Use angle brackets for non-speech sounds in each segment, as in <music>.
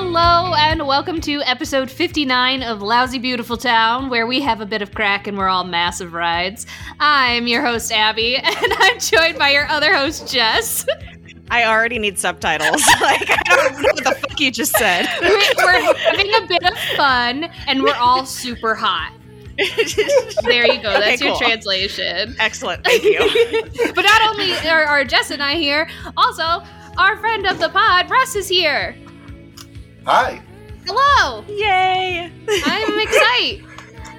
Hello and welcome to episode 59 of Lousy Beautiful Town, where we have a bit of crack and we're all massive rides. I'm your host, Abby, <laughs> and I'm joined by your other host, Jess. I already need subtitles. <laughs> like, I don't know what the fuck you just said. <laughs> We're having a bit of fun and we're all super hot. There you go. That's Okay, your cool. translation. Excellent. Thank you. but not only are, are Jess and I here, also our friend of the pod, Russ, is here. Hi. Hello. Yay. I'm <laughs> excited.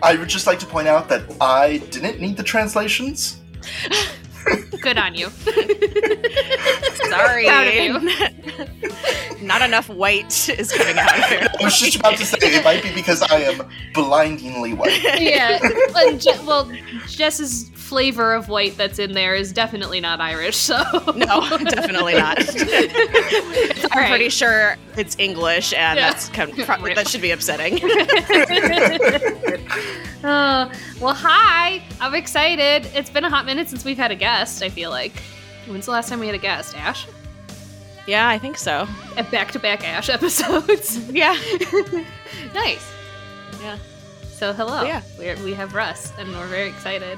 I would just like to point out that I didn't need the translations. <laughs> Good on you. <laughs> Sorry. Proud of you. Not enough white is coming out here. I was just about to say it might be because I am blindingly white. yeah. Well, Je- well, Jess's flavor of white that's in there is definitely not Irish, so No, definitely not. <laughs> I'm right. pretty sure it's English, and Yeah. that's kind of, pro- <laughs> that should be upsetting. <laughs> Uh, well, hi. I'm excited. It's been a hot minute since we've had a guest. I feel like. When's the last time we had a guest? Ash. yeah, I think so. At back-to-back Ash episodes. Yeah. nice. Yeah. So hello. Yeah. We're, we have Russ, and we're very excited.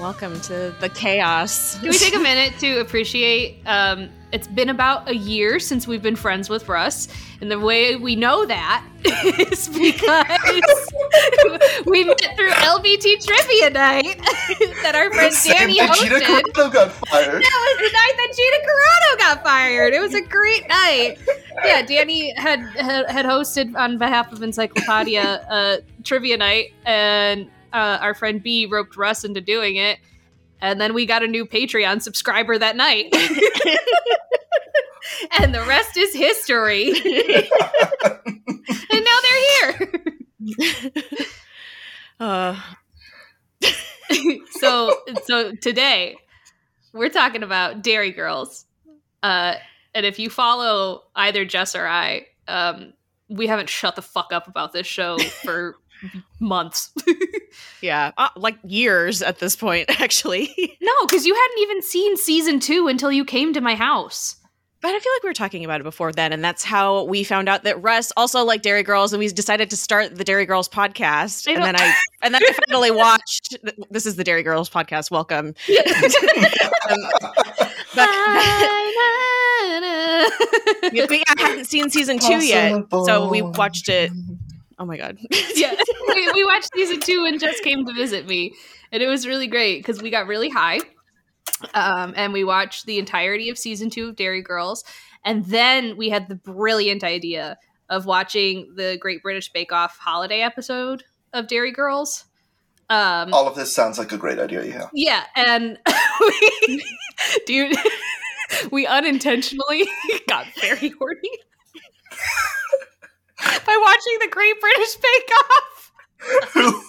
Welcome to the chaos. Can we take a minute to appreciate? Um, it's been about a year since we've been friends with Russ, and the way we know that <laughs> is because <laughs> we met through LBT Trivia Night <laughs> that our friend Same Danny day Gina hosted. Carano got fired. That was the night that Gina Carano got fired. It was a great night. Yeah, Danny had had, had hosted on behalf of Encyclopedia uh, trivia night, and uh, our friend B roped Russ into doing it. And then we got a new Patreon subscriber that night. <laughs> and the rest is history. <laughs> and now they're here. <laughs> Uh, so so today we're talking about Derry Girls. Uh, and if you follow either Jess or I, um, we haven't shut the fuck up about this show for months. <laughs> yeah, uh, like years at this point, <laughs> actually. no, because you hadn't even seen season two until you came to my house. But I feel like we were talking about it before then, and that's how we found out that Russ also liked Derry Girls, and we decided to start the Derry Girls podcast. And then I and then I finally watched. This is the Derry Girls podcast. Welcome. <laughs> Um, but, yeah, but yeah, I hadn't seen season two yet, so we watched it. Oh my god! <laughs> yeah, we, we watched season two and just came to visit me, and it was really great because we got really high, um, and we watched the entirety of season two of Derry Girls, and then we had the brilliant idea of watching the Great British Bake Off holiday episode of Derry Girls. Um, All of this sounds like a great idea, yeah. yeah, and <laughs> we, <laughs> dude, we unintentionally got very horny <laughs> by watching the Great British Bake Off. <laughs>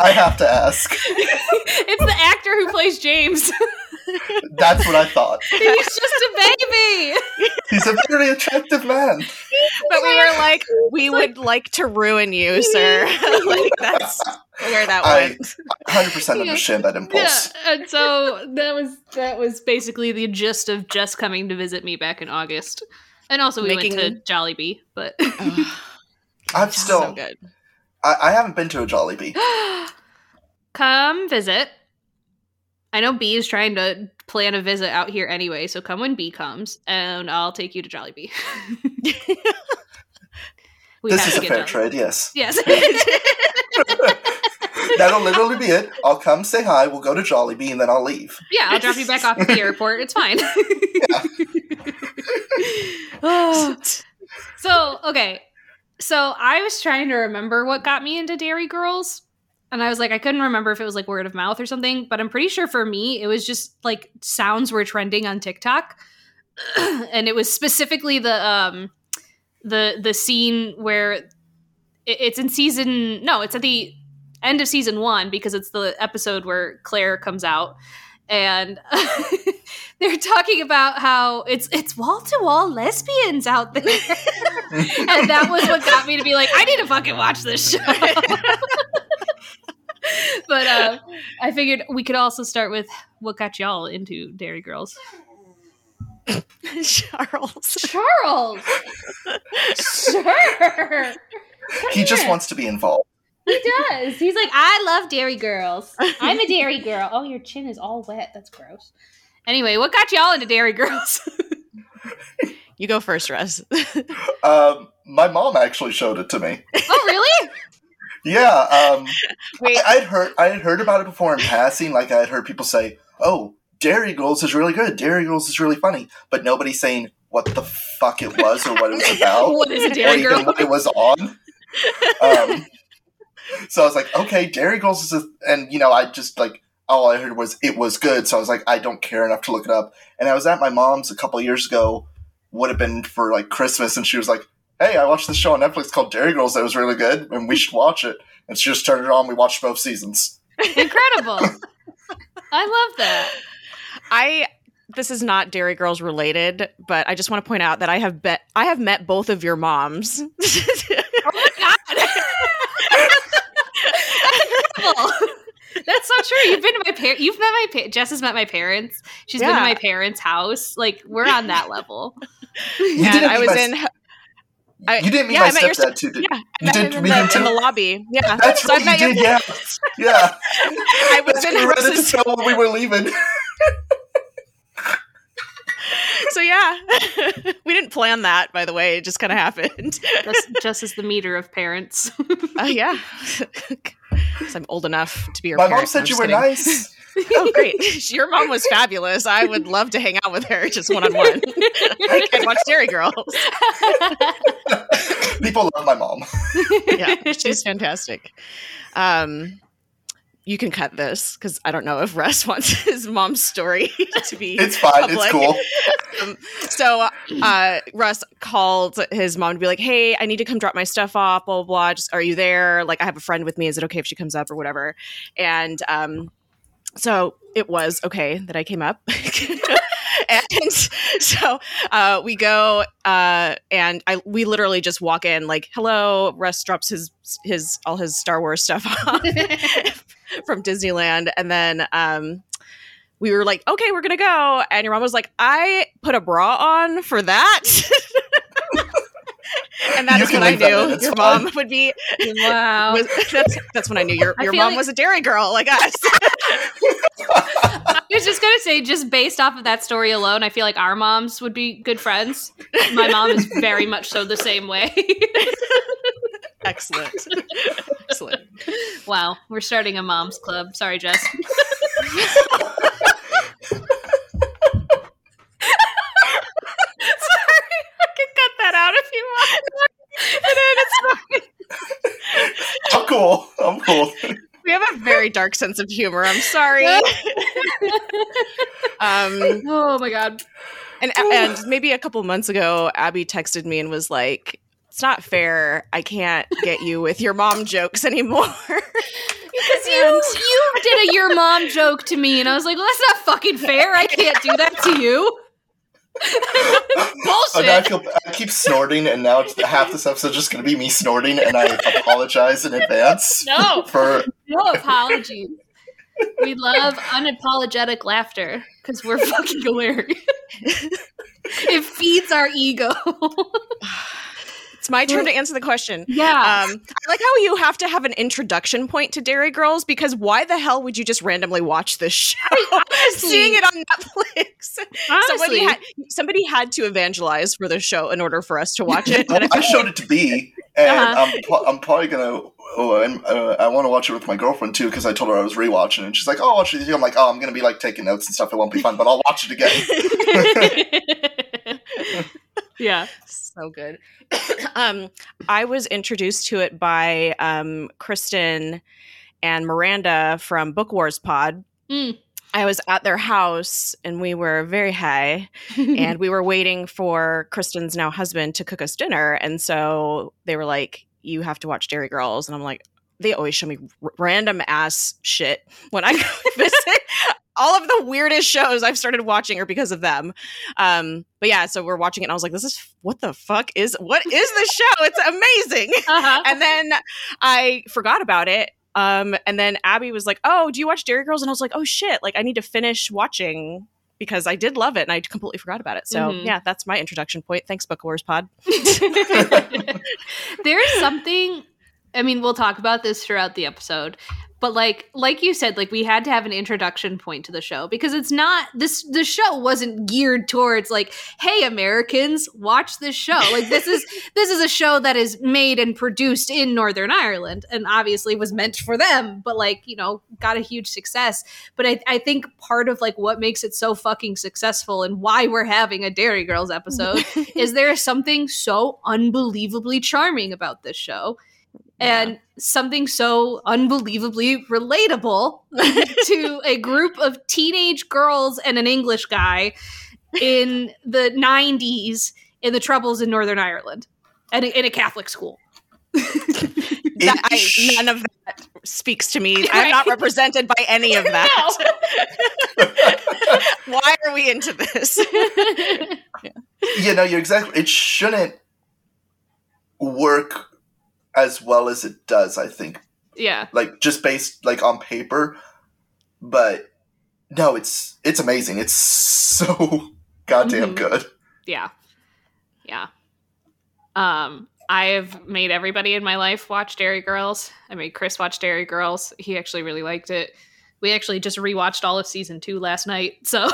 I have to ask. <laughs> it's the actor who plays James. That's what I thought. He's just a baby. He's a very attractive man. but we were like, we would like to ruin you, sir. like that's where that I went. 100% Yeah. understand that Yeah, impulse. and so that was that was basically the gist of Jess coming to visit me back in August, and also we Making- went to Jollibee, but Ugh, <laughs> I've still, so good. I, I haven't been to a Jollibee. <gasps> come visit. I know B is trying to plan a visit out here anyway, so come when B comes, and I'll take you to Jollibee. <laughs> <laughs> we this is a fair Jollibee. trade, yes. Yes. That'll literally be it. I'll come say hi, we'll go to Jollibee, and then I'll leave. Yeah, I'll drop you back off at the airport. It's fine. <laughs> so, okay. So, I was trying to remember what got me into Derry Girls. And I was like, I couldn't remember if it was like word of mouth or something, but I'm pretty sure for me, it was just like sounds were trending on TikTok. <clears throat> and it was specifically the um the the scene where it, it's in season no, it's at the end of season 1 because it's the episode where Claire comes out and <laughs> they're talking about how it's it's wall to wall lesbians out there, <laughs> and that was what got me to be like, I need to fucking watch this show. <laughs> but uh, I figured we could also start with what got y'all into Derry Girls. Charles. Charles. sure. He just wants to be involved. He does. He's like, I love Derry girls. I'm a Derry girl. Oh, your chin is all wet. That's gross. Anyway, what got y'all into Derry girls? <laughs> You go first, Russ. <laughs> Um, my mom actually showed it to me. oh, really? Yeah, um, Wait, I, I'd heard I had heard about it before in passing. Like I had heard people say, "Oh, Derry Girls is really good. Derry Girls is really funny," but nobody saying what the fuck it was or what it was <laughs> about. What is a or dairy even girl? what it was on. Um, so I was like, okay, Derry Girls is, a, and you know, I just like all I heard was it was good. So I was like, I don't care enough to look it up. And I was at my mom's a couple of years ago, would have been for like Christmas, and she was like, Hey, I watched this show on Netflix called Derry Girls that was really good, and we should watch it. And she just turned it on. We watched both seasons. Incredible. <laughs> I love that. I this is not Derry Girls related, but I just want to point out that I have bet I have met both of your moms. <laughs> Oh my god. Incredible. <laughs> That's so true. You've been to my parents. You've met my pa- Jess has met my parents. She's been to my parents' house. Like we're on that level. You and didn't I was my- in I, You didn't meet yeah, my I met your stepdad too, did yeah, I You met did him in meet the, him in the lobby. Yeah. That's So I right, met you your- did, yeah. Yeah. <laughs> I was in we were at the Russ's when we were leaving. so yeah. <laughs> we didn't plan that, by the way. It just kind of happened. Just, just as the meter of parents. Uh, yeah. 'Cause I'm old enough to be your My parent. mom said you I'm were kidding. nice. <laughs> Oh, great. Your mom was fabulous. I would love to hang out with her just one on one and watch Derry Girls. <laughs> People love my mom. Yeah, <laughs> she's fantastic. Um, you can cut this because I don't know if Russ <laughs> wants his mom's story <laughs> to be. It's fine. public. It's cool. Um, so uh, Russ called his mom to be like, "Hey, I need to come drop my stuff off. Blah blah blah. Just are you there? Like, I have a friend with me. Is it okay if she comes up or whatever?" And um, so it was okay that I came up. <laughs> and so uh, we go uh, and I we literally just walk in like hello Russ drops his his all his Star Wars stuff off <laughs> from Disneyland and then um, we were like okay we're gonna go and your mom was like I put a bra on for that <laughs> and that You is can when I leave that knew your fine. mom would be wow. was, that's, that's when I knew your, your feel mom like- was a Derry girl like us <laughs> I was just gonna say, just based off of that story alone, I feel like our moms would be good friends. My mom is very much so the same way. Excellent <laughs> excellent wow, we're starting a moms club. Sorry, Jess. Sorry, I can cut that out if you want. and then it's fine. I'm cool. I'm cool. we have a very dark sense of humor i'm sorry <laughs> um Oh my god. and and maybe a couple months ago abby texted me and was like it's not fair i can't get you with your mom jokes anymore <laughs> Because you you did a your mom joke to me, and I was like, well, that's not fucking fair. I can't do that to you. <laughs> And now I, Bullshit. feel, I keep snorting, and now it's, half this episode just going to be me snorting, and I apologize in advance No, for. no apologies. We love unapologetic laughter because we're fucking hilarious. <laughs> it feeds our ego. <sighs> it's my turn to answer the question yeah. Um, I like how you have to have an introduction point to Derry Girls because why the hell would you just randomly watch this show? <laughs> honestly- Seeing it on Netflix, <laughs> somebody had somebody had to evangelize for the show in order for us to watch it. And I showed it to B, and Uh-huh. I'm, pl- I'm probably going to. Oh, and uh, I want to watch it with my girlfriend too because I told her I was rewatching, and she's like, "Oh, I'll watch it. I'm like, "Oh, I'm gonna be like taking notes and stuff. It won't be fun, but I'll watch it again." <laughs> <laughs> yeah. so good. <coughs> um, I was introduced to it by um, Kristen and Miranda from Book Wars Pod. Mm. I was at their house and we were very high and <laughs> we were waiting for Kristen's now husband to cook us dinner. And so they were like, You have to watch Derry Girls. And I'm like, They always show me r- random ass shit when I go <laughs> visit. All of the weirdest shows I've started watching are because of them. Um, but yeah, so we're watching it and I was like, This is what the fuck is what is this show? It's amazing <laughs> uh-huh. and then I forgot about it. Um, and then Abby was like, "Oh, do you watch Derry Girls?" And I was like, "Oh shit! Like I need to finish watching because I did love it and I completely forgot about it. So Mhm. yeah, that's my introduction point. Thanks, Book Wars Pod. <laughs> There's something I mean, we'll talk about this throughout the episode. But like like you said, like we had to have an introduction point to the show because it's not this the show wasn't geared towards like, hey Americans, watch this show. Like this is <laughs> this is a show that is made and produced in Northern Ireland and obviously was meant for them, but like, you know, got a huge success. But I, I think part of like what makes it so fucking successful and why we're having a Derry Girls episode <laughs> is there is something so unbelievably charming about this show and something so unbelievably relatable <laughs> to a group of teenage girls and an English guy in the 90s in the troubles in Northern Ireland and in a Catholic school. <laughs> That, I, none of that speaks to me. I'm not <laughs> represented by any of that. Why are we into this? you know, you're exactly. It shouldn't work as well as it does. I think, yeah. like just based like on paper, but no, it's it's amazing. It's <laughs> so goddamn Mhm. good. Yeah. Yeah. Um, I've made everybody in my life watch Derry Girls. I made Chris watch Derry Girls. He actually really liked it. We actually just rewatched all of season two last night. So <laughs>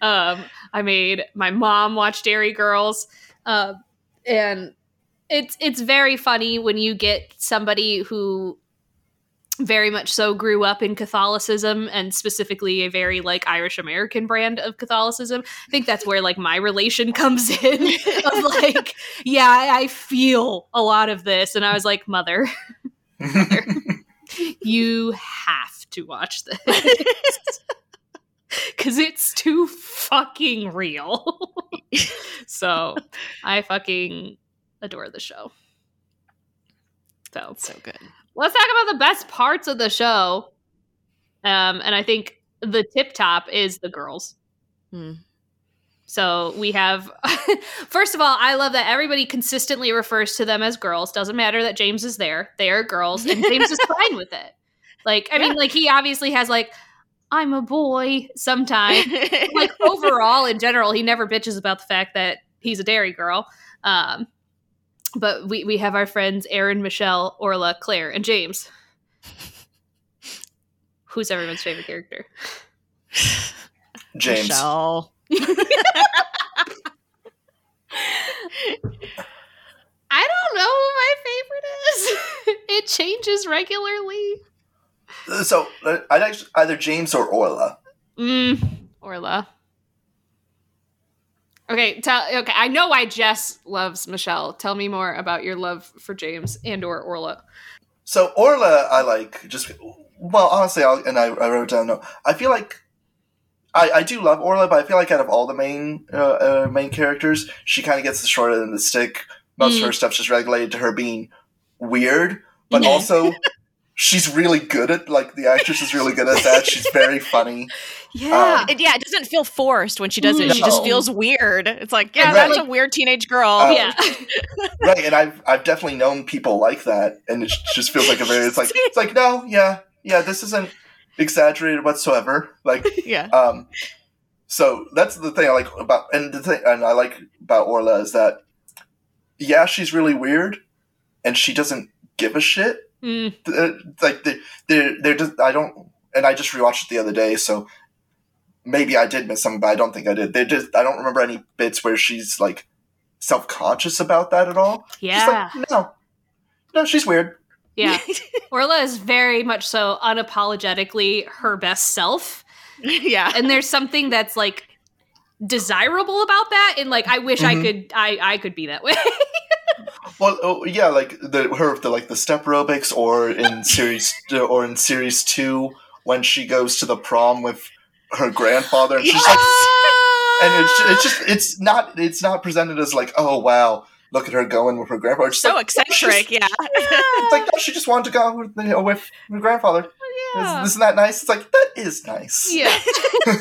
um I made my mom watch Derry Girls. Uh, and it's it's very funny when you get somebody who very much so grew up in Catholicism and specifically a very like Irish American brand of Catholicism. I think that's where like my relation <laughs> comes in of like, yeah, I, I feel a lot of this. And I was like, mother, <laughs> you have to watch this. <laughs> Cause it's too fucking real. so I fucking adore the show. So so good. let's talk about the best parts of the show. Um, and I think the tip top is the girls. Hmm. So we have, <laughs> first of all, I love that everybody consistently refers to them as girls. Doesn't matter that James is there; they are girls, and James is <laughs> fine with it. Like, I mean, like he obviously has like, I'm a boy sometimes. like <laughs> overall, in general, he never bitches about the fact that he's a Derry girl. Um, but we we have our friends Aaron, Michelle, Orla, Claire, and James. Who's everyone's favorite character? James. Michelle. <laughs> I don't know who my favorite is. <laughs> it changes regularly. So uh, I'd actually either James or Orla. Mm, Orla. Okay, tell okay. I know why Jess loves Michelle. Tell me more about your love for James and or Orla. So Orla, I like just well, honestly, I'll, and I, I wrote down. No, I feel like I, I do love Orla, but I feel like out of all the main uh, uh, main characters, she kind of gets the short end of the stick. Most of Mm. her stuff's just regulated to her being weird, but also <laughs> she's really good at like the actress is really good at that. She's very funny. <laughs> Yeah. It, yeah, it doesn't feel forced when she does it. She just feels weird. It's like, yeah, And that's a weird teenage girl. Uh, yeah. <laughs> right, and I've I've definitely known people like that, and it just feels like a very. It's like it's like no, yeah, yeah, this isn't exaggerated whatsoever. Like <laughs> yeah. Um, so that's the thing I like about, and the thing, and I like about Orla is that, yeah, she's really weird, and she doesn't give a shit. Mm, Uh, Like they, they're, they're just, I don't, and I just rewatched it the other day, so maybe I did miss something, but I don't think I did. They just, I don't remember any bits where she's like self conscious about that at all. yeah. She's like, no, no, she's weird. yeah. <laughs> Orla is very much so unapologetically her best self. <laughs> yeah. And there's something that's like desirable about that. And like I wish I Mhm. could I I could be that way. <laughs> Well, oh, yeah, like the her the like the step aerobics, or in <laughs> series or in series two when she goes to the prom with her grandfather, and she's like, and it's it's just it's not it's not presented as like, oh wow, look at her going with her grandfather. It's so like, eccentric. Yeah. <laughs> It's like no, she just wanted to go with you know, with her grandfather. yeah. Isn't that nice? It's like that is nice. yeah. <laughs>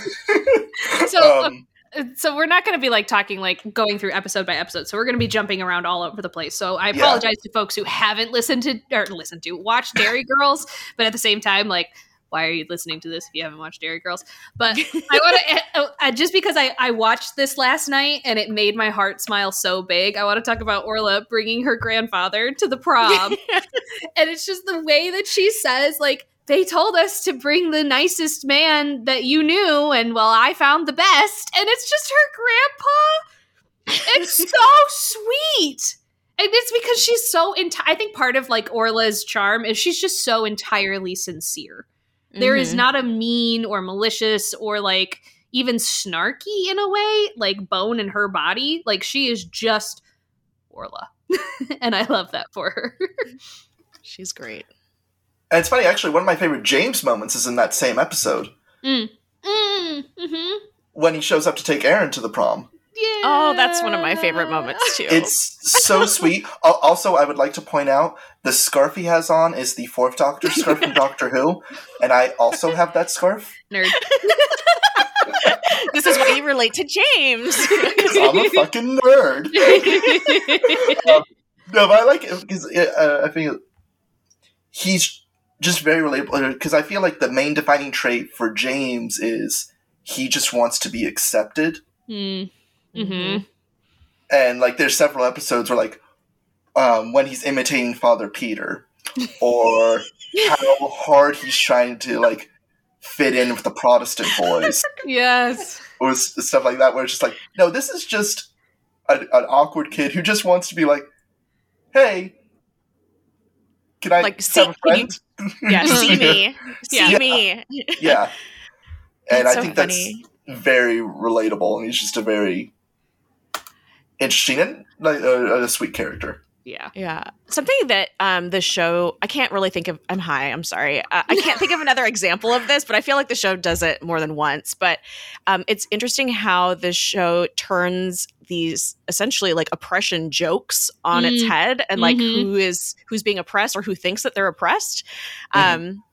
So, um, so we're not going to be like talking like going through episode by episode. So we're going to be jumping around all over the place. So I Yeah. apologize to folks who haven't listened to or listened to watch Derry Girls, but at the same time, like why are you listening to this if you haven't watched Derry Girls? But <laughs> I want to eh, oh, just because I I watched this last night and it made my heart smile so big. I want to talk about Orla bringing her grandfather to the prom, <laughs> and it's just the way that she says like they told us to bring the nicest man that you knew, and well, I found the best, and it's just her grandpa. It's <laughs> so sweet. And it's because she's so enti- I think part of like Orla's charm is she's just so entirely sincere. There is Mhm. not a mean or malicious or like even snarky in a way, like bone in her body. Like she is just Orla. <laughs> and I love that for her. She's great. And it's funny, actually, one of my favorite James moments is in that same episode mm. Mm, hmm when he shows up to take Aaron to the prom. Yeah. Oh, that's one of my favorite moments too. It's so <laughs> sweet. Also, I would like to point out the scarf he has on is the Fourth Doctor scarf from <laughs> Doctor Who, and I also have that scarf. Nerd. this is why you relate to James. <laughs> 'cause I'm a fucking nerd. No, but I like it because uh, I think he's just very relatable. Because I feel like the main defining trait for James is he just wants to be accepted. mm. hmm and like there's several episodes where like um, when he's imitating Father Peter, <laughs> or how hard he's trying to like fit in with the Protestant boys, <laughs> Yes. or stuff like that. Where it's just like, no, this is just an, an awkward kid who just wants to be like, hey, can I Like, just see- have a friend? Yeah, <laughs> see me, see Yeah. me. yeah, <laughs> and That's I so think funny. that's very relatable, and he's just a very interesting and like a, a sweet character. Yeah. Yeah, something that um the show I can't really think of. I'm high. I'm sorry. Uh, I can't think of another <laughs> example of this, but I feel like the show does it more than once. But um, it's interesting how the show turns these essentially like oppression jokes on its Mm. head, and like Mhm. who is who's being oppressed or who thinks that they're oppressed. Mhm. Um,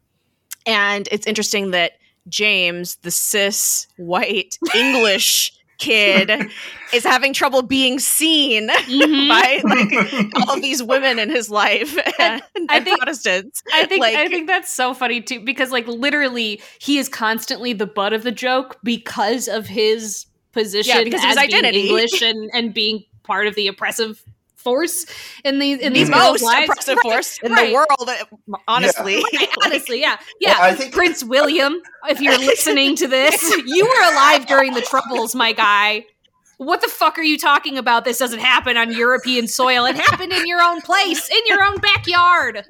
and it's interesting that James, the cis white English kid, <laughs> is having trouble being seen Mhm. by like all these women in his life and, I think- Protestants. I think I think that's so funny too because like literally he is constantly the butt of the joke because of his position Yeah, because of his as being identity. English and and being part of the oppressive force in these in The these Mhm. most lives. oppressive Right, force in right. the world, uh, honestly. Right, <laughs> honestly, yeah, Well, yeah. I think Prince <laughs> William, if you're listening to this, <laughs> you were alive during the Troubles, my guy. What the fuck are you talking about? This doesn't happen on European soil. It happened in your own place, in your own backyard.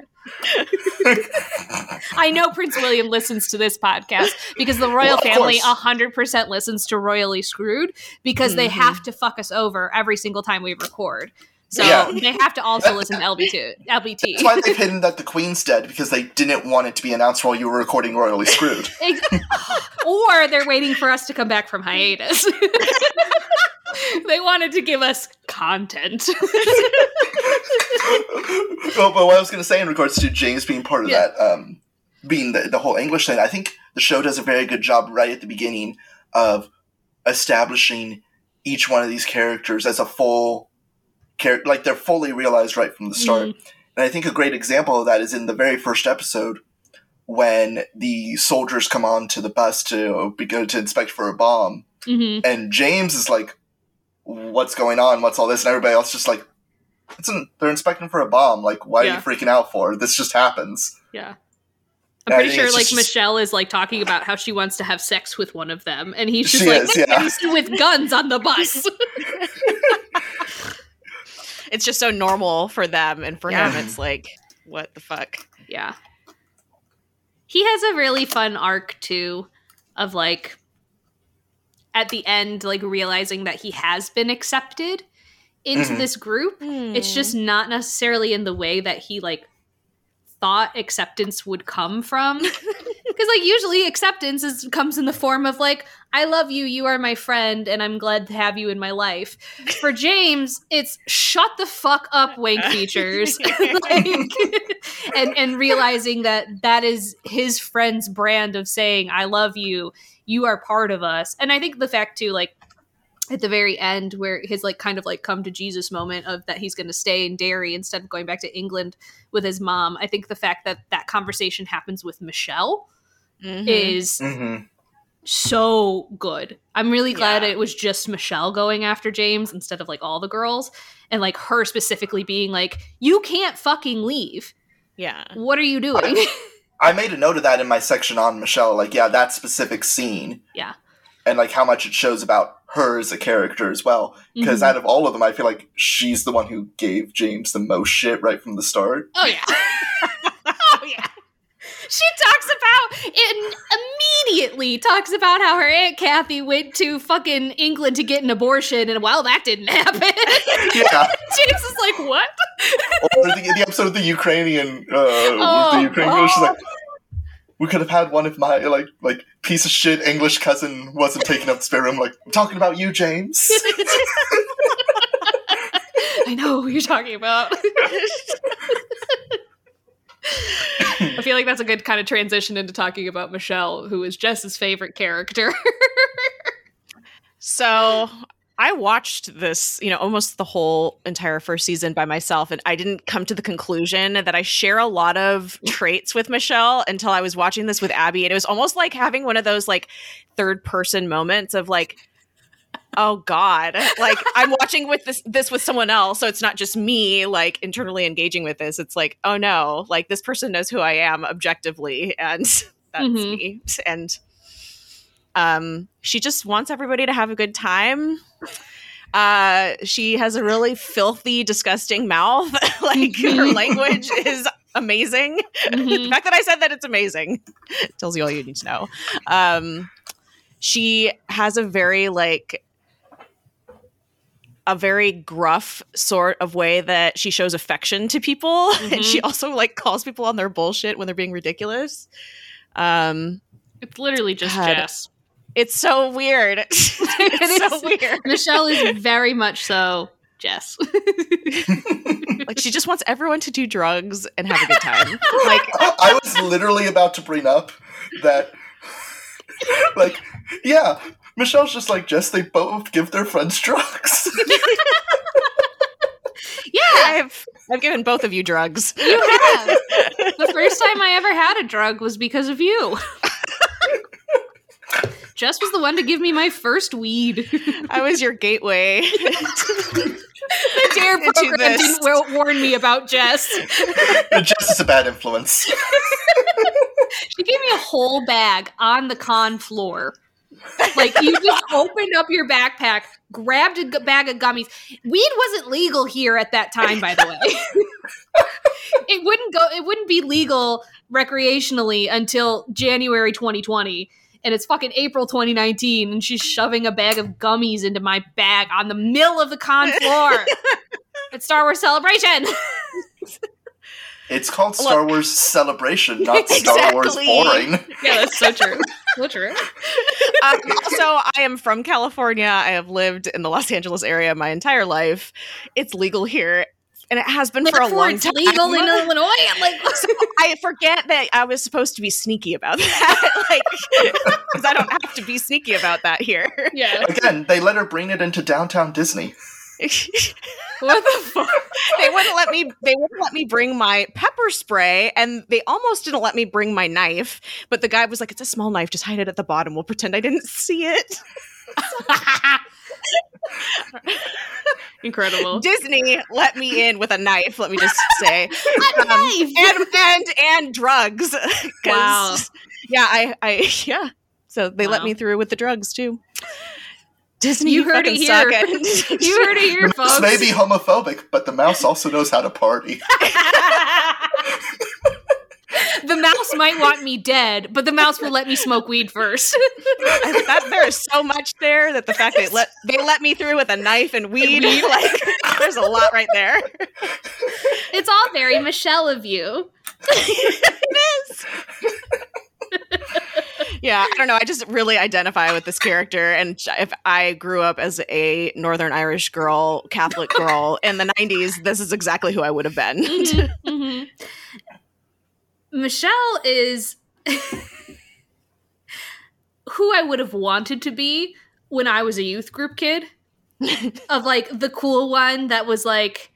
I know Prince William listens to this podcast because the royal Well, family course. 100% listens to Royally Screwed because they Mhm. have to fuck us over every single time we record. So Yeah. they have to also listen to LB2, LBT. That's why they've hidden that the Queen's dead because they didn't want it to be announced while you were recording Royally Screwed. <laughs> Or they're waiting for us to come back from hiatus. <laughs> they wanted to give us content. <laughs> well, but what I was going to say in regards to James being part of Yeah. that, um, being the, the whole English thing, I think the show does a very good job right at the beginning of establishing each one of these characters as a full character, like they're fully realized right from the start. Mm. And I think a great example of that is in the very first episode when the soldiers come on to the bus to go to inspect for a bomb, hmm and James is like, "What's going on? What's all this?" And everybody else just like, "It's an, they're inspecting for a bomb. Like, why Yeah. are you freaking out for? This just happens." Yeah. Yeah, I'm pretty sure like just- Michelle is like talking about how she wants to have sex with one of them, and he's just like is, yeah. With guns on the bus. <laughs> <laughs> it's just so normal for them, and for Yeah. him, it's like, what the fuck? yeah. He has a really fun arc too of like at the end like realizing that he has been accepted into Mhm. this group. It's just not necessarily in the way that he like thought acceptance would come from. <laughs> <laughs> Because like usually acceptance is comes in the form of like, I love you, you are my friend, and I'm glad to have you in my life. For James, it's shut the fuck up, wank features. <laughs> <laughs> like, and and realizing that that is his friend's brand of saying, I love you, you are part of us. And I think the fact too, like at the very end where his like kind of like come to Jesus moment of that he's going to stay in Derry instead of going back to England with his mom. I think the fact that that conversation happens with Michelle Mhm. is hmm so good. I'm really glad Yeah. it was just Michelle going after James instead of like all the girls and like her specifically being like, "You can't fucking leave. yeah. What are you doing?" <laughs> I made a note of that in my section on Michelle. Like, yeah, that specific scene. Yeah. And like how much it shows about her as a character as well. Because Mhm. out of all of them, I feel like she's the one who gave James the most shit right from the start. oh yeah. <laughs> oh. She talks about it immediately talks about how her aunt Kathy went to fucking England to get an abortion and well that didn't happen. <laughs> Yeah. <laughs> James is like, "What?" or the, the episode of the Ukrainian, uh, Oh, the Ukrainian, she's oh. like, we could have had one if my like like piece of shit English cousin wasn't taking up the spare room. Like, I'm talking about you, James. <laughs> I know who you're talking about. I feel like that's a good kind of transition into talking about Michelle, who is Jess's favorite character. So I watched this, you know, almost the whole entire first season by myself, and I didn't come to the conclusion that I share a lot of traits with Michelle until I was watching this with Abby. And it was almost like having one of those like third person moments of like, oh God. Like I'm watching with this this with someone else. So it's not just me like internally engaging with this. It's like, oh no, like this person knows who I am objectively, and <laughs> that's Mhm. me. And um, she just wants everybody to have a good time. Uh, she has a really filthy, disgusting mouth. <laughs> like her language is amazing. <laughs> The Mhm. fact that I said that it's amazing tells you all you need to know. Um, she has a very like a very gruff sort of way that she shows affection to people, <laughs> and she also like calls people on their bullshit when they're being ridiculous. Um, It's literally just God. Jess. it's so weird. <laughs> it's <laughs> so is. weird. Michelle is very much so Jess. Like she just wants everyone to do drugs and have a good time. Like I was literally about to bring up that, like, yeah, Michelle's just like Jess. They both give their friends drugs. <laughs> <laughs> yeah, I've I've given both of you drugs. you have. <laughs> The first time I ever had a drug was because of you. Jess was the one to give me my first weed. I was your gateway. the Dare Into program this. didn't wa- warn me about Jess. Jess is a bad influence. She gave me a whole bag on the con floor. Like you just opened up your backpack, grabbed a g- bag of gummies. Weed wasn't legal here at that time, by the way. <laughs> it wouldn't go. It wouldn't be legal recreationally until January 2020, and it's fucking April 2019. And she's shoving a bag of gummies into my bag on the middle of the con floor. <laughs> at Star Wars Celebration. <laughs> It's called Star Look. Wars Celebration, <laughs> not Star Wars Boring. yeah, that's so true. So true. <laughs> um, so I am from California. I have lived in the Los Angeles area my entire life. It's legal here, and it has been for a long it's time. legal in Illinois. I'm like, So I forget that I was supposed to be sneaky about <laughs> that, like because I don't have to be sneaky about that here. yeah. Again, they let her bring it into downtown Disney. <laughs> What the fuck? they wouldn't let me. They wouldn't let me bring my pepper spray, and they almost didn't let me bring my knife. But the guy was like, "It's a small knife. Just hide it at the bottom. We'll pretend I didn't see it." Incredible. Disney let me in with a knife. Let me just say, <laughs> Um, knife. and and and drugs. <laughs> Wow. Yeah, I, I, yeah. So they let me through with the drugs too. Disney, You you heard it fucking here. suck. <laughs> you heard it here, The mouse folks. may be homophobic, but the mouse also knows how to party. <laughs> the mouse might want me dead, but the mouse will let me smoke weed first. <laughs> I, that, there is so much there that the fact that they let they let me through with a knife and weed, like there's a lot right there. it's all very Michelle of you. it is. Yeah, I don't know. I just really identify with this character, and if I grew up as a Northern Irish girl, Catholic girl in the '90s, this is exactly who I would have been. Mhm, <laughs> mhm. Michelle is who I would have wanted to be when I was a youth group kid. <laughs> of like the cool one that was like,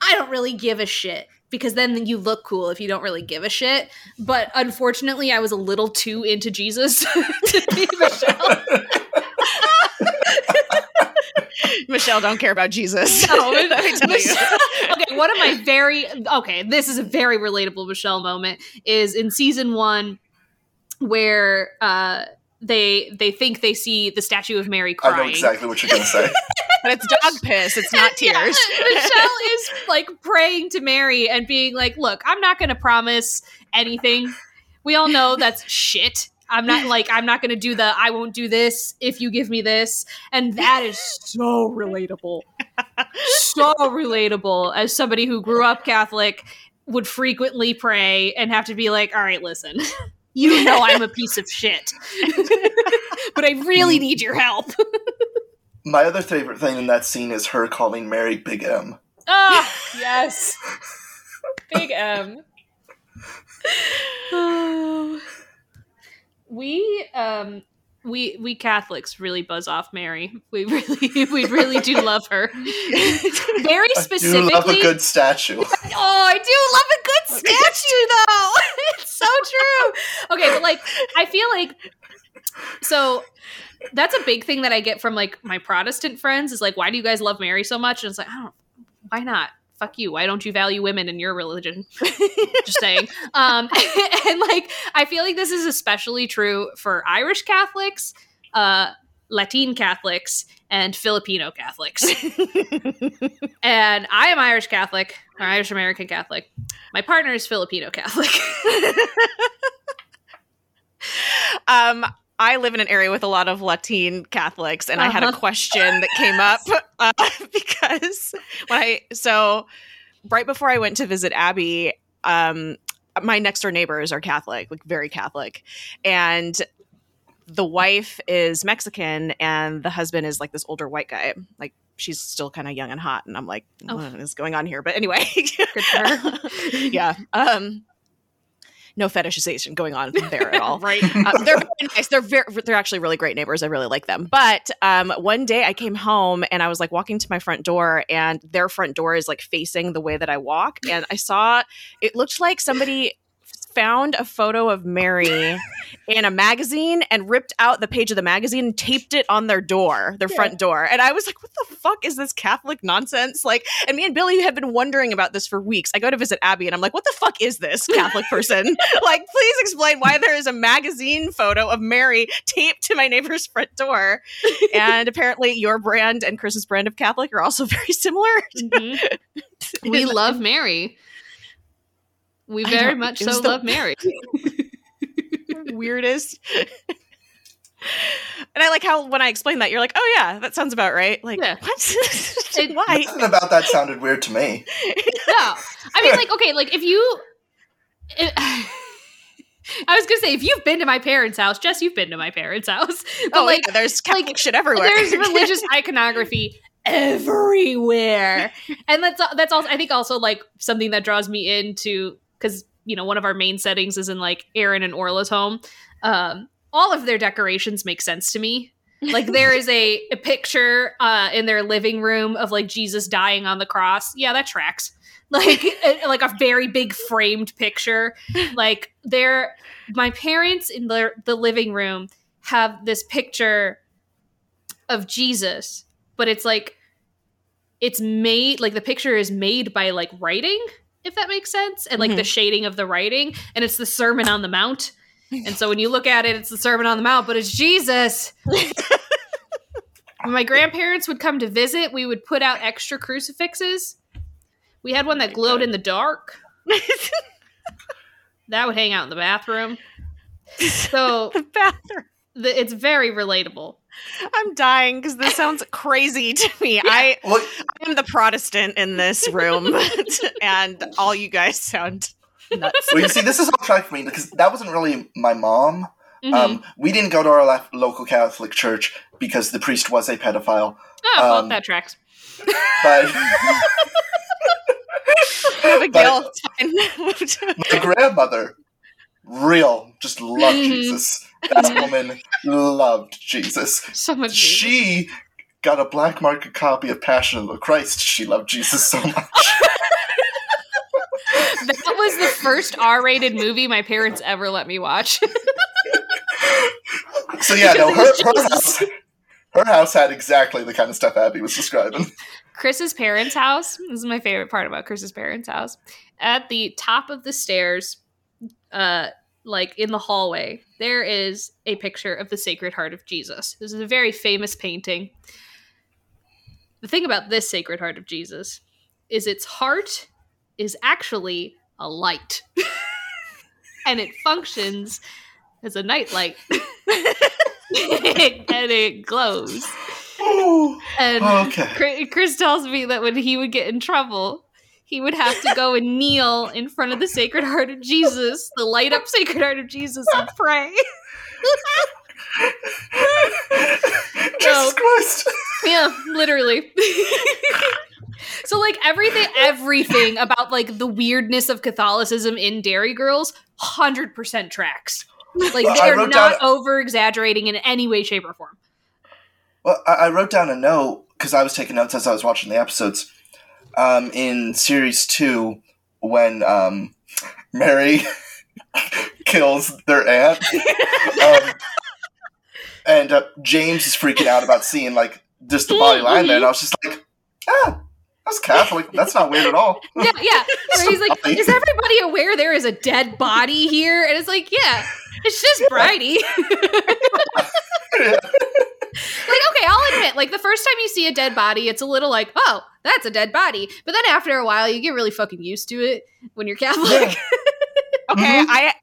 I don't really give a shit. Because then you look cool if you don't really give a shit. But unfortunately, I was a little too into Jesus <laughs> to be Michelle. <laughs> Michelle don't care about Jesus. No, <laughs> Let me tell Michelle- you. okay, one of my very okay, this is a very relatable Michelle moment is in season one where uh they they think they see the statue of Mary crying. I crying. know exactly what you're gonna say. But it's dog piss. It's not <laughs> Yeah, tears. Michelle <laughs> is like praying to Mary and being like, "Look, I'm not going to promise anything. We all know that's shit. I'm not like I'm not going to do the I won't do this if you give me this." And that is so relatable. so relatable as somebody who grew up Catholic would frequently pray and have to be like, "All right, listen. You know I'm a piece of shit. <laughs> but I really need your help." My other favorite thing in that scene is her calling Mary Big M. Ah, <laughs> yes. Big M. <sighs> we um we we Catholics really buzz off Mary. We really <laughs> we really do love her. <laughs> Very I do specifically. love a good statue. Oh, I do love a good statue though. it's so true. Okay, but like I feel like so that's a big thing that I get from like my Protestant friends is like, why do you guys love Mary so much? And it's like, I don't why not? Fuck you. Why don't you value women in your religion? <laughs> Just saying. Um <laughs> and like I feel like this is especially true for Irish Catholics, uh Latin Catholics, and Filipino Catholics. <laughs> and I am Irish Catholic, or Irish American Catholic. My partner is Filipino Catholic. um, I live in an area with a lot of Latin Catholics, and I had a Uh-huh. question that came up <laughs> uh, <laughs> because when I so right before I went to visit Abby, um, my next door neighbors are Catholic, like very Catholic, and the wife is Mexican, and the husband is like this older white guy, like. She's still kind of young and hot, and I'm like, Oh. what is going on here? But anyway, Good for her. <laughs> yeah. Um, no fetishization going on <laughs> there at all. right. Uh, they're very nice. They're very, they're actually really great neighbors. I really like them. But um, one day I came home and I was like walking to my front door, and their front door is like facing the way that I walk, and I saw it looked like somebody found a photo of Mary <laughs> in a magazine and ripped out the page of the magazine and taped it on their door, their front door. And I was like, what the fuck is this Catholic nonsense? Like, and me and Billy have been wondering about this for weeks. I go to visit Abby and I'm like, what the fuck is this Catholic person? <laughs> <laughs> like, please explain why there is a magazine photo of Mary taped to my neighbor's front door. And apparently your brand and Chris's brand of Catholic are also very similar. Mhm. We love Mary. We very much so the- love Mary. <laughs> weirdest. <laughs> and I like how when I explain that, you're like, "Oh yeah, that sounds about right." Like, Yeah. what? <laughs> It- Why? Nothing about that sounded weird to me. No. I mean, like, okay, like if you. it- eh, I was gonna say if you've been to my parents' house, Jess, you've been to my parents' house. But oh, like, yeah, there's Catholic shit everywhere. there's religious iconography everywhere and that's that's also i think also like something that draws me into because you know one of our main settings is in like aaron and orla's home um all of their decorations make sense to me. Like <laughs> there is a, a picture uh in their living room of like jesus dying on the cross. Yeah that tracks. <laughs> Like a, like a very big framed picture. Like they're my parents in their the living room have this picture of Jesus, but it's like it's made like the picture is made by like writing, if that makes sense, and like the mm-hmm. shading of the writing, and it's the Sermon on the Mount. And so when you look at it, it's the Sermon on the Mount, but it's Jesus. <laughs> when my grandparents would come to visit, we would put out extra crucifixes. We had one that glowed in the dark. <laughs> That would hang out in the bathroom. <laughs> So the bathroom. The, it's very relatable. I'm dying because this sounds crazy to me. I Well, am the Protestant in this room, <laughs> and all you guys sound nuts. well, you see, this is all track for me because that wasn't really my mom. Mhm. Um, we didn't go to our la- local Catholic church because the priest was a pedophile. oh, well, um, that tracks. But <laughs> No big But- deal. It's fine. my grandmother, real, just loved Mhm. Jesus. That woman loved Jesus. So much. She got a black market copy of Passion of the Christ. She loved Jesus so much. <laughs> <laughs> that was the first R-rated movie my parents ever let me watch. <laughs> So yeah, no, her, her house, her house had exactly the kind of stuff Abby was describing. Chris's parents' house. This is my favorite part about Chris's parents' house. At the top of the stairs, uh, like in the hallway, there is a picture of the Sacred Heart of Jesus. This is a very famous painting. The thing about this Sacred Heart of Jesus is its heart is actually a light. <laughs> and it functions as a nightlight. <laughs> and it glows. Oh. And oh, Okay. Chri- Chris tells me that when he would get in trouble, he would have to go and kneel in front of the Sacred Heart of Jesus, the light up Sacred Heart of Jesus, and pray. <laughs> Jesus Christ. yeah, literally. so like everything everything about like the weirdness of Catholicism in Derry Girls 100% tracks. Like Well, they're not over exaggerating in any way shape or form. Well, I, I wrote down a note because I was taking notes as I was watching the episodes. Um, in series two, when um, Mary <laughs> kills their aunt, <laughs> um, and uh, James is freaking out about seeing like just the body lying there, and I was just like, ah, that's Catholic. That's not weird at all. <laughs> Yeah, yeah. Where he's like, is everybody aware there is a dead body here? And it's like, yeah, it's just Bridie. Yeah. Like, okay, I'll admit, like the first time you see a dead body, it's a little like, oh, that's a dead body. But then after a while, you get really fucking used to it when you're Catholic. Yeah. <laughs> Okay, Mhm. I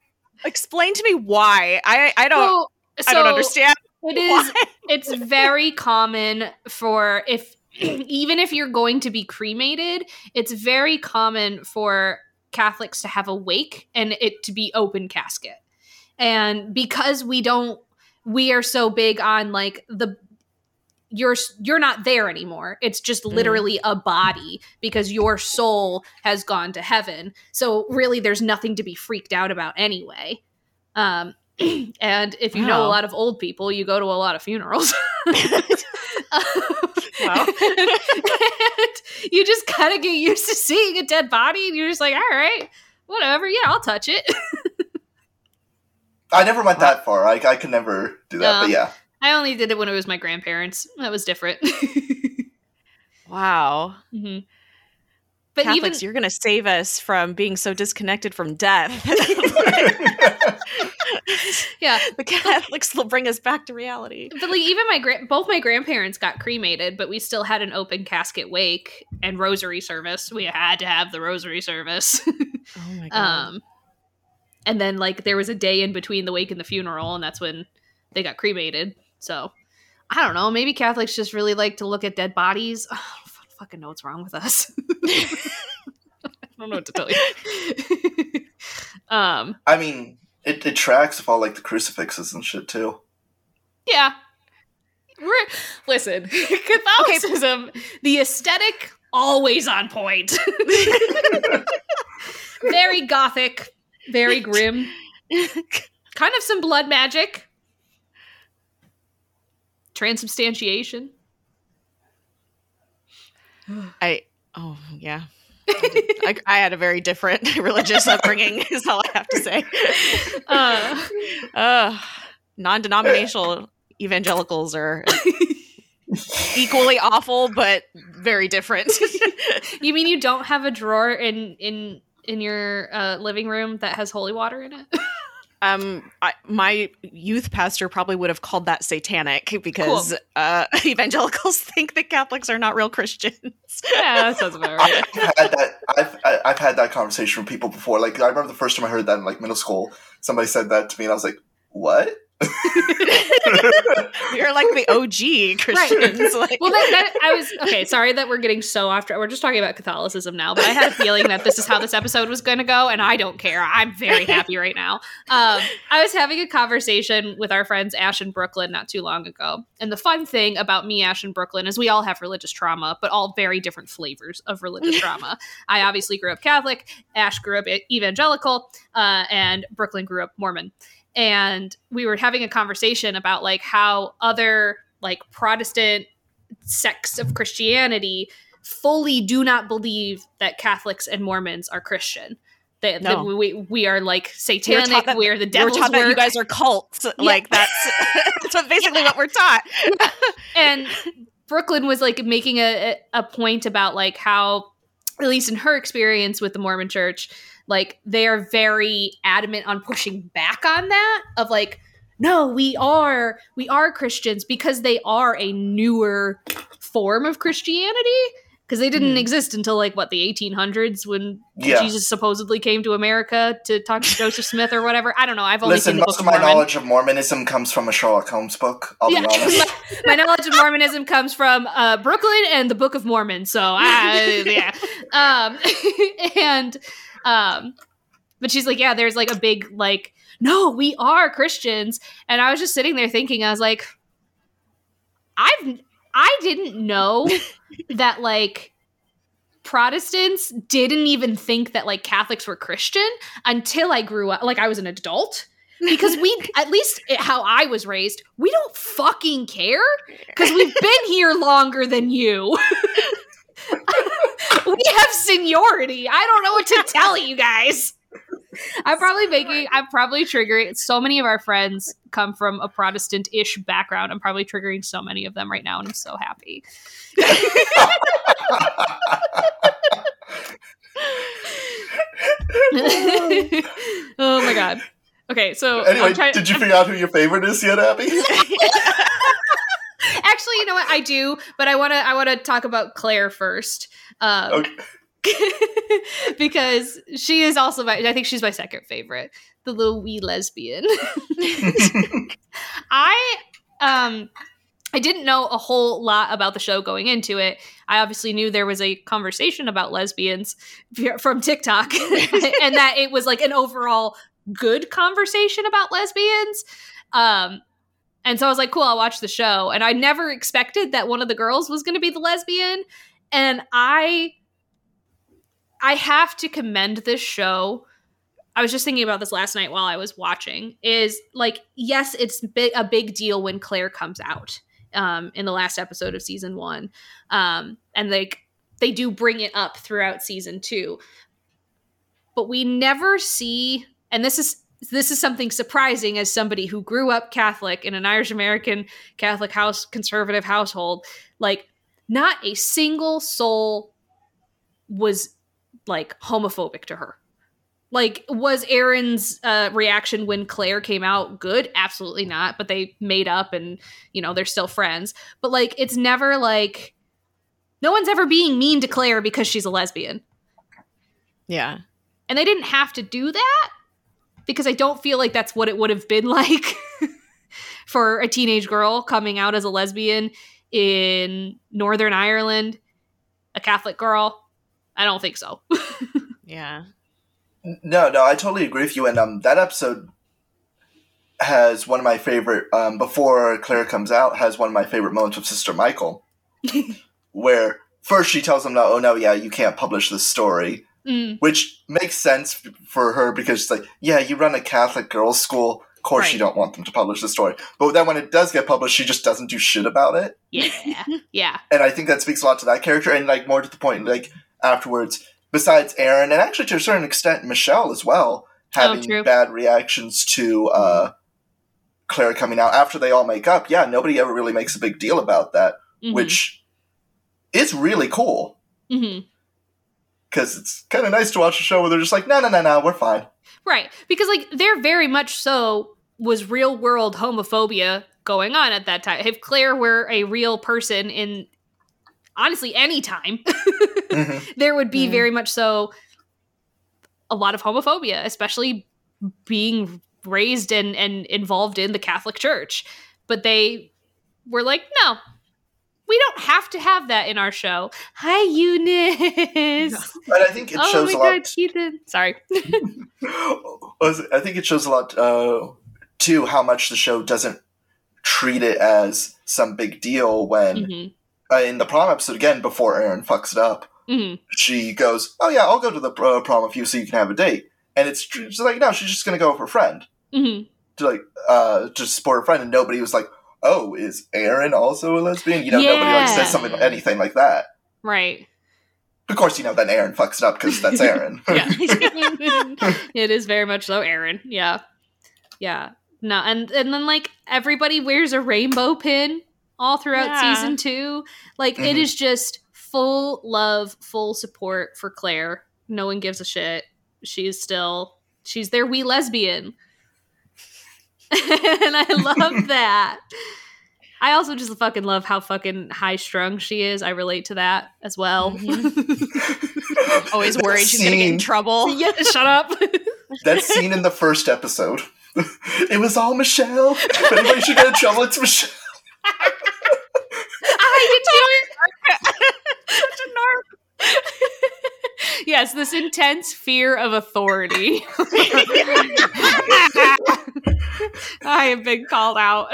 explain to me why. I I don't So, I don't understand. It is. why. <laughs> It's very common for if <clears throat> even if you're going to be cremated, it's very common for Catholics to have a wake and it to be open casket. And because we don't we are so big on like the you're you're not there anymore. It's just literally a body because your soul has gone to heaven. So really there's nothing to be freaked out about anyway. Um <clears throat> and if you know a lot of old people, you go to a lot of funerals. <laughs> <laughs> Wow. <laughs> and you just kind of get used to seeing a dead body, and you're just like, all right, whatever. Yeah, I'll touch it. I never went that far. I, I could never do that. No. But yeah, I only did it when it was my grandparents. That was different. <laughs> Wow. Mhm. But Catholics, even you're going to save us from being so disconnected from death. <laughs> <laughs> yeah, the Catholics will bring us back to reality. but like even my grand, both my grandparents got cremated, but we still had an open casket wake and rosary service. We had to have the rosary service. Oh my god. um, and then like there was a day in between the wake and the funeral, and that's when they got cremated. So I don't know. Maybe Catholics just really like to look at dead bodies. <sighs> I don't fucking know what's wrong with us. <laughs> I don't know what to tell you. <laughs> um, I mean, it, it tracks with all like the crucifixes and shit too. yeah. We're listen, <laughs> Catholicism, the aesthetic always on point. very gothic, very grim. <laughs> kind of some blood magic. Transubstantiation. <gasps> I oh yeah. I, I had a very different <laughs> religious upbringing. <laughs> Is all I have to say. Uh, Uh, non-denominational evangelicals are equally awful, but very different. you mean you don't have a drawer in in in your uh, living room that has holy water in it? <laughs> um, I, my youth pastor probably would have called that satanic because Cool. uh, <laughs> evangelicals think that Catholics are not real Christians. yeah, that <laughs> sounds about I've had that. I've I've had that conversation with people before. Like I remember the first time I heard that in like middle school. Somebody said that to me, and I was like, "What?" <laughs> You're like the OG Christians. Like, Well, that, that I was okay. Sorry that we're getting so off. track. We're just talking about Catholicism now, but I had a feeling that this is how this episode was going to go, and I don't care. I'm very happy right now. Um, I was having a conversation with our friends Ash and Brooklyn not too long ago, and the fun thing about me, Ash, and Brooklyn is we all have religious trauma, but all very different flavors of religious <laughs> trauma. I obviously grew up Catholic. Ash grew up evangelical, uh, and Brooklyn grew up Mormon. And we were having a conversation about like how other like Protestant sects of Christianity fully do not believe that Catholics and Mormons are Christian. That, No. that we we are like satanic. that- we are the devil. We're taught that you guys are cults. Like that's <laughs> that's basically what we're taught. <laughs> and Brooklyn was like making a a point about like how at least in her experience with the Mormon church like they are very adamant on pushing back on that of like no we are we are Christians because they are a newer form of Christianity because they didn't Mhm. exist until like what the 1800s when Yeah. Jesus supposedly came to America to talk to Joseph Smith or whatever I don't know I've only Listen, seen the most Book of of my knowledge of Mormonism comes from a Sherlock Holmes book. I'll Yeah. be <laughs> honest. my knowledge of Mormonism comes from uh, Brooklyn and the Book of Mormon. So I, yeah, <laughs> um, <laughs> and um, but she's like, yeah, there's like a big like, no, we are Christians, and I was just sitting there thinking, I was like, I've I didn't know <laughs> that like. Protestants didn't even think that like Catholics were Christian until I grew up. Like I was an adult because we, <laughs> at least how I was raised, we don't fucking care because we've been here longer than you. <laughs> <laughs> we have seniority. I don't know what to tell you guys. I'm probably making, I'm probably triggering. So many of our friends come from a Protestant ish background. I'm probably triggering so many of them right now, and I'm so happy. <laughs> <laughs> oh my god. Okay, so anyway, I'm did you figure out who your favorite is yet, Abby? Actually, you know what? I do, but I want to. I want to talk about Claire first, um, Okay. <laughs> because she is also my. I think she's my second favorite, the little wee lesbian. <laughs> I um, I didn't know a whole lot about the show going into it. I obviously knew there was a conversation about lesbians from TikTok, <laughs> and that it was like an overall good conversation about lesbians. Um, and so I was like, cool, I'll watch the show. And I never expected that one of the girls was going to be the lesbian. And I I have to commend this show. I was just thinking about this last night while I was watching. Is like, yes, it's a big deal when Claire comes out um, in the last episode of season one, um, and like they do bring it up throughout season two. But we never see, and this is this is something surprising as somebody who grew up Catholic in an Irish American Catholic house, conservative household. Like, not a single soul was like homophobic to her. Like, was Erin's uh, reaction when Claire came out good? Absolutely not. But they made up and, you know, they're still friends. But like, it's never like, no one's ever being mean to Claire because she's a lesbian. yeah. And they didn't have to do that because I don't feel like that's what it would have been <laughs> like for a teenage girl coming out as a lesbian in Northern Ireland, a Catholic girl. I don't think so. <laughs> Yeah. No, no, I totally agree with you. And um, that episode has one of my favorite. Um, before Claire comes out, has one of my favorite moments with Sister Michael, <laughs> where first she tells him, "No, oh no, yeah, you can't publish this story," Mm, which makes sense for her because it's like, yeah, you run a Catholic girls' school. Of course, you don't want them to publish the story. But then when it does get published, she just doesn't do shit about it. yeah, <laughs> yeah, and I think that speaks a lot to that character. And like more to the point, like afterwards, besides Erin, and actually to a certain extent Michelle as well, having true. bad reactions to uh, Claire coming out after they all make up. Yeah, nobody ever really makes a big deal about that, Mhm, which is really cool mhm. Because it's kind of nice to watch a show where they're just like, no, no, no, no, we're fine. right because like there very much so was real world homophobia going on at that time. If Claire were a real person in honestly any time, <laughs> Mhm. there would be Mm. very much so a lot of homophobia, especially being raised and, and involved in the Catholic Church. But they were like, no, we don't have to have that in our show. Hi, Eunice. <laughs> But I think it oh shows a lot. god, Keaton. Sorry. <laughs> I think it shows a lot uh, too how much the show doesn't treat it as some big deal when hmm uh, in the prom episode again before Erin fucks it up, hmm she goes, "Oh yeah, I'll go to the uh, prom with you so you can have a date." And it's she's like, "No, she's just gonna go with her friend hmm to like uh to support her friend." And nobody was like, "Oh, is Erin also a lesbian?" You know, nobody like says something anything like that. Right. Of course, you know, then Erin fucks it up because that's Erin. <laughs> yeah. <laughs> <laughs> it is very much so Erin. Yeah. Yeah. No, and and then like everybody wears a rainbow pin all throughout Yeah. season 2. Like it Mhm. is just full love, full support for Claire. No one gives a shit. She's still she's their wee lesbian. <laughs> and I love <laughs> that. I also just fucking love how fucking high strung she is. I relate to that as well. <laughs> Always worried That she's gonna get in trouble. yeah, shut up. that scene in the first episode. it was all Michelle. If anybody should get in trouble, it's Michelle. I can do it. Yes, this intense fear of authority. I have been called out.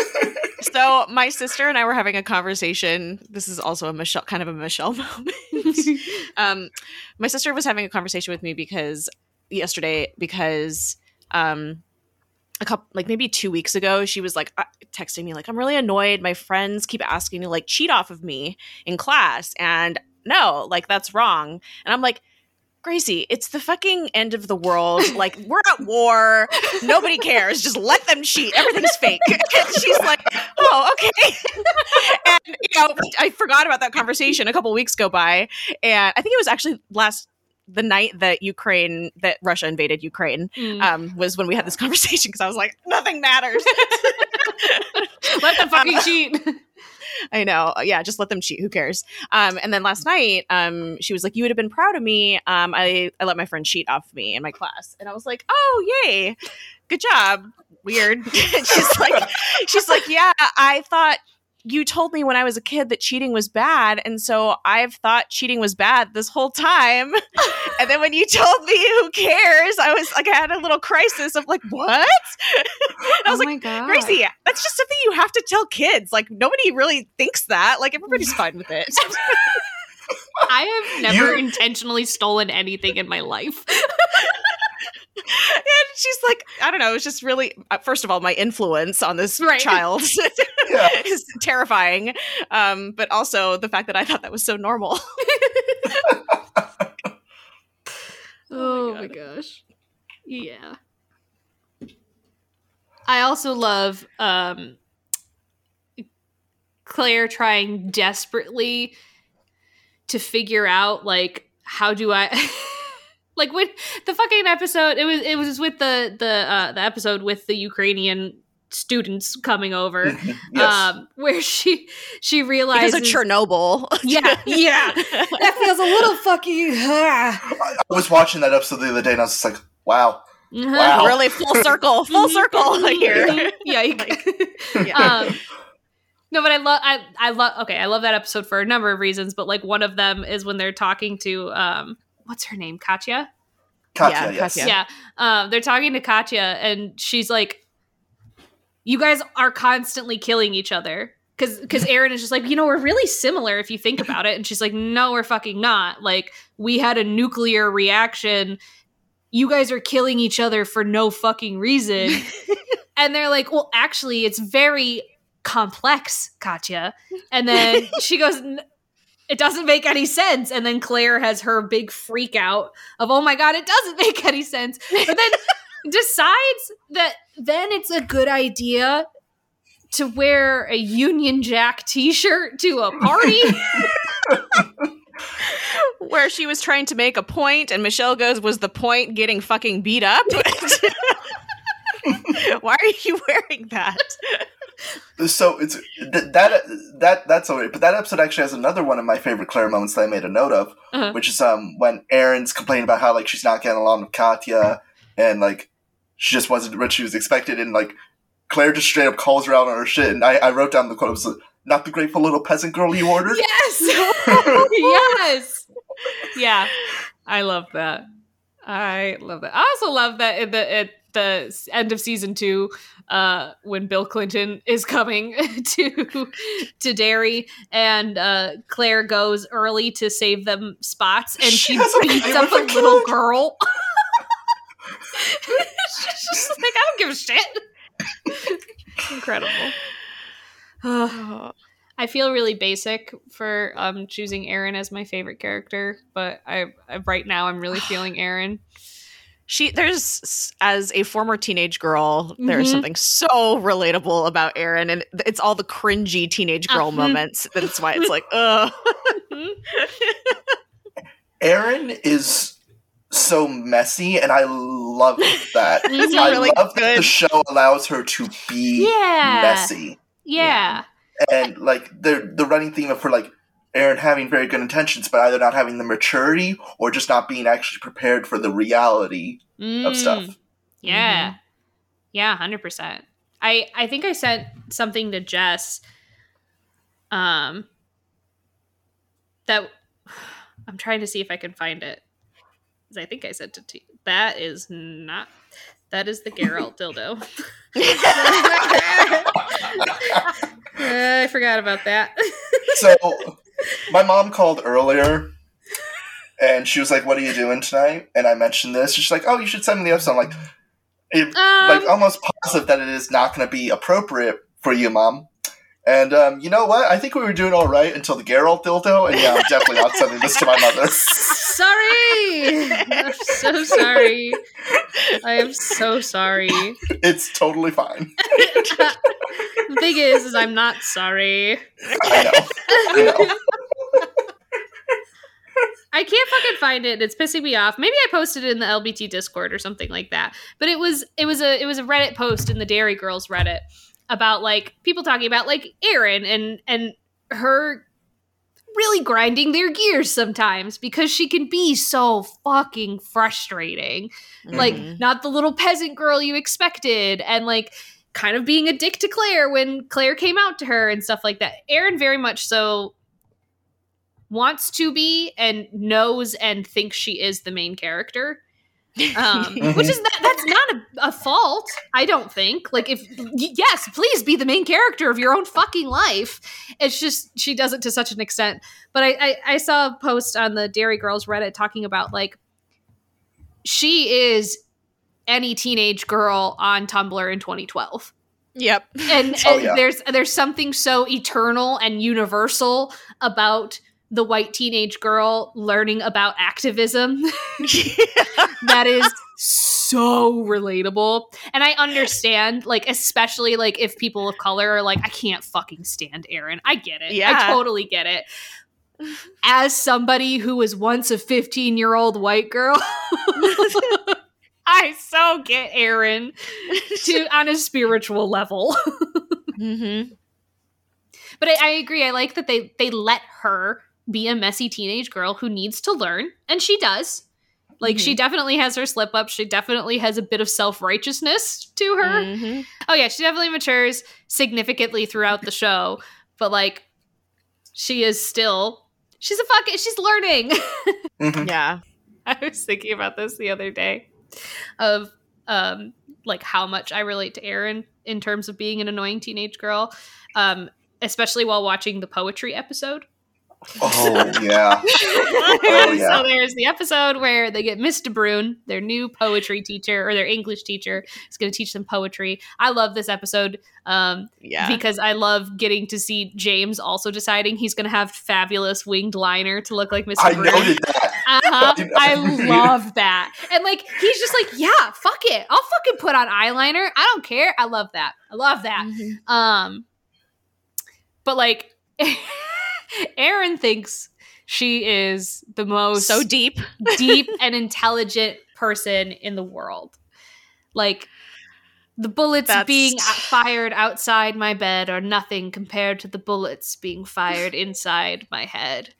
<laughs> so my sister and I were having a conversation. This is also a Michelle, kind of a Michelle moment. <laughs> um, my sister was having a conversation with me because yesterday because um, a couple like maybe two weeks ago she was like uh, texting me like I'm really annoyed. My friends keep asking to like cheat off of me in class, and no, like that's wrong. And I'm like. Gracie, it's the fucking end of the world. <laughs> Like, we're at war. Nobody cares. Just let them cheat. Everything's fake. <laughs> And she's like, oh, okay. <laughs> and, you know, I forgot about that conversation. A couple weeks go by. And I think it was actually last, the night that Ukraine, that Russia invaded Ukraine, Mm. um, was when we had this conversation because I was like, nothing matters. Let them fucking cheat. <laughs> I know. Yeah, just let them cheat. Who cares? Um, and then last night, um, she was like, "You would have been proud of me. Um, I I let my friend cheat off me in my class." And I was like, "Oh, yay, good job." Weird. <laughs> She's like, she's like, "Yeah, I thought." You told me when I was a kid that cheating was bad, and so I've thought cheating was bad this whole time. <laughs> and then when you told me who cares, I was like, I had a little crisis of like, what? and I was oh like, my god. Gracie, that's just something you have to tell kids. Like nobody really thinks that. Like everybody's fine with it. <laughs> I have never You- intentionally stolen anything in my life. <laughs> and she's like, I don't know. It's just really, uh, first of all, my influence on this Right. child Yeah. <laughs> is terrifying. Um, but also the fact that I thought that was so normal. <laughs> <laughs> Oh my gosh. Yeah. I also love um Claire trying desperately to figure out like how do I like when the fucking episode it was it was with the the uh the episode with the Ukrainian students coming over <laughs> yes. um where she she because realizes of Chernobyl. yeah <laughs> yeah that feels a little <laughs> fucking I I was watching that episode the other day and I was just like, wow. Uh-huh. Wow. really full circle, full circle here. yeah. Yeah. um, no, but I love I I love okay, I love that episode for a number of reasons, but like one of them is when they're talking to um what's her name? Katya? Katya, Yeah, yes. Katya. Yeah. Um they're talking to Katya and she's like you guys are constantly killing each other. Cause, cause <laughs> Erin is just like, you know, we're really similar if you think <laughs> about it. And she's like, no, we're fucking not. Like, we had a nuclear reaction. You guys are killing each other for no fucking reason. <laughs> and they're like, well, actually, it's very complex, Katya. And then she goes, it doesn't make any sense. And then Claire has her big freak out of, oh my God, it doesn't make any sense. But then decides that then it's a good idea to wear a Union Jack t shirt to a party. <laughs> Where she was trying to make a point, and Michelle goes, "Was the point getting fucking beat up?" <laughs> Why are you wearing that? So it's th- that that that's alright, but that episode actually has another one of my favorite Claire moments that I made a note of, Uh-huh. which is um when Erin's complaining about how like she's not getting along with Katya and like she just wasn't what she was expected, and like Claire just straight up calls her out on her shit, and I, I wrote down the quote it was not the grateful little peasant girl you ordered. yes. <laughs> yes. Yeah. I love that. I love that. I also love that at the at the end of season two, uh, when Bill Clinton is coming <laughs> to to Derry and uh, Claire goes early to save them spots and she, She beats up a a little kid. girl. <laughs> She's just like, I don't give a shit. Incredible. Oh, <sighs> I feel really basic for um choosing Erin as my favorite character, but I, I right now I'm really <sighs> feeling Erin. She there's as a former teenage girl, there's Mhm. something so relatable about Erin, and it's all the cringy teenage girl Uh-huh. moments. That's why it's like, ugh. Erin is so messy, and I love that. <laughs> I love that the show allows her to be Yeah. messy, Yeah. and like the the running theme of her like Erin having very good intentions, but either not having the maturity or just not being actually prepared for the reality of stuff. Mm. Yeah. Yeah, 100%. I I think I sent something to Jess um that <sighs> I'm trying to see if I can find it. 'Cause I think I said to you. That is not that is the Geralt dildo. Uh, <laughs> I forgot about that. so my mom called earlier and she was like what are you doing tonight and i mentioned this she's like oh you should send me the episode i'm like it, like Um, almost positive that it is not going to be appropriate for you mom and um, you know what i think we were doing all right until the Geralt dildo and yeah i'm definitely not sending this to my mother <laughs> sorry. I'm so sorry. I am so sorry. it's totally fine <laughs> the thing is, is I'm not sorry. i know i know <laughs> I can't fucking find it. It's pissing me off. Maybe I posted it in the LBT Discord or something like that. But it was it was a it was a Reddit post in the Derry Girls Reddit about like people talking about like Erin and and her really grinding their gears sometimes because she can be so fucking frustrating. Like Mhm. not the little peasant girl you expected and like kind of being a dick to Claire when Claire came out to her and stuff like that. Aaron very much so wants to be and knows and thinks she is the main character. Um, <laughs> which is that that's not a, a fault, I don't think. Like if yes, please be the main character of your own fucking life. It's just she does it to such an extent. But I, I, I saw a post on the Derry Girls Reddit talking about like she is any teenage girl on Tumblr in 2012 Yep. and, <laughs> Oh, yeah. there's there's something so eternal and universal about the white teenage girl learning about activism <laughs> <laughs> that is so relatable and i understand like especially like if people of color are like i can't fucking stand erin i get it Yeah. i totally get it as somebody who was once a 15 year old white girl <laughs> i so get erin to on a spiritual level mm-hmm. But I, I agree. I like that they they let her be a messy teenage girl who needs to learn, and she does. Like she definitely has her slip up. She definitely has a bit of self righteousness to her. Mhm. Oh yeah, she definitely matures significantly throughout the show. But like, she is still she's a fucking she's learning. <laughs> Mhm. Yeah. I was thinking about this the other day of um like how much I relate to Erin in terms of being an annoying teenage girl. Um especially while watching the poetry episode. Oh yeah <laughs> so yeah. there's the episode where they get Miss De Bruyne, their new poetry teacher or their English teacher, is going to teach them poetry. I love this episode um, Yeah. because I love getting to see James also deciding he's going to have fabulous winged liner to look like Miss i De Bruyne. noted that Uh-huh. I- I love that. And like he's just like, yeah, fuck it. I'll fucking put on eyeliner. I don't care. I love that. I love that. Mhm. Um but like <laughs> Erin thinks she is the most So deep. <laughs> deep <laughs> and intelligent person in the world. Like the bullets That's- being fired outside my bed are nothing compared to the bullets being fired inside my head.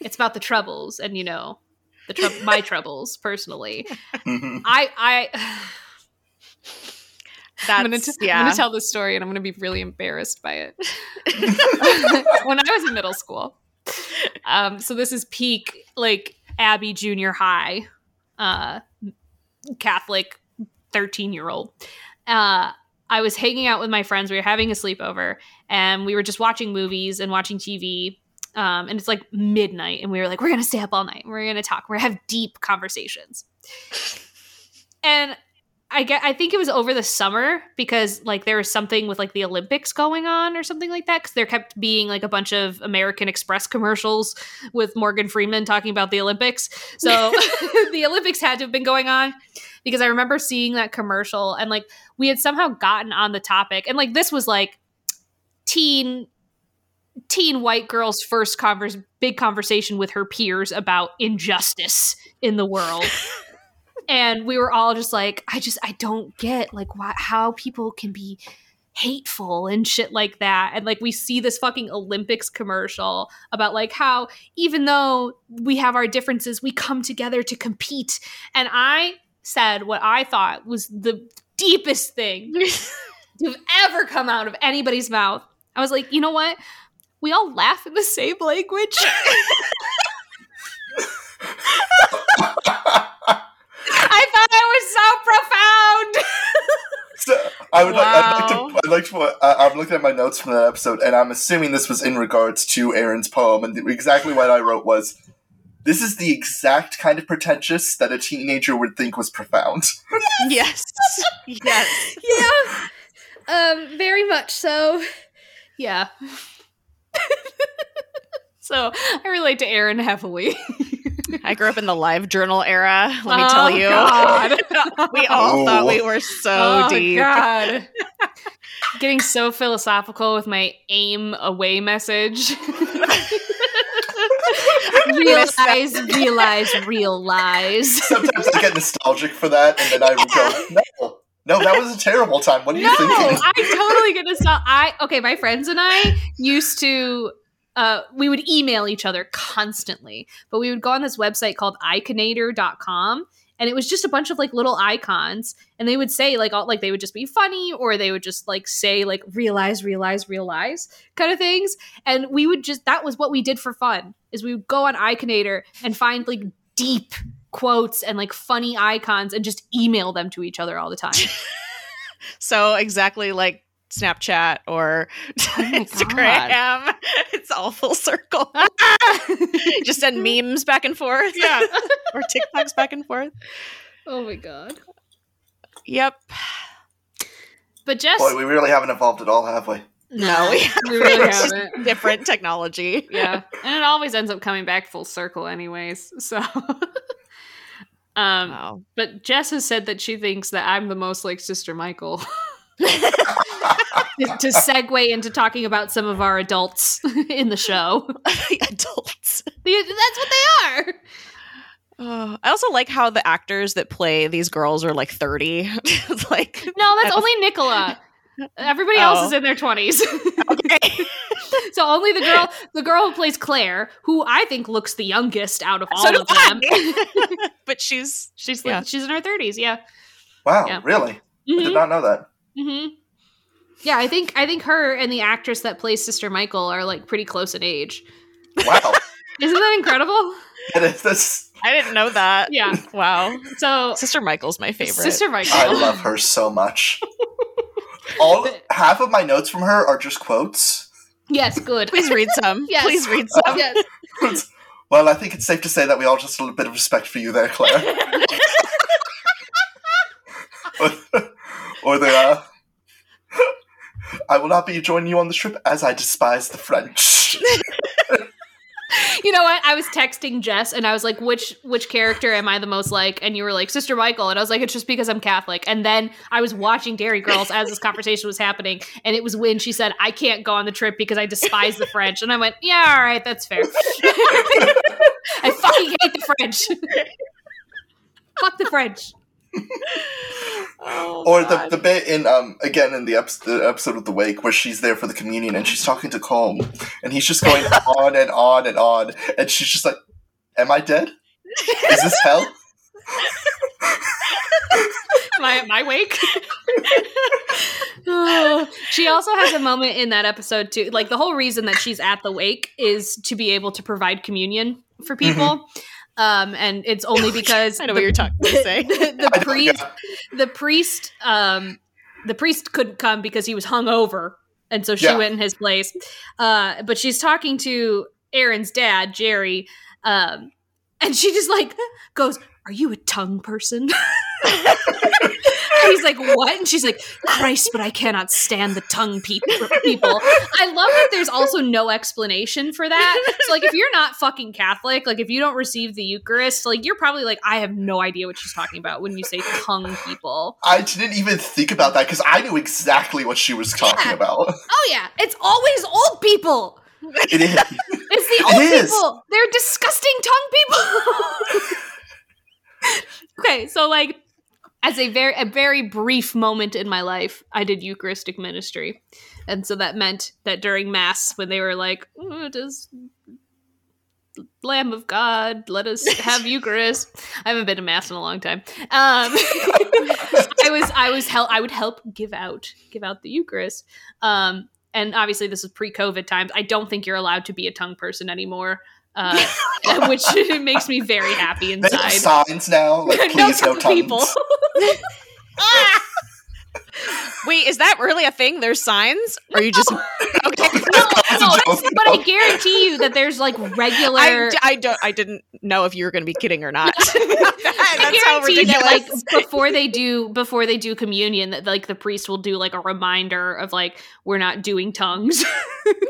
It's about the troubles, and you know, the trou- my <laughs> troubles personally. I I I'm gonna, t- I'm gonna tell this story, and I'm gonna be really embarrassed by it. <laughs> when I was in middle school, um, so this is peak like Abby Junior High, uh, Catholic thirteen year old. Uh, I was hanging out with my friends. We were having a sleepover, and we were just watching movies and watching TV. Um, and it's like midnight, and we were like, we're gonna stay up all night. We're gonna talk. We're gonna have deep conversations. And I get I think it was over the summer because like there was something with like the Olympics going on or something like that because there kept being like a bunch of American Express commercials with Morgan Freeman talking about the Olympics. So <laughs> <laughs> the Olympics had to have been going on because I remember seeing that commercial and like we had somehow gotten on the topic and like this was like teen teen white girl's first converse big conversation with her peers about injustice in the world <laughs> and we were all just like i just i don't get like why how people can be hateful and shit like that. And like we see this fucking olympics commercial about like how even though we have our differences we come together to compete. And i said what i thought was the deepest thing <laughs> to have ever come out of anybody's mouth. I was like you know what? We all laugh in the same language <laughs> <laughs> I thought I was so profound. <laughs> So I would like, I'd like to, I'd like to, uh, I'm looking at my notes from that episode, and I'm assuming this was in regards to Erin's poem, and exactly what I wrote was, "This is the exact kind of pretentious that a teenager would think was profound." <laughs> yes. Yes. yeah. Um, very much so. Yeah. <laughs> so I relate to Erin heavily. I grew up in the live journal era. Let me Oh, tell you. God. <laughs> we all Oh. thought we were so oh deep. God. <laughs> Getting so philosophical with my aim away message. <laughs> realize, realize, realize. Sometimes I get nostalgic for that, and then I would go, "No, no, that was a terrible time. What are you no, thinking?" I totally get to stop. I okay, my friends and I used to uh we would email each other constantly, but we would go on this website called iconator.com and it was just a bunch of like little icons and they would say like all like they would just be funny or they would just like say like realize realize realize kind of things and we would just that was what we did for fun is we would go on iconator and find like deep quotes and like funny icons and just email them to each other all the time. <laughs> So exactly like Snapchat or my <laughs> Instagram. <laughs> It's all full circle. <laughs> Just send memes back and forth. Yeah. or TikToks back and forth. oh my god. Yep. But Jess, Boy, we really haven't evolved at all, have we? No, we, we really haven't. different technology. Yeah, and it always ends up coming back full circle, anyways. So, um, Wow. but Jess has said that she thinks that I'm the most like Sister Michael. To, <laughs> to segue into talking about some of our adults <laughs> in the show, <laughs> adults. That's what they are. Oh, I also like how the actors that play these girls are like 30. It's like, No, that's only Nicola. Everybody else Oh. is in their twenties. okay. so only the girl, the girl who plays Claire, who I think looks the youngest out of all So of them. But she's, She's Yeah. she's in her thirties. Yeah. Wow, Yeah. really? I Mhm. did not know that. hmm Yeah, I think I think her and the actress that plays Sister Michael are like pretty close in age. Wow, <laughs> Isn't that incredible? that is, that's, I didn't know that. Yeah. Wow. So Sister Michael's my favorite. Sister Michael. I love her so much. <laughs> All half of my notes from her are just quotes. yes, good. Please read some. <laughs> Yes. Please read some. yes. well, I think it's safe to say that we all just a little bit of respect for you there, Claire. or the uh, I will not be joining you on the trip as I despise the French. <laughs> You know what? I was texting Jess and I was like, which which character am I the most like? And you were like, Sister Michael. And I was like, it's just because I'm Catholic. And then I was watching Derry Girls as this conversation was happening. And it was when she said, I can't go on the trip because I despise the French. And I went, Yeah, all right, that's fair. <laughs> I fucking hate the French. <laughs> Fuck the French. <laughs> Oh, or the, God. the bit in um again in the, eps- the episode of the wake where she's there for the communion and she's talking to Colm and he's just going <laughs> on and on and on and she's just like, "Am I dead? Is this hell?" my my wake. Oh. she also has a moment in that episode too. Like the whole reason that she's at the wake is to be able to provide communion for people. Um, and it's only <laughs> because I know the, what you're talking to <laughs> say. the, I don't priest the priest um the priest couldn't come because he was hungover and so she Yeah. went in his place uh but she's talking to erin's dad gerry um and she just like goes are you a tongue person And <laughs> he's like, "What?" And she's like, "Christ, but I cannot stand the tongue pe- people." I love that there's also no explanation for that. So, like, if you're not fucking Catholic, like, if you don't receive the Eucharist, like, you're probably like, "I have no idea what she's talking about" when you say tongue people. I didn't even think about that because I knew exactly what she was talking Yeah. about. Oh yeah, it's always old people. It is. It's the old people. They're disgusting tongue people. <laughs> okay, so like as a very a very brief moment in my life, I did Eucharistic ministry. And so that meant that during mass when they were like, oh, does Lamb of God, let us <laughs> have Eucharist. I haven't been to mass in a long time. Um, <laughs> I was I was help I would help give out give out the Eucharist. Um, and obviously this is pre-COVID times. I don't think you're allowed to be a tongue person anymore, uh, <laughs> which <laughs> makes me very happy They have inside. signs now, like <laughs> please no, tongue tongues. people. Wait, is that really a thing? There's signs? Or you just okay? no, no, but I guarantee you that there's like regular. I, I don't. I didn't know if you were going to be kidding or not. I That's how guarantee that like before they do before they do communion that like the priest will do like a reminder of like we're not doing tongues.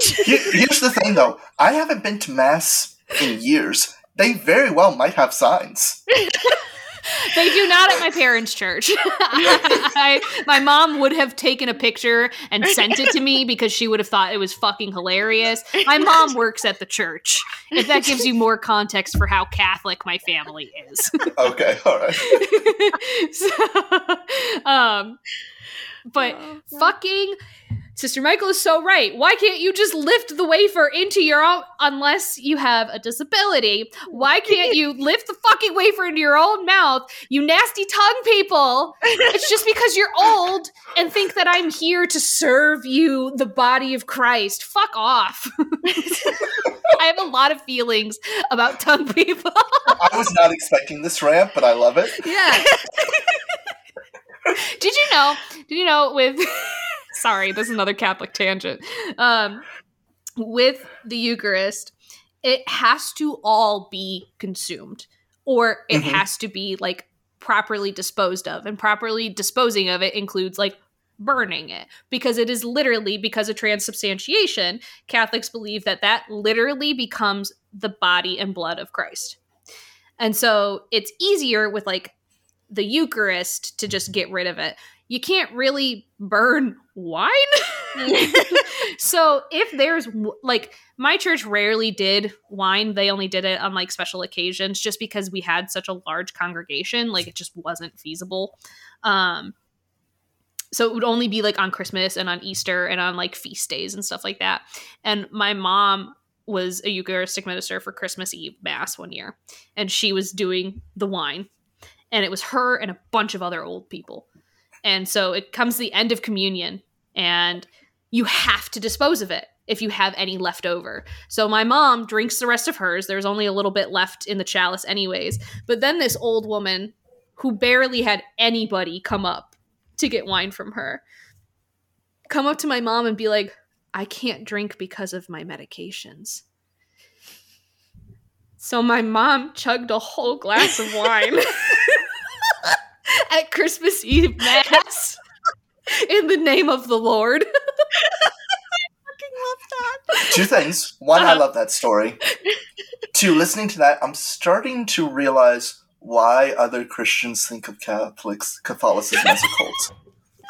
Here's the thing, though. I haven't been to mass in years. They very well might have signs. <laughs> they do not at my parents' church. <laughs> I, my mom would have taken a picture and sent it to me because she would have thought it was fucking hilarious. My mom works at the church. If that gives you more context for how Catholic my family is. <laughs> Okay, all right. so, um, but fucking Sister Michael is so right. Why can't you just lift the wafer into your own unless you have a disability? Why can't you <laughs> lift the fucking wafer into your own mouth, you nasty tongue people? It's just because you're old and think that I'm here to serve you the body of Christ. Fuck off. <laughs> I have a lot of feelings about tongue people. I was not expecting this rant, but I love it. Yeah. <laughs> did you know? Did you know with sorry, this is another Catholic tangent. Um with the Eucharist, it has to all be consumed or it Mhm. has to be like properly disposed of and properly disposing of it includes like burning it because it is literally because of transubstantiation catholics believe that that literally becomes the body and blood of christ and so it's easier with like the Eucharist to just get rid of it. You can't really burn wine. <laughs> so if there's like my church rarely did wine, they only did it on like special occasions just because we had such a large congregation, like it just wasn't feasible. Um so it would only be like on Christmas and on Easter and on like feast days and stuff like that. And my mom was a Eucharistic minister for Christmas Eve Mass one year, and she was doing the wine. And it was her and a bunch of other old people. And so it comes the end of communion, and you have to dispose of it if you have any left over. So my mom drinks the rest of hers. There's only a little bit left in the chalice, anyways. But then this old woman who barely had anybody come up to get wine from her come up to my mom and be like, I can't drink because of my medications. So my mom chugged a whole glass of wine <laughs> at Christmas Eve Mass in the name of the Lord. <laughs> Two things. One, I Uh-huh. love that story. Two, listening to that, I'm starting to realize why other Christians think of Catholics Catholicism as a cult. <laughs>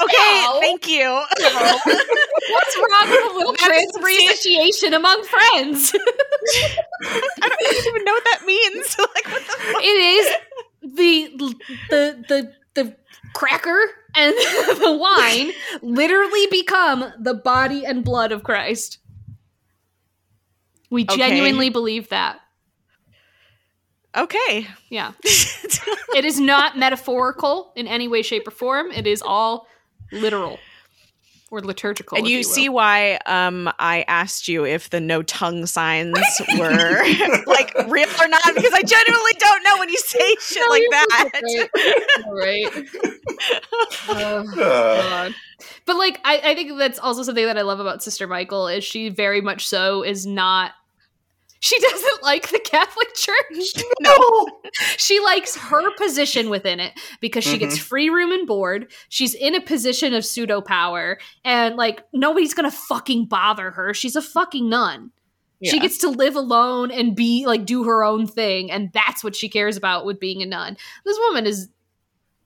Okay, Ow. thank you. <laughs> What's wrong with a little That's transubstantiation among friends? I don't even know what that means. like, what the fuck? it is the the the the cracker and <laughs> the wine literally become the body and blood of Christ. We Okay. genuinely believe that. Okay. Yeah. <laughs> It is not metaphorical in any way, shape, or form. It is all literal or liturgical. and if you, see why um, I asked you if the no tongue signs <laughs> were <laughs> like real or not because I genuinely don't know when you say <laughs> shit No, like that. right. Oh, Uh, God. But like I, I think that's also something that I love about Sister Michael is she very much so is not She doesn't like the Catholic Church. <laughs> No. She likes her position within it because she gets mm-hmm. free room and board. She's in a position of pseudo power, and like nobody's gonna fucking bother her. She's a fucking nun. She gets to live alone and be like do her own thing, and that's what she cares about with being a nun. This woman is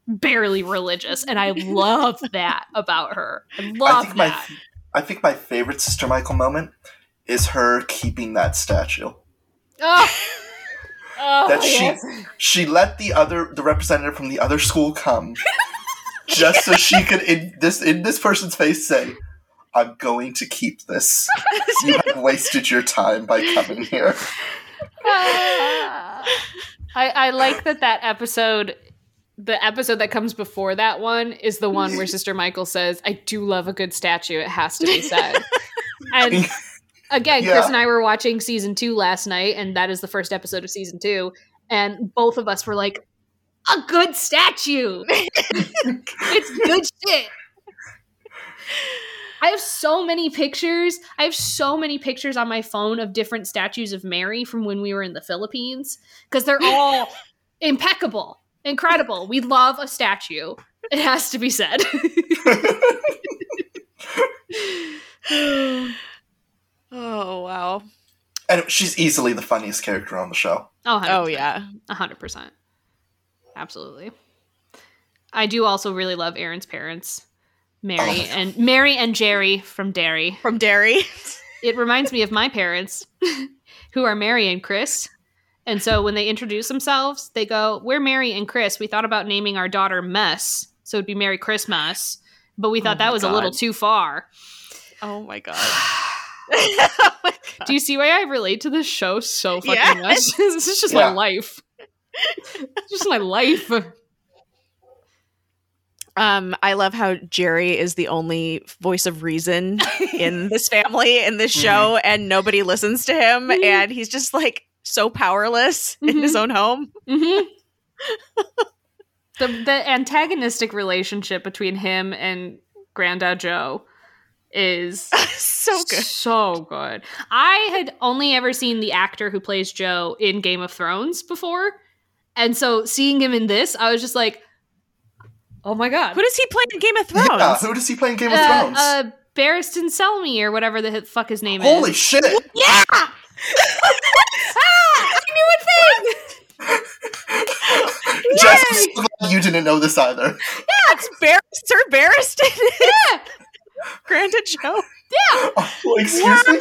barely religious, and I love <laughs> that about her. I I love my that. I think my favorite Sister Michael moment is her keeping that statue. Oh. <laughs> Oh, That she yes. she let the other the representative from the other school come <laughs> just so she could in this in this person's face say, I'm going to keep this. <laughs> You have wasted your time by coming here. Ah. I, I like that that episode the episode that comes before that one is the one where sister michael says i do love a good statue it has to be said and again Yeah. chris and i were watching season two last night and that is the first episode of season two and both of us were like a good statue it's good shit I have so many pictures. I have so many pictures on my phone of different statues of Mary from when we were in the Philippines because they're all impeccable, incredible. We love a statue. It has to be said. Oh wow. and she's easily the funniest character on the show. oh, 100%. Oh yeah. A hundred percent. Absolutely. I do also really love Erin's parents, Mary Oh. and Mary and Gerry from Derry. From Derry. <laughs> It reminds me of my parents, <laughs> who are Mary and Chris. And so when they introduce themselves, they go, "We're Mary and Chris. We thought about naming our daughter Mess, so it'd be Merry Christmas, but we thought Oh that my was a little too far." Oh my god. <sighs> <sighs> oh. <laughs> Do you <laughs> see why I relate to this show so fucking Yes. much? <laughs> this is just Yeah. my life. It's just my life. Um, I love how Gerry is the only voice of reason in this family in this show, and nobody listens to him, Mhm. and he's just like so powerless in his own home. hmm the the antagonistic relationship between him and Grandad Joe is <laughs> so good. So good. I had only ever seen the actor who plays Joe in Game of Thrones before. And so seeing him in this, I was just like, oh my god. Who does he play in Game of Thrones? Yeah, who does he play in Game of uh, Thrones? uh, Barristan Selmy or whatever the fuck his name Holy is. Holy shit! yeah. <laughs> ah, I knew a thing! Jess, I'm so glad you didn't know this either. Yeah, That's Bar- Sir Barristan. Yeah. Grandad Joe. <laughs> Oh, excuse wow, me.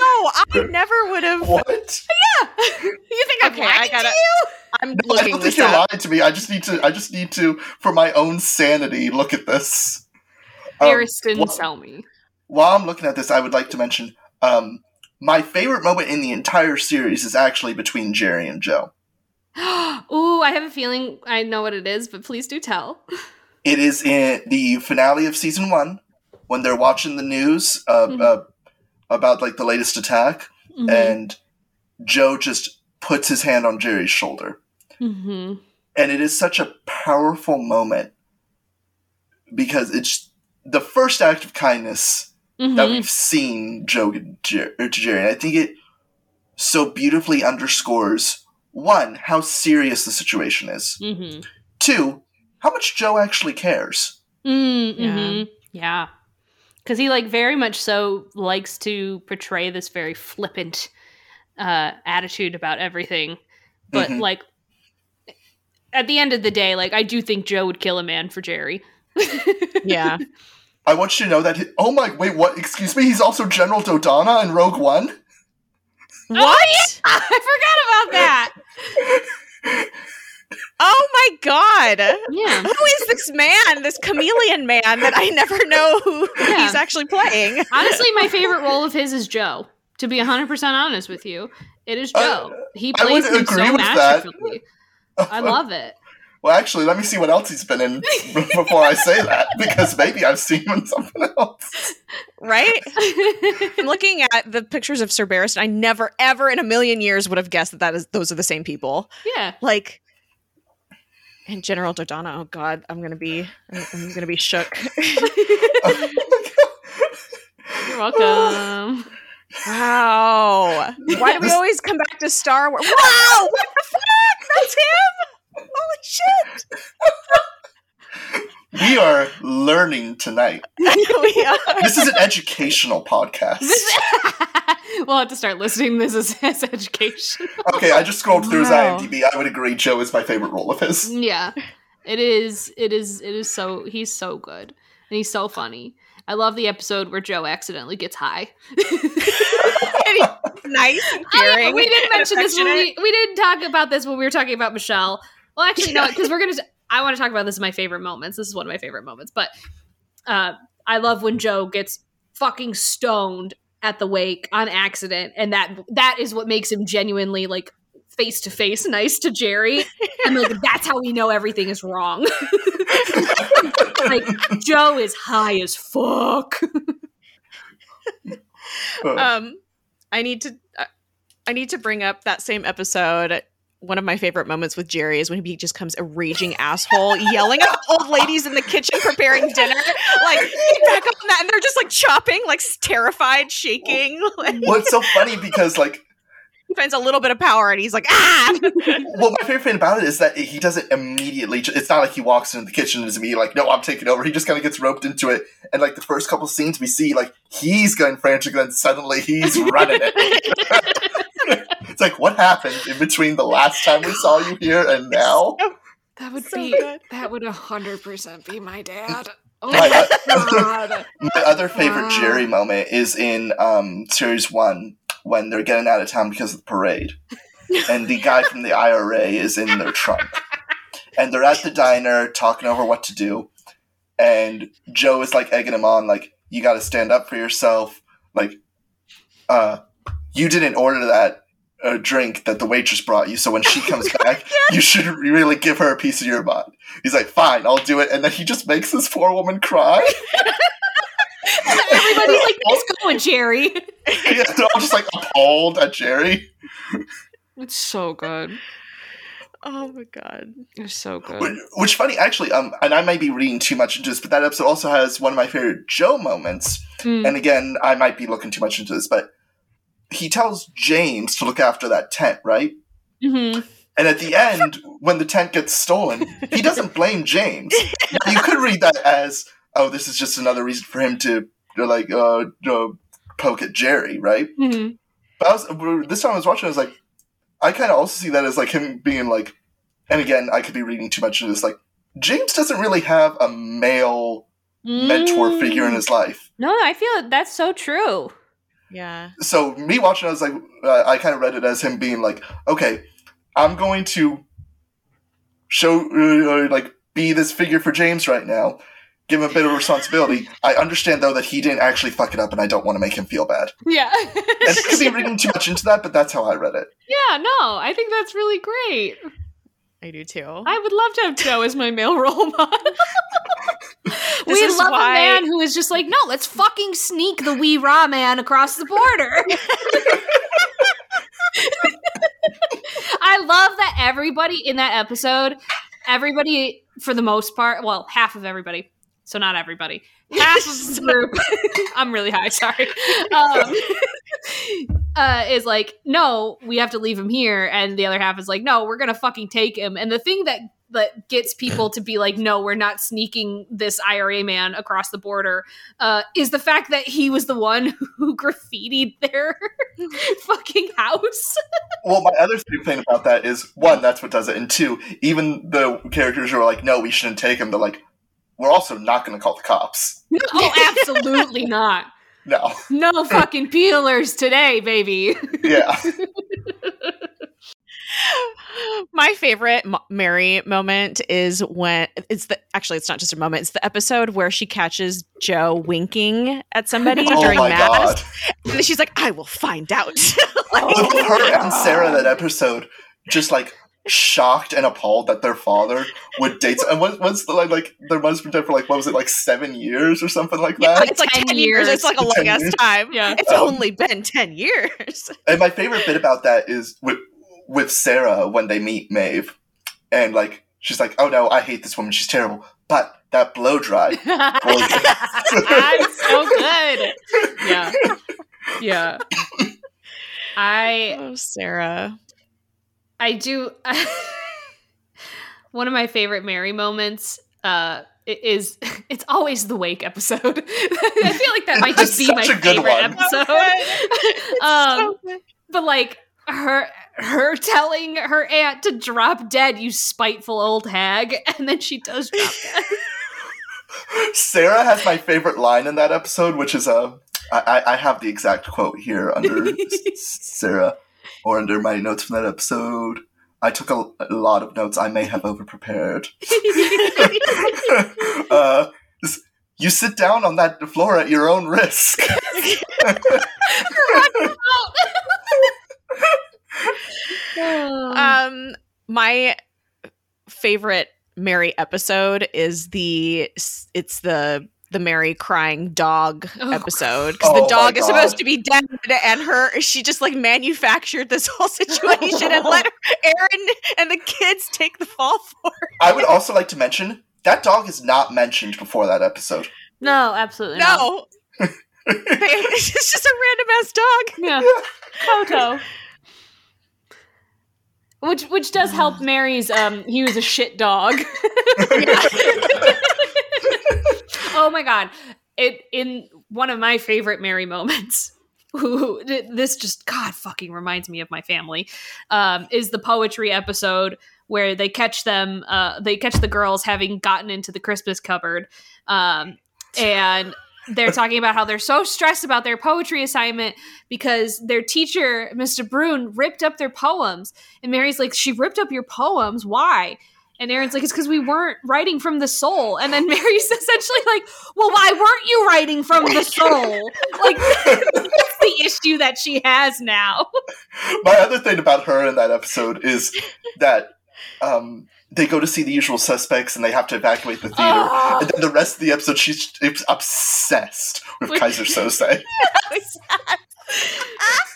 I never would have. What? Yeah. <laughs> You think I'm Okay, I lying gotta- to you? I'm I looking don't think you're up. lying to me. I just need to. I just need to, for my own sanity, look at this. Um, Barristan what- Selmy. while I'm looking at this, I would like to mention um, my favorite moment in the entire series is actually between Gerry and Joe. <gasps> Ooh, I have a feeling I know what it is, but please do tell. <laughs> It is in the finale of season one when they're watching the news uh, Mhm. uh, about like the latest attack, Mhm. and Joe just puts his hand on Gerry's shoulder, Mhm. and it is such a powerful moment because it's the first act of kindness that Mhm. we've seen Joe give Jer- to Gerry. And I think it so beautifully underscores one, how serious the situation is. Mhm. Two, how much Joe actually cares. Mm, Yeah. mhm. Yeah. Because he, like, very much so likes to portray this very flippant uh, attitude about everything. But, Mhm. like, at the end of the day, like, I do think Joe would kill a man for Gerry. Yeah. <laughs> I want you to know that. He- oh my, wait, what? Excuse me? He's also General Dodonna in Rogue One? What? <laughs> I forgot about that. <laughs> Oh my god. Yeah. Who is this man, this chameleon man that I never know who Yeah. he's actually playing? Honestly, my favorite role of his is Joe. To be 100% honest with you, it is Uh, Joe. he I would plays him so with that. masterfully. I <laughs> love it. Well, actually, let me see what else he's been in <laughs> before I say that, because maybe I've seen him in something else. Right? <laughs> I'm looking at the pictures of Sir Barristan. I never, ever in a million years would have guessed that that is those are the same people. yeah. Like, and General Dodonna. Oh God, I'm gonna be, I'm, I'm gonna be shook. <laughs> You're welcome. Wow. Why do we always come back to Star Wars? Wow! What the fuck? That's him! Holy shit! We are learning tonight. <laughs> we are. This is an educational podcast. <laughs> we'll have to start listing this as, as education. Okay, I just scrolled through his IMDb. I would agree Joe is my favorite role of his. yeah. It is it is it is so he's so good. And he's so funny. I love the episode where Joe accidentally gets high. <laughs> nice and Oh, yeah, caring. we didn't and mention this when we, we didn't talk about this when we were talking about Michelle. Well, actually, no, because we're gonna. I want to talk about this in my favorite moments. This is one of my favorite moments, but uh, I love when Joe gets fucking stoned at the wake on accident, and that that is what makes him genuinely like face to face nice to Gerry, and like that's how we know everything is wrong. <laughs> like Joe is high as fuck. Um i need to uh, i need to bring up that same episode one of my favorite moments with gerry is when he just comes a raging asshole yelling at old ladies in the kitchen preparing dinner like get back on that and they're just like chopping like terrified shaking <laughs> like, well, it's so funny because, like, he finds a little bit of power and he's like ah <laughs> well, my favorite thing about it is that he doesn't immediately. It's not like he walks into the kitchen and is immediately like, "No, I'm taking over." He just kind of gets roped into it, and like the first couple scenes we see, like he's going frantic, then suddenly he's running it. <laughs> <laughs> it's like, what happened in between the last time we saw you here and now? That would So be good. that would hundred percent be my dad. Oh My, my god. <laughs> my other favorite Wow. Gerry moment is in um, series one when they're getting out of town because of the parade, and the guy from the IRA is in their trunk, and they're at the diner talking over what to do, and Joe is like egging him on, like you got to stand up for yourself, like, uh, you didn't order that. uh drink that the waitress brought you, so when she comes <laughs> back, you should really give her a piece of your mind. He's like, "Fine, I'll do it," and then he just makes this poor woman cry. <laughs> <laughs> Everybody's like, nice going, Gerry. yeah, they're all just like appalled at Gerry. It's so good. oh my god It's so good. which funny, actually, um, and I might be reading too much into this, but that episode also has one of my favorite Joe moments. Hmm. And again, I might be looking too much into this, but he tells James to look after that tent, right? Mhm. And at the end, when the tent gets stolen, he doesn't blame James. Now, <laughs> you could read that as, oh, this is just another reason for him to, to like, uh, uh, poke at Gerry, right? Mhm. But I was, this time I was watching, I was like, I kind of also see that as like him being like, and again, I could be reading too much into this. Like, James doesn't really have a male mentor Mm. figure in his life. No, I feel that's so true. Yeah So me watching, I was like, uh, I kind of read it as him being like, okay, I'm going to show, uh, like, be this figure for James right now. Give him a bit of responsibility. I understand though that he didn't actually fuck it up, and I don't want to make him feel bad. Yeah. And could be reading too much into that, but that's how I read it. yeah, no, I think that's really great. i do too I would love to have Joe as my male role model. <laughs> <laughs> we love why- a man who is just like, no, let's fucking sneak the wee raw man across the border. <laughs> I love that everybody in that episode, everybody for the most part, well, half of everybody, so not everybody, half of the <laughs> group. I'm really high, sorry. Um, uh, is like, no, we have to leave him here, and the other half is like, no, we're gonna fucking take him. And the thing that that gets <clears throat> people to be like, no, we're not sneaking this IRA man across the border, uh, is the fact that he was the one <laughs> who graffitied their <laughs> fucking house. <laughs> Well, my other favorite thing about that is one, that's what does it, and two, even the characters who are like, "No, we shouldn't take him," they're like, "We're also not going to call the cops." oh, absolutely not. No, No fucking peelers today, baby. yeah, <laughs> My favorite Mary moment is when it's the actually it's not just a moment it's the episode where she catches Joe winking at somebody <laughs> oh during my mass god, and she's like I will find out. <laughs> Look at her and Sarah that episode, just like shocked and appalled that their father would date. And what, what's the like? Like their mother's been dead for like what was it like seven years or something like yeah, that? it's like 10 10 years. years. It's like a long ass time. Yeah. It's Um, only been 10 years. And my favorite bit about that is with with Sarah when they meet Maeve, and like she's like, "Oh no, I hate this woman. She's terrible." But that blow dry, <laughs> That's so good. Yeah. Yeah. I Oh, Sarah. I do. <laughs> one of my favorite Mary moments uh, is <laughs> it's always the wake episode. I feel like that might just be my favorite one. episode. um, but like her her telling her aunt to drop dead, you spiteful old hag, <laughs> and then she does drop dead. Sarah has my favorite line in that episode, which is uh, I, I I have the exact quote here under <laughs> Sarah or under my notes from that episode. I took a, a lot of notes. I may have overprepared. <laughs> uh, you sit down on that floor at your own risk. <laughs> Um, my favorite Mary episode is the it's the the Mary crying dog Oh, episode because Oh the dog is supposed to be dead and her she just like manufactured this whole situation and let <laughs> Erin and the kids take the fall for it. I would also like to mention that dog is not mentioned before that episode. no, absolutely not. No. <laughs> it's just a random ass dog. Yeah, Toto. Which which does help Mary's um he was a shit dog. <laughs> <laughs> oh my god. It in one of my favorite Mary moments. <laughs> Th- this just God fucking reminds me of my family. Um, is the poetry episode where they catch them, uh, they catch the girls having gotten into the Christmas cupboard, um, and they're talking about how they're so stressed about their poetry assignment because their teacher, Mr. Brune, ripped up their poems. And Mary's like, She ripped up your poems. Why? And Erin's like, It's because we weren't writing from the soul. And then <laughs> Mary's essentially like, Well, why weren't you writing from the soul? <laughs> Like, that's the issue that she has now. My other thing about her in that episode is that um, they go to see the usual suspects and they have to evacuate the theater. Oh. And then the rest of the episode, she's obsessed with Keyser Söze. <laughs>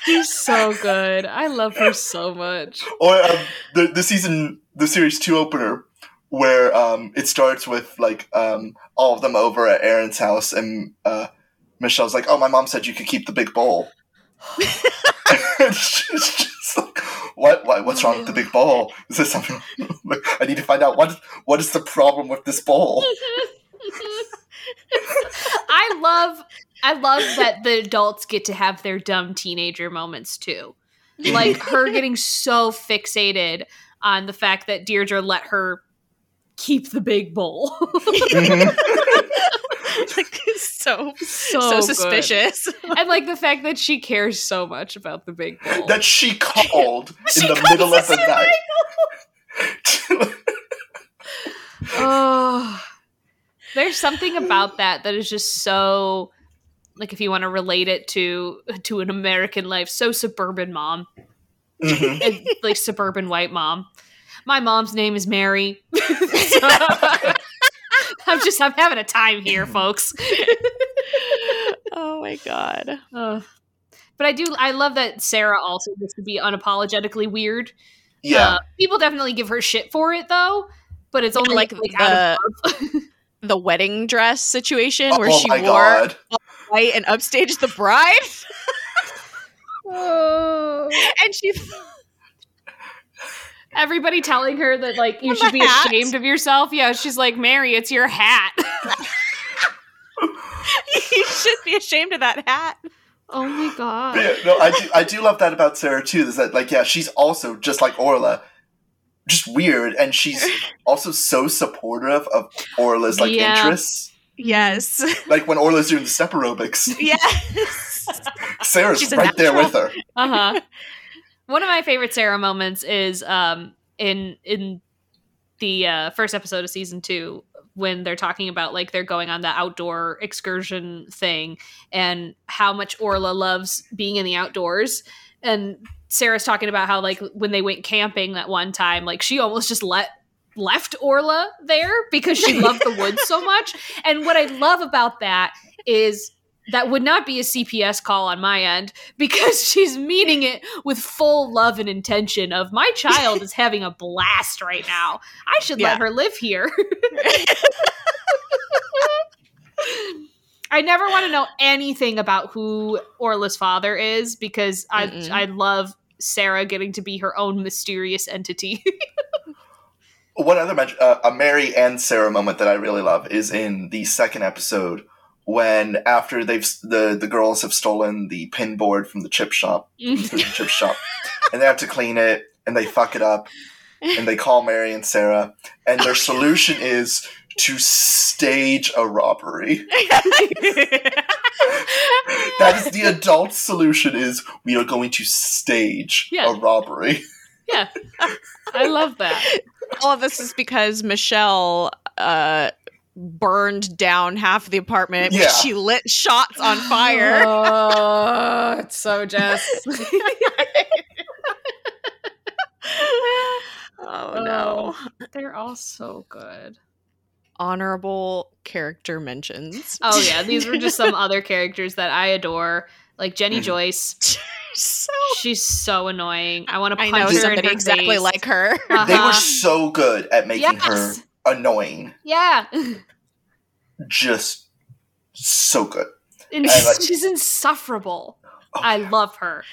She's so good. I love her so much. or um, the the season, the series two opener, where um, it starts with like um, all of them over at Erin's house, and uh, Michelle's like, "Oh, my mom said you could keep the big bowl." <laughs> <laughs> <laughs> Like, what, what? What's wrong with the big <laughs> bowl? Is this something? <laughs> like, I need to find out what what is the problem with this bowl. I love I love that the adults get to have their dumb teenager moments too. Like her getting so fixated on the fact that Deirdre let her keep the big bowl. Mhm. like <laughs> so so so suspicious. <laughs> And like the fact that she cares so much about the big bowl. that she <laughs> called She in the middle of the Mr. night. oh. There's something about that that is just so like if you want to relate it to to an American life, so suburban mom. Mhm. like suburban white mom. My mom's name is Mary. I'm just I'm having a time here, <clears throat> folks. <laughs> oh my god. Ugh. but I do I love that Sarah also gets to be unapologetically weird. Yeah. Uh, people definitely give her shit for it though, but it's Yeah, only like like, out of. The <laughs> wedding dress situation where oh she my wore god. white and upstaged the bride, <laughs> Oh. and she Everybody telling her that like you should be hat. ashamed of yourself. Yeah, she's like, Mary, it's your hat. <laughs> you should be ashamed of that hat. oh my god. Yeah, no, I do. I do love that about Sarah too. Is that like, yeah, she's also just like Orla, just weird, and she's also so supportive of Orla's like Yeah. interests. Yes. Like when Orla's doing the step aerobics, yes. Sarah's She's a right there with her. uh-huh one of my favorite sarah moments is um in in the uh first episode of season two when they're talking about like they're going on the outdoor excursion thing and how much orla loves being in the outdoors. And sarah's talking about how like when they went camping that one time like she almost just let left orla there because she <laughs> loved the woods so much. And what i love about that is that would not be a CPS call on my end because <laughs> she's meeting it with full love and intention of my child is having a blast right now. I should Yeah. let her live here. <laughs> I never want to know anything about who Orla's father is because I Mm-mm. I love Sarah getting to be her own mysterious entity. One other men- uh, a Mary and Sarah moment that I really love is in the second episode when after they've the the girls have stolen the pin board from the chip shop, <laughs> from the chip shop, and they have to clean it and they fuck it up and they call Mary and Sarah and their <laughs> solution is to stage a robbery. <laughs> That is the adult solution is we are going to stage Yeah. a robbery. yeah, I love that. All of this is because Michelle uh, burned down half the apartment. Yeah. She lit shots on fire. <laughs> Oh, <laughs> it's so Jess. <laughs> oh no. They're all so good. Honorable character mentions. Oh yeah, these were just some other characters that I adore, like Jenny Mhm. Joyce. so She's so annoying. I want to I punch know her in somebody her exactly face. like her. They Uh-huh. were so good at making her Yes. Annoying. Yeah, Just so good. and I like- she's insufferable. Oh, I yeah. love her.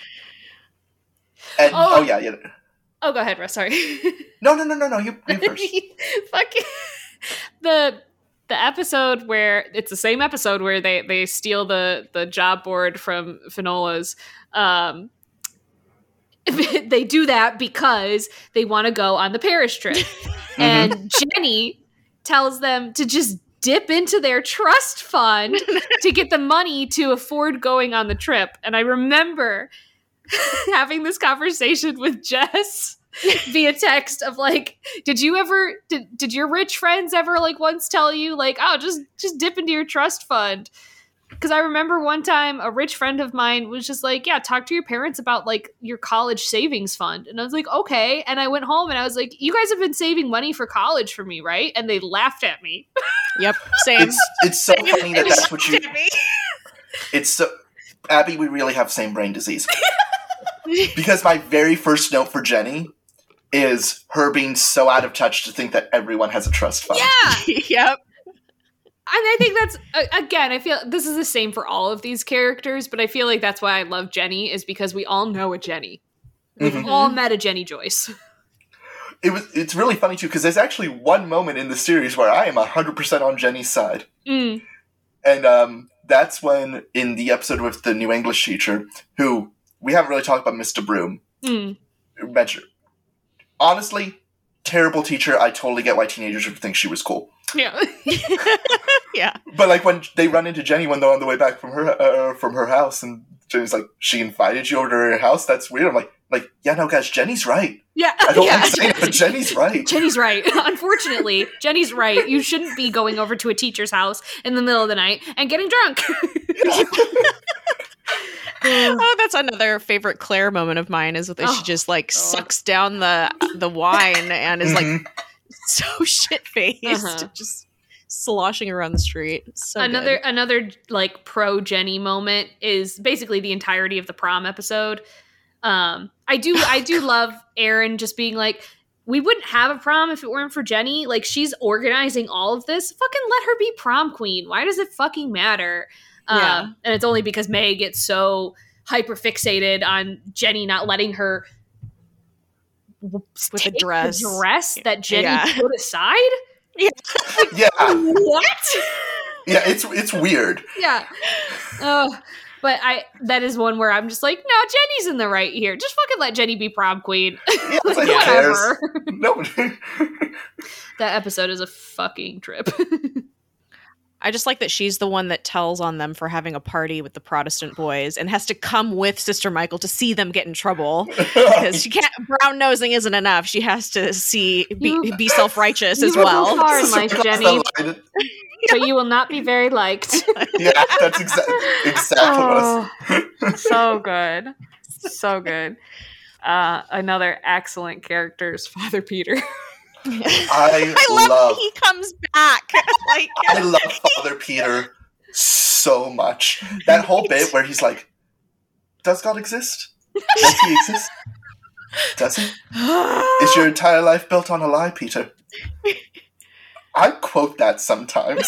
And, Oh. oh. yeah, yeah. Oh, go ahead, Russ. Sorry. <laughs> No, no, no, no, no. You, you first. <laughs> Fuck the the episode where it's the same episode where they they steal the the job board from Finola's. Um, <laughs> they do that because they want to go on the Paris trip, <laughs> Mm-hmm. and Jenny tells them to just dip into their trust fund <laughs> to get the money to afford going on the trip. And I remember having this conversation with Jess via text of like did you ever did, did your rich friends ever like once tell you like oh just just dip into your trust fund because i remember one time a rich friend of mine was just like yeah talk to your parents about like your college savings fund and i was like okay and i went home and i was like you guys have been saving money for college for me right and they laughed at me <laughs> Yep, same. It's it's so funny that that's what you. <laughs> It's so Abby. We really have same brain disease because my very first note for Jenny is her being so out of touch to think that everyone has a trust fund. yeah <laughs> yep. And I think that's again. I feel this is the same for all of these characters, but I feel like that's why I love Jenny is because we all know a Jenny. We've Mhm. all met a Jenny Joyce. <laughs> It was. It's really funny too because there's actually one moment in the series where I am hundred percent on Jenny's side. Mm. And um, that's when, in the episode with the new English teacher, who we haven't really talked about Mr. Broom, Mm. mentioned. Honestly, terrible teacher. I totally get why teenagers would think she was cool. Yeah. <laughs> yeah. But like when they run into Jenny when they're on the way back from her uh, from her house, and Jenny's like, "She invited you over to her house. That's weird." I'm like, "Like, yeah, no, guys, Jenny's right. yeah. I don't <laughs> yeah. like saying it, but Jenny's right." Jenny's right. <laughs> Unfortunately, Jenny's right. You shouldn't be going over to a teacher's house in the middle of the night and getting drunk. <laughs> Oh, that's another favorite Claire moment of mine is that Oh, she just like God. sucks down the the wine and is like Mhm. so <laughs> shit faced, Uh-huh. just sloshing around the street. So another good. another like pro Jenny moment is basically the entirety of the prom episode. Um, I do I do <laughs> love Erin just being like, we wouldn't have a prom if it weren't for Jenny. Like she's organizing all of this. Fucking let her be prom queen. Why does it fucking matter? Yeah. Um, and it's only because May gets so hyper fixated on Jenny not letting her With the take dress. dress that Jenny Yeah. put aside. <laughs> Yeah, What? yeah, it's it's weird. yeah. Oh, but I that is one where I'm just like, no, Jenny's in the right here. Just fucking let Jenny be prom queen. Yeah, <laughs> like, like, whatever. <laughs> No, that episode is a fucking trip. I just like that she's the one that tells on them for having a party with the Protestant boys and has to come with Sister Michael to see them get in trouble <laughs> because she can't. Brown nosing isn't enough. She has to see be, You- be self righteous as will go well. far in life, Jenny, That's but you will not be very liked. <laughs> yeah, that's exactly exactly what I. Oh, so good, so good. Uh, another excellent character is Father Peter. <laughs> I, <laughs> I love, love, he comes back. <laughs> like I love <laughs> Father Peter so much. That whole bit where he's like, "Does God exist? Does he exist? Does he? Is your entire life built on a lie, Peter?" I quote that sometimes.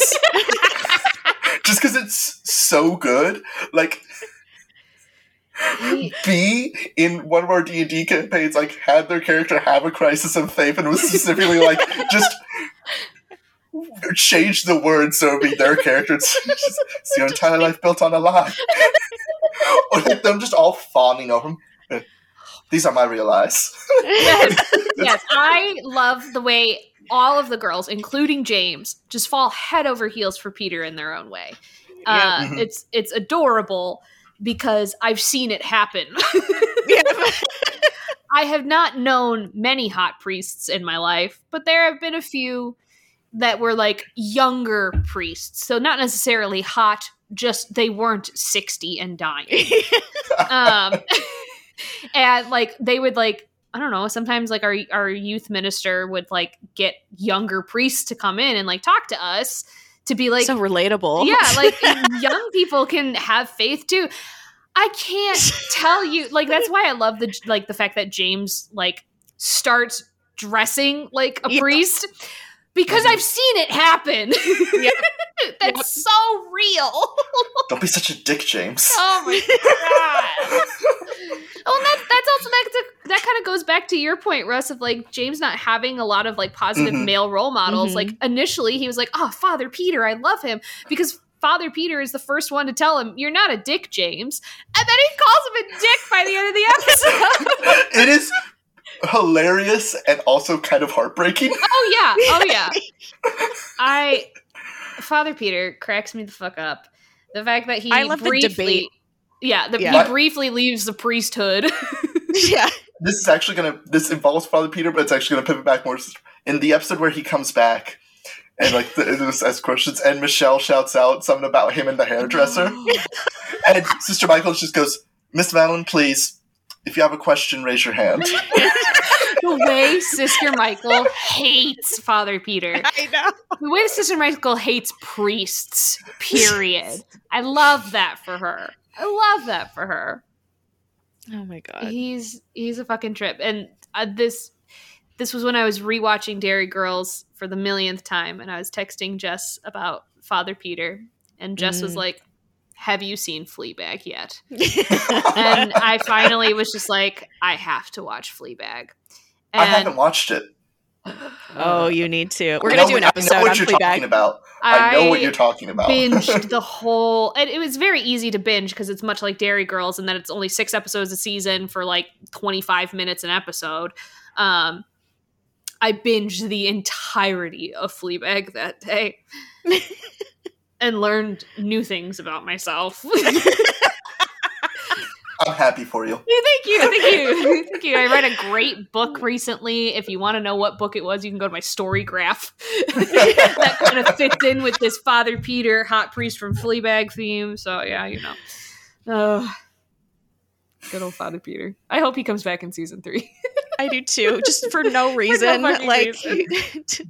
just because it's so good. Like <laughs> B in one of our D and D campaigns, like had their character have a crisis of faith and was specifically like <laughs> just change the words so it'd be their character. It's, just, it's your entire life built on a lie. <laughs> or like them just all fawning over him. These are my real eyes. yes, yes. I love the way all of the girls, including James, just fall head over heels for Peter in their own way. Uh, Mhm. It's it's adorable because I've seen it happen. <laughs> I have not known many hot priests in my life, but there have been a few that were like younger priests. So not necessarily hot, just they weren't 60 and dying. <laughs> um <laughs> and like they would like I don't know, sometimes like our our youth minister would like get younger priests to come in and like talk to us to be like so relatable. yeah, <laughs> like young people can have faith too. I can't tell you like that's why I love the like the fact that James like starts dressing like a Yeah. priest because I've seen it happen. Yep. <laughs> that's Yep. so real. Don't be such a dick, James. oh my god. <laughs> Oh, that, that's also that that kind of goes back to your point, Russ, of like James not having a lot of like positive Mhm. male role models. Mhm. Like initially, he was like, "Oh, Father Peter, I love him," because Father Peter is the first one to tell him, "You're not a dick, James," and then he calls him a dick by the end of the episode. it is hilarious and also kind of heartbreaking. oh yeah, oh yeah. <laughs> I Father Peter cracks me the fuck up. The fact that he I love the briefly, debate. yeah, the, Yeah. he briefly leaves the priesthood. <laughs> yeah. This is actually gonna. This involves Father Peter, but it's actually gonna pivot back more in the episode where he comes back. And like the, this asks questions, and Michelle shouts out something about him and the hairdresser, <laughs> and Sister Michael just goes, "Miss Valen, please, if you have a question, raise your hand." <laughs> the way Sister Michael hates Father Peter. I know. The way Sister Michael hates priests, period. I love that for her. I love that for her. Oh my god. He's he's a fucking trip. And uh, this this was when I was rewatching Derry Girls for the millionth time, and I was texting Jess about Father Peter, and Jess was Mm. like, "Have you seen Fleabag yet?" <laughs> And I finally was just like, "I have to watch Fleabag." I haven't watched it. Oh, you need to. We're gonna know do an episode I know what on you're Fleabag. talking about. I know what you're talking about. binged <laughs> the whole and it was very easy to binge because it's much like Derry girls and that it's only six episodes a season for like 25 minutes an episode um i binged the entirety of fleabag that day <laughs> and learned new things about myself <laughs> I'm happy for you. thank you thank you <laughs> thank you i read a great book recently if you want to know what book it was you can go to my story graph <laughs> that kind of fits in with this Father Peter, hot priest from Fleabag theme. So yeah, you know. Oh, good old Father Peter. I hope he comes back in season three. I do too, <laughs> just for no reason. fucking like,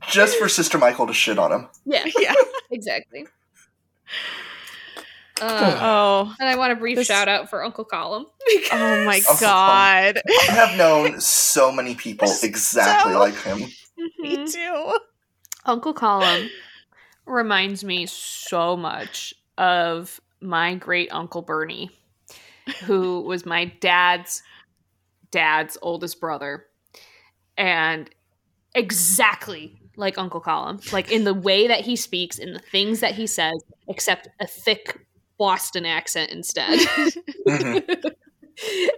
Just for Sister Michael to shit on him. yeah, yeah. exactly. Uh, Oh, and I want a brief This- shout out for Uncle Colm. <laughs> oh my Uncle god. I have known so many people <laughs> exactly So- like him. <laughs> Me Mhm. too. Uncle Colm reminds me so much of my great uncle Bernie, who was my dad's dad's oldest brother, and exactly like Uncle Colm, like in the way that he speaks, in the things that he says, except a thick Boston accent instead. <laughs>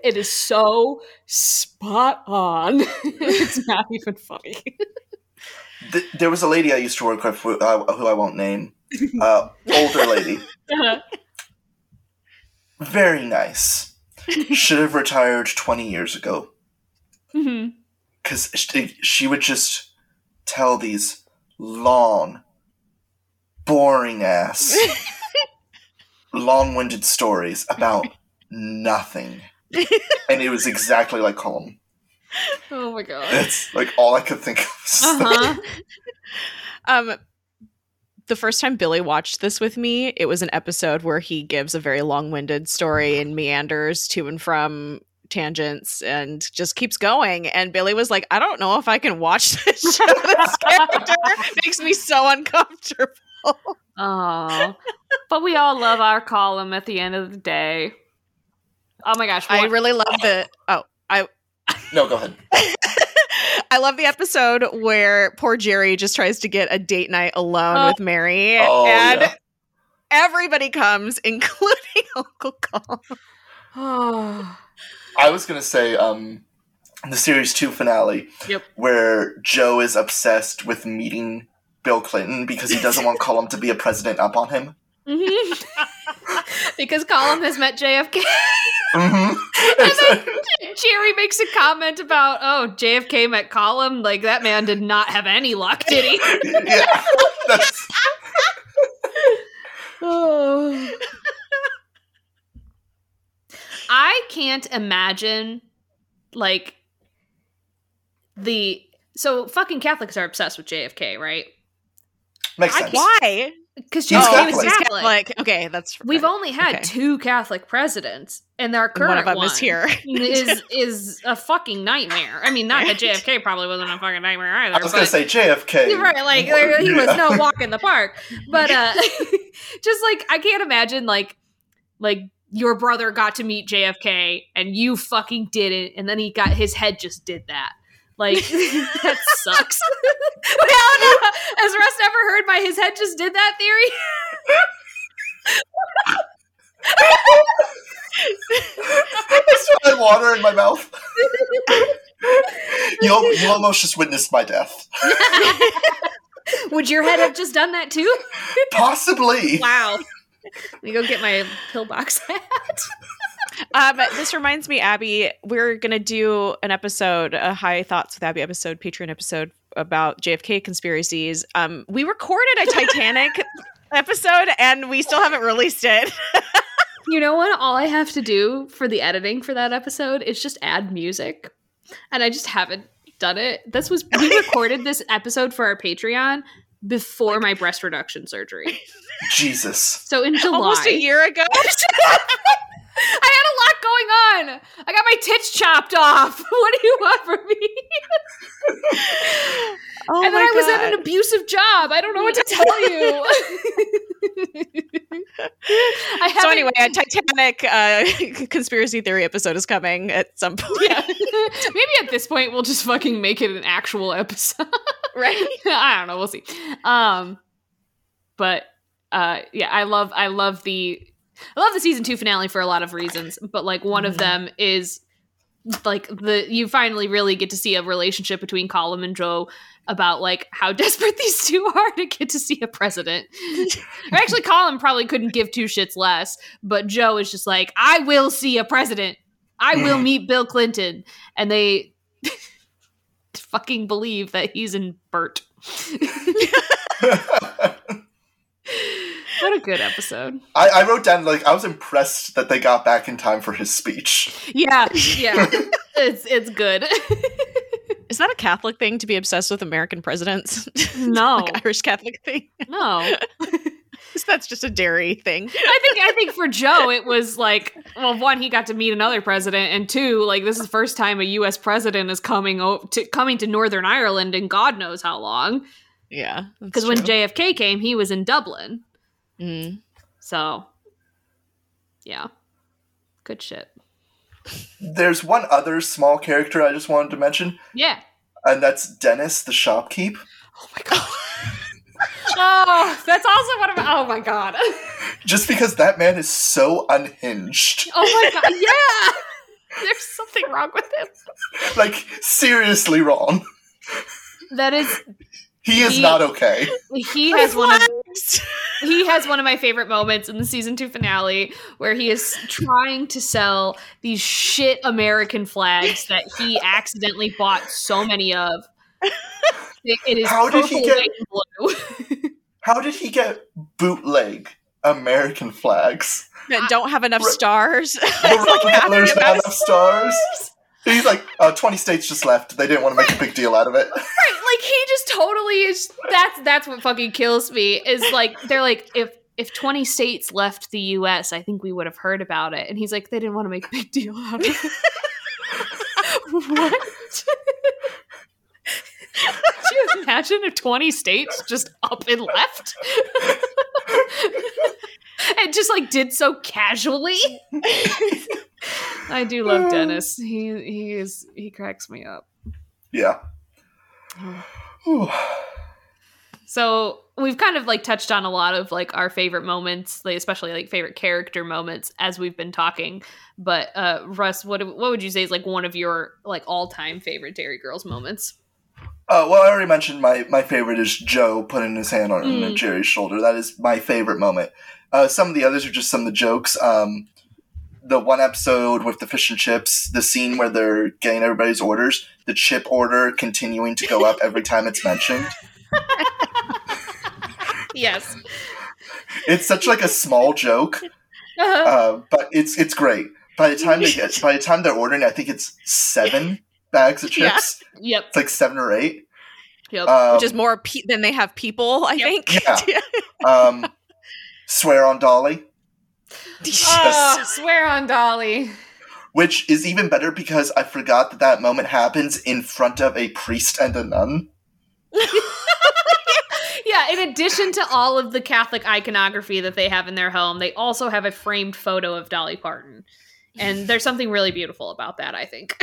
It is so spot on. <laughs> it's not even funny. Th- there was a lady I used to work with who, uh, who I won't name. Uh, older lady. Very nice. Should have retired 20 years ago. Mhm. Because she, she would just tell these long, boring ass, <laughs> long winded stories about nothing. <laughs> And it was exactly like Colm. Oh my god. It's like all I could think of. Uh huh. Um, the first time Billy watched this with me, it was an episode where he gives a very long-winded story and meanders to and from tangents and just keeps going. And Billy was like, "I don't know if I can watch <laughs> this show. This character makes me so uncomfortable." Oh, but we all love our Colm at the end of the day. Oh my gosh! I really love the. Oh, I No, go ahead. <laughs> I love the episode where poor Gerry just tries to get a date night alone Oh. with Mary, Oh, and yeah. everybody comes, <laughs> including Uncle Colin. Oh. I was gonna say um the series two finale Yep. where Joe is obsessed with meeting Bill Clinton because he doesn't want Colm to be a president up on him. Mhm. <laughs> because Colin has met JFK. Mm-hmm. <laughs> Gerry makes a comment about, oh, JFK met Colin. Like that man did not have any luck, did he? <laughs> yeah. That's, Oh. <sighs> I can't imagine like the so fucking Catholics are obsessed with JFK, right? Makes I- sense. Why? Because He's JFK was Catholic. he's Catholic. Catholic. Okay, that's right. We've only had Okay. two Catholic presidents, and our And current one of them one is here. <laughs> is is a fucking nightmare. I mean, not that <laughs> JFK probably wasn't a fucking nightmare either. I was gonna say JFK. <laughs> Right, like there, he was no walk in the park. But uh just like I can't imagine like like your brother got to meet JFK and you fucking didn't, and then he got his head just did that. Like <laughs> that sucks. <laughs> well, no, has Russ ever heard my his head just did that theory? I still had water in my mouth. <laughs> you, you almost just witnessed my death. Would your head have just done that too? Possibly. Wow. Let me go get my pillbox hat. Um, this reminds me, Abby, we're gonna do an episode, a High Thoughts with Abby episode, Patreon episode about JFK conspiracies. Um, we recorded a Titanic <laughs> episode, and we still haven't released it. <laughs> You know what? All I have to do for the editing for that episode is just add music. And I just haven't done it. This was we <laughs> recorded this episode for our Patreon before my breast reduction surgery. Jesus. So in July. Almost a year ago. I had a lot going on. I got my tits chopped off. <laughs> What do you want from me? oh and then I was at an abusive job. I don't know what to tell you. <laughs> <laughs> So anyway, a Titanic uh, conspiracy theory episode is coming at some point. yeah. Maybe at this point we'll just fucking make it an actual episode. right. I don't know. We'll see. Um, but uh, yeah, I love I love the I love the season two finale for a lot of reasons. But like one of Mhm. them is like the you finally really get to see a relationship between Colin and Joe about like how <laughs> desperate these two are to get to see a president. Or Actually, <laughs> Colin probably couldn't give two shits less, but Joe is just like, I will see a president. I will Mhm. meet Bill Clinton, and they <laughs> fucking believe that he's in Bert. What a good episode. I, I wrote down like I was impressed that they got back in time for his speech. Yeah, <laughs> yeah. it's it's good. <laughs> Is that a Catholic thing to be obsessed with American presidents? <laughs> No. like Irish Catholic thing. no. That's just a Derry thing. I think I think for Joe it was like well one he got to meet another president and two like this is the first time a US president is coming o- to coming to Northern Ireland in god knows how long Yeah, because when JFK came he was in Dublin. Mm. So yeah. Good shit. There's one other small character I just wanted to mention, Yeah. and that's Dennis, the shopkeep. Oh my god. <laughs> oh, that's also one of my Oh my god. <laughs> Just because that man is so unhinged. Oh my god. <laughs> Yeah. There's something wrong with him. Like, seriously wrong. That is He is He- not okay. he has one of he has one of my favorite moments in the season two finale where he is trying to sell these shit American flags that he accidentally bought so many of. It, it is How did he get- blue. <laughs> How did he get bootleg American flags? that don't have enough stars. The <laughs> There's not enough stars. He's like, uh, 20 states just left. They didn't want to make a big deal out of it. <laughs> right, like he just totally is. That's that's what fucking kills me. Is like they're like if. If 20 states left the US, I think we would have heard about it. And he's like, they didn't want to make a big deal out of it. <laughs> what? Could you imagine if 20 states just up and left? <laughs> and just like did so casually. I do <laughs> love Dennis. He he is he cracks me up. Yeah. <sighs> So we've kind of like touched on a lot of like our favorite moments, like especially like favorite character moments as we've been talking. But uh Russ, what what would you say is like one of your like all time favorite Derry Girls moments? Uh, well, I already mentioned my, my favorite is Joe putting his hand on Mm. Gerry's shoulder. That is my favorite moment. Uh, some of the others are just some of the jokes. Um, the one episode with the fish and chips, the scene where they're getting everybody's orders, the chip order continuing to go up every time it's mentioned. <laughs> Yes. It's such like a small joke, uh, but it's it's great. By the time they get, by the time they're ordering, I think it's seven bags of Yeah. chips. yep. It's like seven or eight. Yep. Um, Which is more pe- than they have people, I Yep. think. Yeah. <laughs> um, swear on Dolly. <laughs> oh, swear on Dolly. which is even better because I forgot that that moment happens in front of a priest and a nun. <laughs> Yeah, in addition to all of the Catholic iconography that they have in their home, they also have a framed photo of Dolly Parton. And <laughs> there's something really beautiful about that, I think.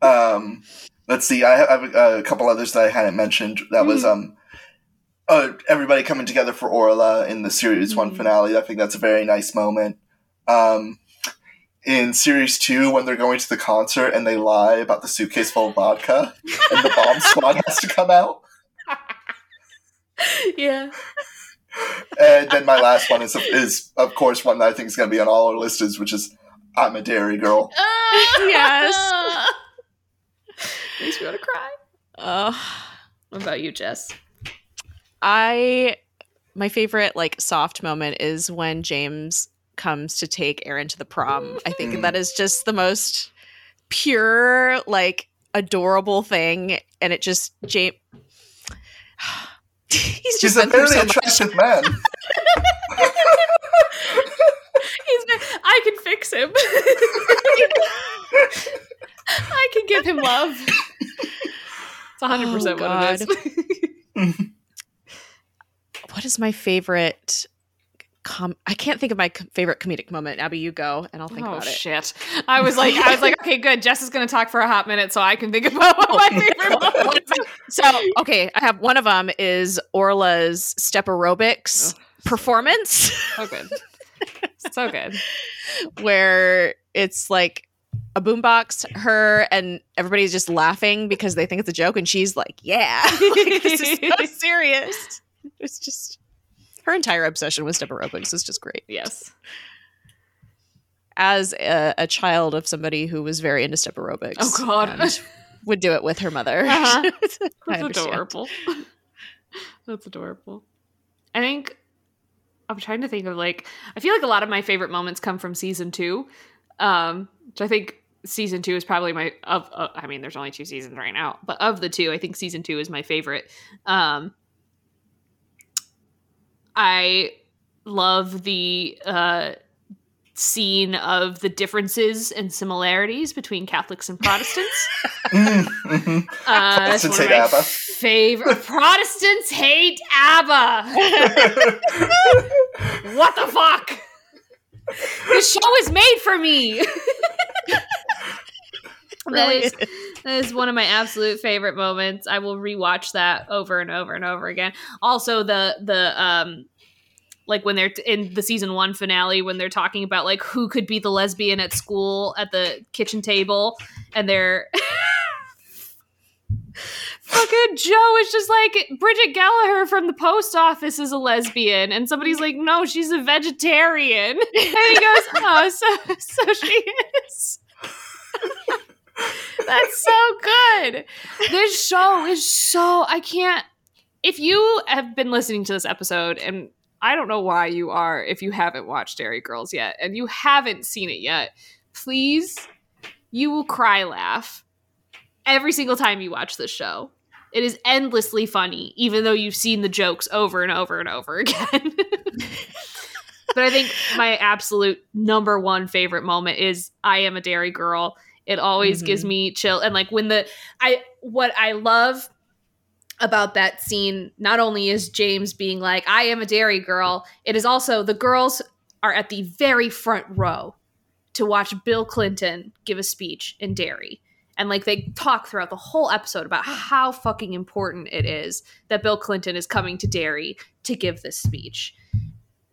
Um, let's see, I have, I have a, a couple others that I hadn't mentioned. That was um, uh, everybody coming together for Orla in the series one Mhm. finale. I think that's a very nice moment. Um, in series two, when they're going to the concert and they lie about the suitcase full of vodka, <laughs> and the bomb squad has to come out. <laughs> yeah. And then my last one is, is of course, one that I think is going to be on all our lists, which is I'm a Derry girl. <laughs> Yes. Makes me want to cry. Uh, What about you, Jess? I my favorite like soft moment is when James comes to take Erin to the prom. I think that is just the most pure, like adorable thing, and it just James. <sighs> He's just He's a been very so much. attractive man. <laughs> He's been, I can fix him. <laughs> I can give him love. It's 100% Oh, what it is. <laughs> What is my favorite? Com- I can't think of my favorite comedic moment. Abby, you go, and I'll think oh about it. Oh shit! I was like, I was like, okay, good. Jess is going to talk for a hot minute, so I can think about <laughs> what my favorite moment. is. <laughs> So, okay, I have one of them is Orla's step aerobics performance, <laughs> So good, so good. where it's like a boombox, her, and everybody's just laughing because they think it's a joke, and she's like, "Yeah, like, this is so serious." <laughs> It's just her entire obsession with step aerobics is just great. Yes, As a, a child of somebody who was very into step aerobics, Oh, God. would do it with her mother. Uh-huh. <laughs> That's adorable. <laughs> that's adorable. I think I'm trying to think of like I feel like a lot of my favorite moments come from season two, um, which I think season two is probably my of. Uh, I mean, there's only two seasons right now, but of the two, I think season two is my favorite. Um, I love the uh, scene of the differences and similarities between Catholics and Protestants. Mm, <laughs> mhm. Uh, that's Protestants one of hate my ABBA. Favorite Protestants hate ABBA. <laughs> What the fuck? This show is made for me. <laughs> <laughs> that is <laughs> that is one of my absolute favorite moments. I will rewatch that over and over and over again. Also, the the um like when they're t- in the season one finale when they're talking about like who could be the lesbian at school at the kitchen table, and they're <laughs> fucking Joe is just like Bridget Gallagher from the post office is a lesbian, and somebody's like, no, she's a vegetarian, and he goes, oh, so so she is. <laughs> That's so good. This show is so I can't. If you have been listening to this episode, and I don't know why you are, if you haven't watched Derry Girls yet, and you haven't seen it yet, please, you will cry laugh every single time you watch this show. It is endlessly funny, even though you've seen the jokes over and over and over <laughs> again. but I think my absolute number one favorite moment is I am a Derry girl. It always Mhm. gives me chill. And like when the I what I love about that scene not only is James being like, I am a Derry girl, it is also the girls are at the very front row to watch Bill Clinton give a speech in Derry. And like they talk throughout the whole episode about how fucking important it is that Bill Clinton is coming to Derry to give this speech.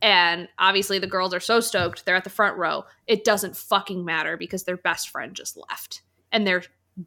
And obviously the girls are so stoked, they're at the front row. It doesn't fucking matter because their best friend just left. And they're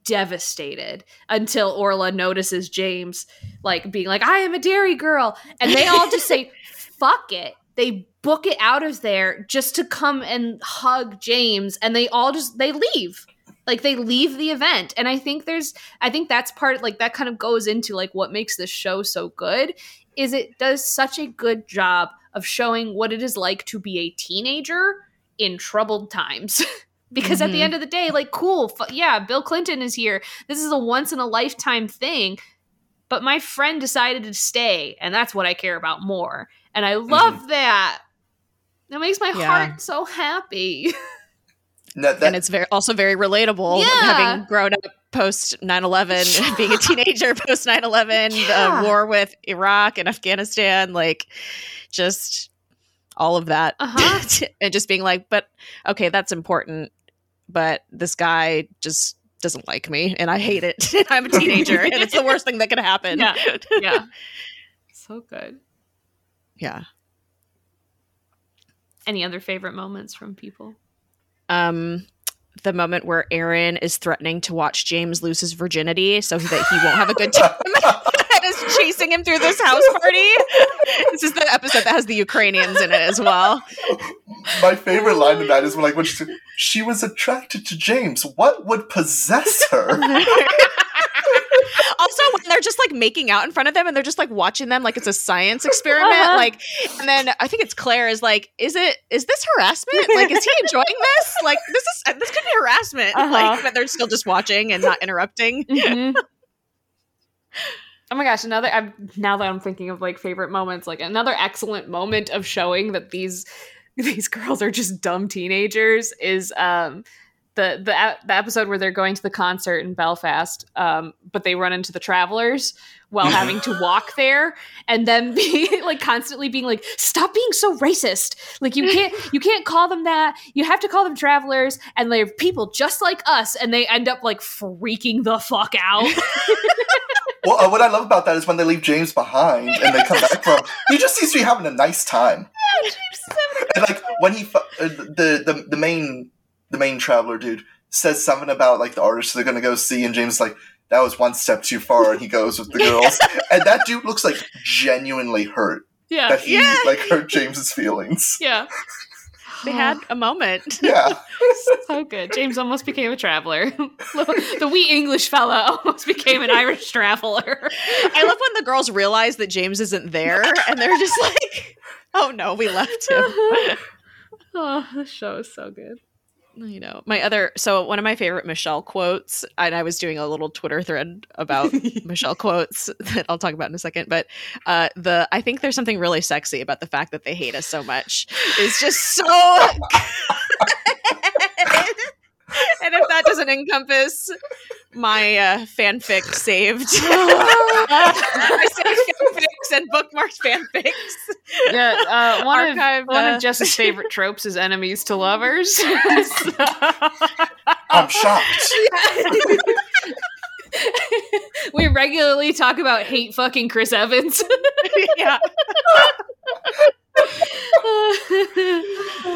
devastated until Orla notices James like being like, I am a Derry girl. And they all just say, <laughs> fuck it. They book it out of there just to come and hug James. And they all just they leave. Like they leave the event. And I think there's I think that's part like that kind of goes into like what makes this show so good is it does such a good job of showing what it is like to be a teenager in troubled times. <laughs> because at the Mhm. end of the day like cool fu- yeah bill clinton is here this is a once in a lifetime thing but my friend decided to stay and that's what i care about more and i love that that makes my Yeah. heart so happy <laughs> No, that- and it's very also very relatable Yeah. having grown up post 9-11 <laughs> <laughs> being a teenager post 9-11 Yeah. the war with iraq and afghanistan like just all of that. Uh-huh. <laughs> and just being like but okay that's important but this guy just doesn't like me and i hate it. I'm a teenager and it's the worst thing that could happen. Yeah. yeah. So good. Yeah. Any other favorite moments from people? Um the moment where Erin is threatening to watch James lose his virginity so that he won't have a good time <laughs> and is chasing him through this house party. This is the episode that has the Ukrainians in it as well. my favorite line in that is when like when she, she was attracted to James. What would possess her? <laughs> also, when they're just like making out in front of them and they're just like watching them like it's a science experiment, Uh-huh. like, and then I think it's Claire is like, "Is it? Is this harassment? Like, is he enjoying this? Like, this is this could be harassment." Uh-huh. Like, but they're still just watching and not interrupting. Mhm. <laughs> Oh my gosh, another I'm now that I'm thinking of like favorite moments, like another excellent moment of showing that these <laughs> these girls are just dumb teenagers is um the the the episode where they're going to the concert in Belfast, um, but they run into the travelers while having to walk there, and then be <laughs> like constantly being like, "Stop being so racist! Like you can't you can't call them that. You have to call them travelers, and they're people just like us." And they end up like freaking the fuck out. <laughs> well, uh, what I love about that is when they leave James behind and they come back from. He just seems to be having a nice time. Yeah, James. And like when he fu- uh, the the the main the main traveler dude says something about like the artist they're gonna go see, and James is like that was one step too far, and he goes with the <laughs> girls, and that dude looks like genuinely hurt yeah, that he Yeah. like hurt James's feelings. <laughs> yeah. They had <sighs> a moment. <laughs> Yeah, so good. James almost became a traveler. the wee English fella almost became an Irish traveler. I love when the girls realize that James isn't there and they're just like, oh no, we left him. oh, the show is so good. You know, my other, so one of my favorite Michelle quotes, and I was doing a little Twitter thread about <laughs> Michelle quotes <laughs> that I'll talk about in a second, but uh, the, I think there's something really sexy about the fact that they hate us so much. It's just so. <laughs> <laughs> and if that doesn't encompass my uh, fanfic saved, <laughs> I saved fanfics and bookmarked fanfics. Yeah, uh, one Archive, of one uh, of Jess's favorite tropes is enemies to lovers. <laughs> I'm shocked. we regularly talk about hate fucking Chris Evans. yeah,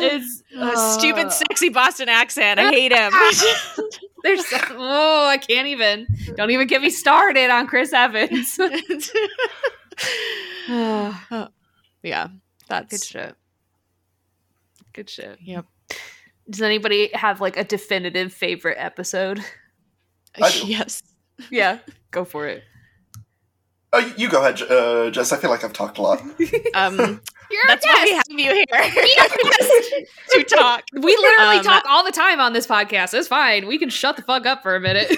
it's a stupid, uh, sexy Boston accent. I hate him. <laughs> There's oh, I can't even. Don't even get me started on Chris Evans. <laughs> <sighs> yeah, that's Good shit. Good shit. Yep. Does anybody have like a definitive favorite episode? I do. <laughs> yes. Yeah, go for it. Oh, you go ahead, uh, Jess. I feel like I've talked a lot. <laughs> Um, <laughs> You're that's why we have you here <laughs> to talk. We literally Um, talk all the time on this podcast. It's fine. We can shut the fuck up for a minute.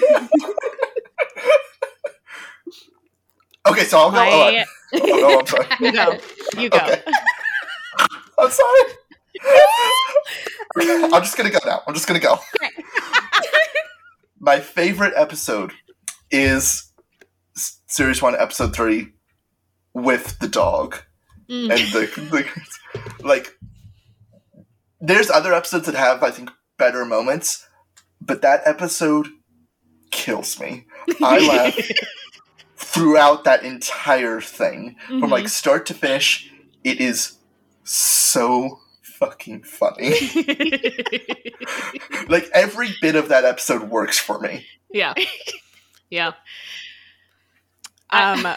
Okay, so I'll go. Oh, My, oh, no, I'm sorry. you go. You go. Okay. I'm sorry. I'm just gonna go now. I'm just gonna go. My favorite episode is s- series one, episode three, with the dog Mm. and the, the like. There's other episodes that have, I think, better moments, but that episode kills me. I <laughs> laugh throughout that entire thing from Mhm. like start to finish. It is so fucking funny. <laughs> like every bit of that episode works for me. yeah, yeah. Um,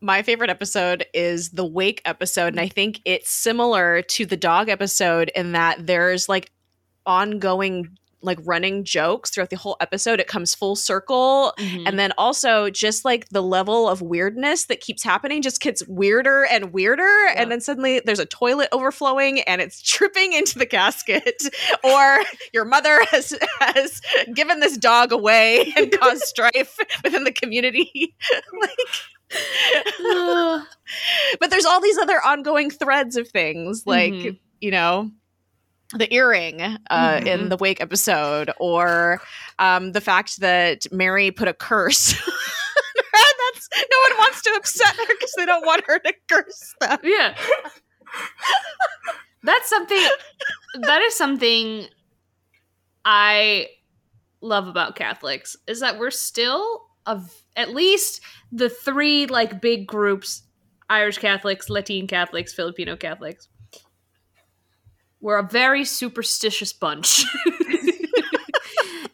my favorite episode is the wake episode, and I think it's similar to the dog episode in that there's like ongoing like running jokes throughout the whole episode. It comes full circle. Mhm. And then also just like the level of weirdness that keeps happening just gets weirder and weirder. Yeah. And then suddenly there's a toilet overflowing and it's tripping into the casket. <laughs> or your mother has has given this dog away and <laughs> caused strife within the community. <laughs> like but there's all these other ongoing threads of things like Mhm. you know the earring uh, Mhm. in the wake episode or um, the fact that mary put a curse <laughs> that's no one wants to upset her because they don't want her to curse them yeah. That's something. That is something I love about Catholics is that we're still of at least the three like big groups: Irish Catholics, Latin Catholics, Filipino Catholics. We're a very superstitious bunch. <laughs>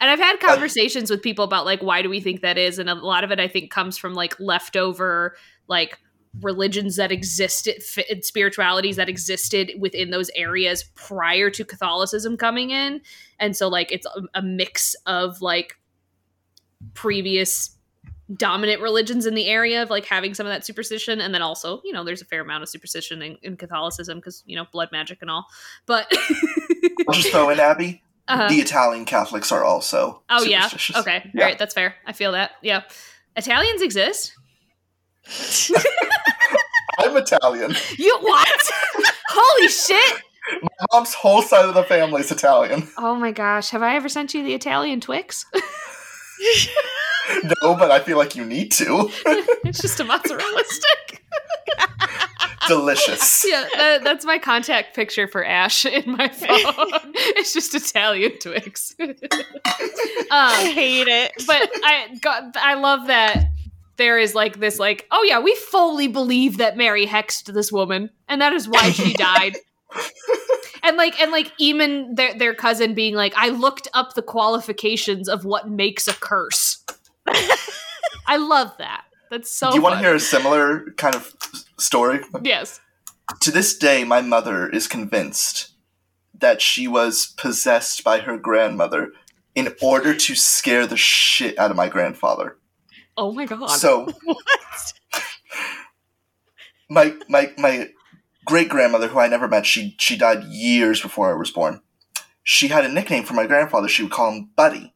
and I've had conversations with people about like why do we think that is and a lot of it I think comes from like leftover like religions that existed spiritualities that existed within those areas prior to catholicism coming in and so like it's a, a mix of like previous dominant religions in the area of like having some of that superstition and then also you know there's a fair amount of superstition in, in catholicism because you know blood magic and all but I'll just throw in Abby. <laughs> uh, The Italian Catholics are also. oh yeah okay Yeah. all right that's fair i feel that yeah italians exist <laughs> I'm Italian. you what <laughs> holy shit my Mom's whole side of the family is Italian. Oh my gosh, have I ever sent you the Italian Twix? <laughs> No, but I feel like you need to. <laughs> it's just a <laughs> mozzarella stick. Delicious. Yeah, that, that's my contact picture for Ash in my phone. it's just Italian Twix. i um, hate it but I got, I love that there is like this like, oh yeah, we fully believe that Mary hexed this woman, and that is why she died. and like and like even their their cousin being like, I looked up the qualifications of what makes a curse. <laughs> I love that. That's so. Do you want to hear a similar kind of story? Yes. To this day, my mother is convinced that she was possessed by her grandmother in order to scare the shit out of my grandfather. Oh my god. So <laughs> <laughs> my my my great grandmother, who I never met, she she died years before I was born. She had a nickname for my grandfather. She would call him Buddy,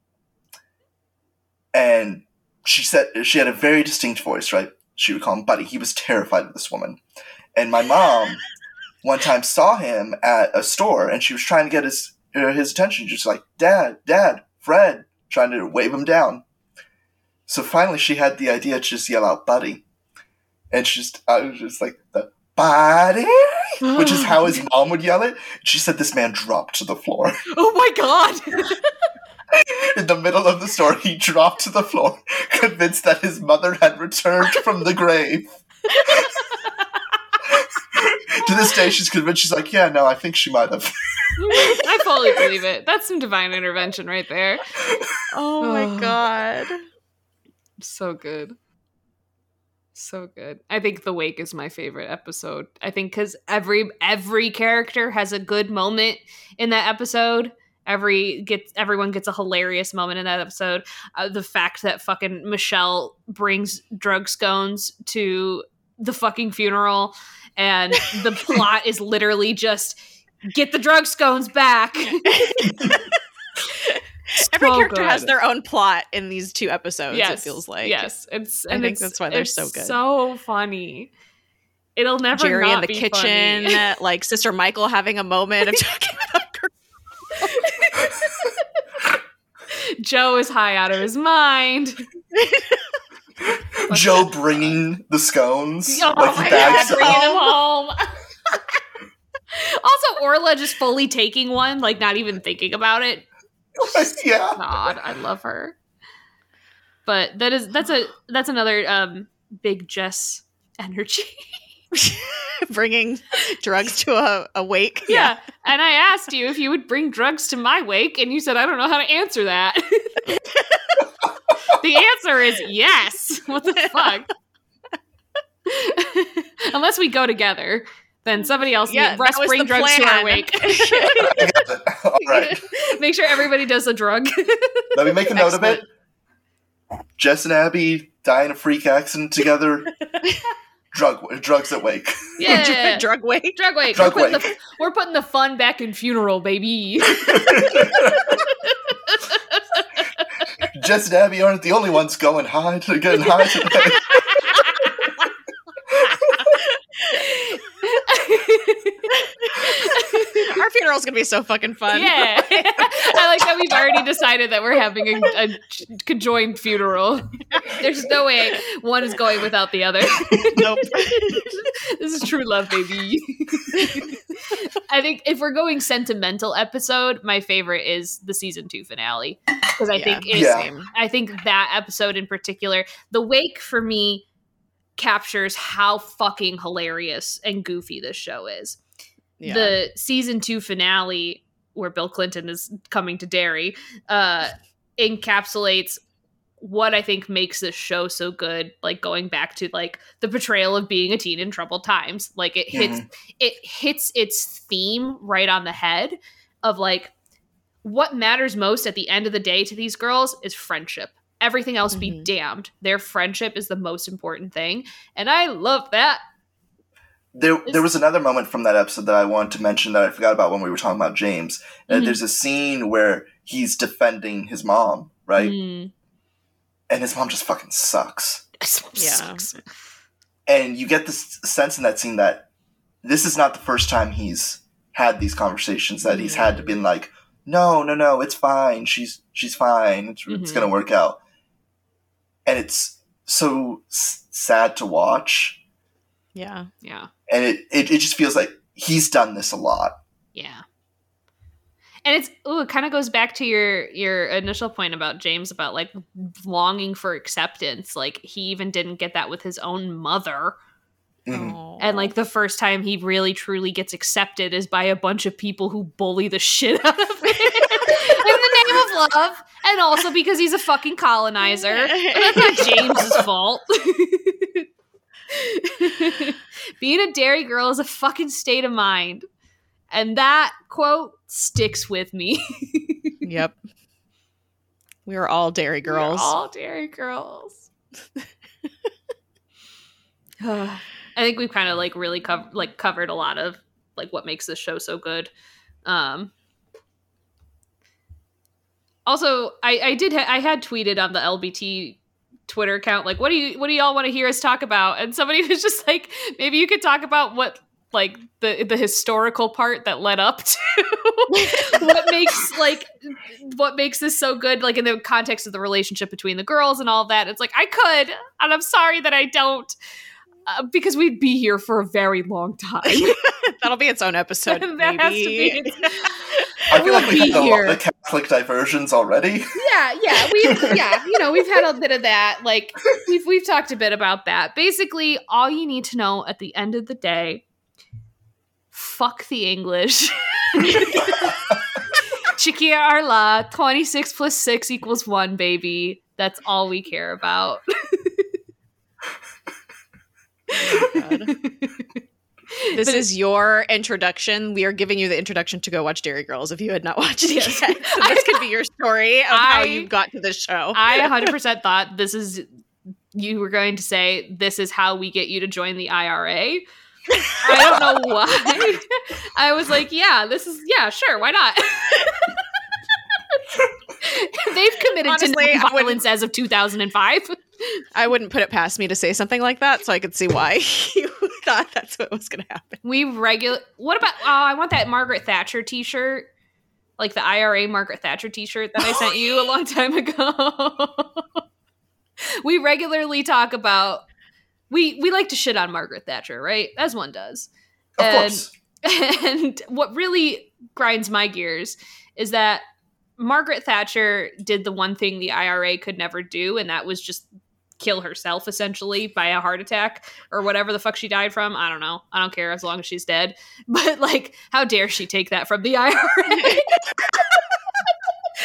and she said she had a very distinct voice. Right? She would call him Buddy. He was terrified of this woman, and my mom <laughs> one time saw him at a store, and she was trying to get his uh, his attention. Just like Dad, Dad, Fred, trying to wave him down. So finally, she had the idea to just yell out "Buddy," and she just I was just like the "Buddy," <gasps> which is how his mom would yell it. She said this man dropped to the floor oh my god. <laughs> in the middle of the store. He dropped to the floor, convinced that his mother had returned from the grave. to this day, she's convinced. She's like, "Yeah, no, I think she might have." I fully believe it. That's some divine intervention right there. oh Oh. my god So good. So good. I think The Wake is my favorite episode. I think cuz every every character has a good moment in that episode. Every gets everyone gets a hilarious moment in that episode. Uh, the fact that fucking Michelle brings drug scones to the fucking funeral and the <laughs> plot is literally just get the drug scones back. <laughs> every So character has their own plot in these two episodes it feels like yes it's I think it's, that's why they're so good. so funny it'll never gerry in the kitchen <laughs> like sister michael having a moment of talking about joe is high out of his mind <laughs> Joe bringing the scones. Oh like he bags God, them. bringing him home. <laughs> also, Orla just fully taking one, like not even thinking about it. <laughs> yeah. God, I love her. But that is that's a that's another um big Jess energy. <laughs> Bringing drugs to a, a wake. yeah. And I asked you if you would bring drugs to my wake, and you said I don't know how to answer that. <laughs> the answer is yes. What the fuck? <laughs> Unless we go together, then somebody else. Yeah, Yeah, Russ bring the drugs to our wake. I got it. All right. Make sure everybody does a drug. Let me make a note of it. Jess and Abby die in a freak accident together. Drug drugs at wake. <laughs> yeah. Drug wake. Drug wake. Drug we're, putting wake. The, we're putting the fun back in funeral, baby. <laughs> Jess and Abby aren't the only ones going high to getting high <laughs> today. Our funeral's gonna be so fucking fun. yeah. <laughs> I like that we've already decided that we're having a, a conjoined funeral. There's no way one is going without the other. nope. <laughs> this is true love, baby. I think if we're going sentimental episode, my favorite is the season two finale because I Yeah. think it's Yeah. I think that episode in particular, the wake for me captures how fucking hilarious and goofy this show is. Yeah. The season two finale, where Bill Clinton is coming to Derry, uh, encapsulates what I think makes this show so good. Like going back to like the portrayal of being a teen in troubled times. Like it hits it hits its theme right on the head of like what matters most at the end of the day to these girls is friendship. Everything else be Mhm. damned. Their friendship is the most important thing. And I love that. There, there was another moment from that episode that I wanted to mention that I forgot about when we were talking about James. Uh, Mhm. there's a scene where he's defending his mom, right? Mm. And his mom just fucking sucks. This one Yeah. sucks. And you get this sense in that scene that this is not the first time he's had these conversations. That he's had to be like, no, no, no, it's fine. She's she's fine. It's, it's Mhm. gonna work out. And it's so s- sad to watch, yeah. Yeah. and it, it it just feels like he's done this a lot. Yeah. And it's ooh, it kind of goes back to your your initial point about James about like longing for acceptance. Like he even didn't get that with his own mother. Mhm. And like the first time he really truly gets accepted is by a bunch of people who bully the shit out of him in <laughs> the name of love, and also because he's a fucking colonizer. But that's not <laughs> James's fault. Being a Derry girl is a fucking state of mind. And that quote sticks with me. Yep. We are all Derry girls. We're all Derry girls. <sighs> I think we've kind of like really covered like covered a lot of like what makes this show so good. Um also I I did ha- I had tweeted on the LBT Twitter account like what do you what do y'all want to hear us talk about and somebody <laughs> was just like maybe you could talk about what like the the historical part that led up to <laughs> what makes like what makes this so good like in the context of the relationship between the girls and all that it's like i could and i'm sorry that i don't uh, because we'd be here for a very long time <laughs> That'll be its own episode. that has to be maybe. I feel like We'll we be had a lot of Catholic diversions already. <laughs> yeah yeah we yeah you know we've had a bit of that like we've we've talked a bit about that basically all you need to know at the end of the day fuck the english <laughs> Tiocfaidh ár lá, 26 plus 6 equals 1, baby. That's all we care about. <laughs> Oh God. <laughs> This But is your introduction. We are giving you the introduction to go watch Derry Girls if you had not <laughs> watched it Yes. yet. So <laughs> this could be your story of how you got to this show. I 100% thought this is you were going to say this is how we get you to join the IRA. I don't know why. I was like, yeah, this is yeah, sure, why not? They've committed Honestly, to I violence as of 2005. I wouldn't put it past me to say something like that, so I could see why <laughs> you thought that's what was going to happen. We regular. What about? Oh, I want that Margaret Thatcher T-shirt, like the IRA Margaret Thatcher T-shirt that I sent you a long time ago. <laughs> we regularly talk about we we like to shit on Margaret Thatcher, right? As one does. Of And- course. <laughs> And what really grinds my gears is that Margaret Thatcher did the one thing the IRA could never do, and that was just kill herself essentially by a heart attack or whatever the fuck she died from. I don't know. I don't care as long as she's dead. <laughs> But like, how dare she take that from the IRA? <laughs>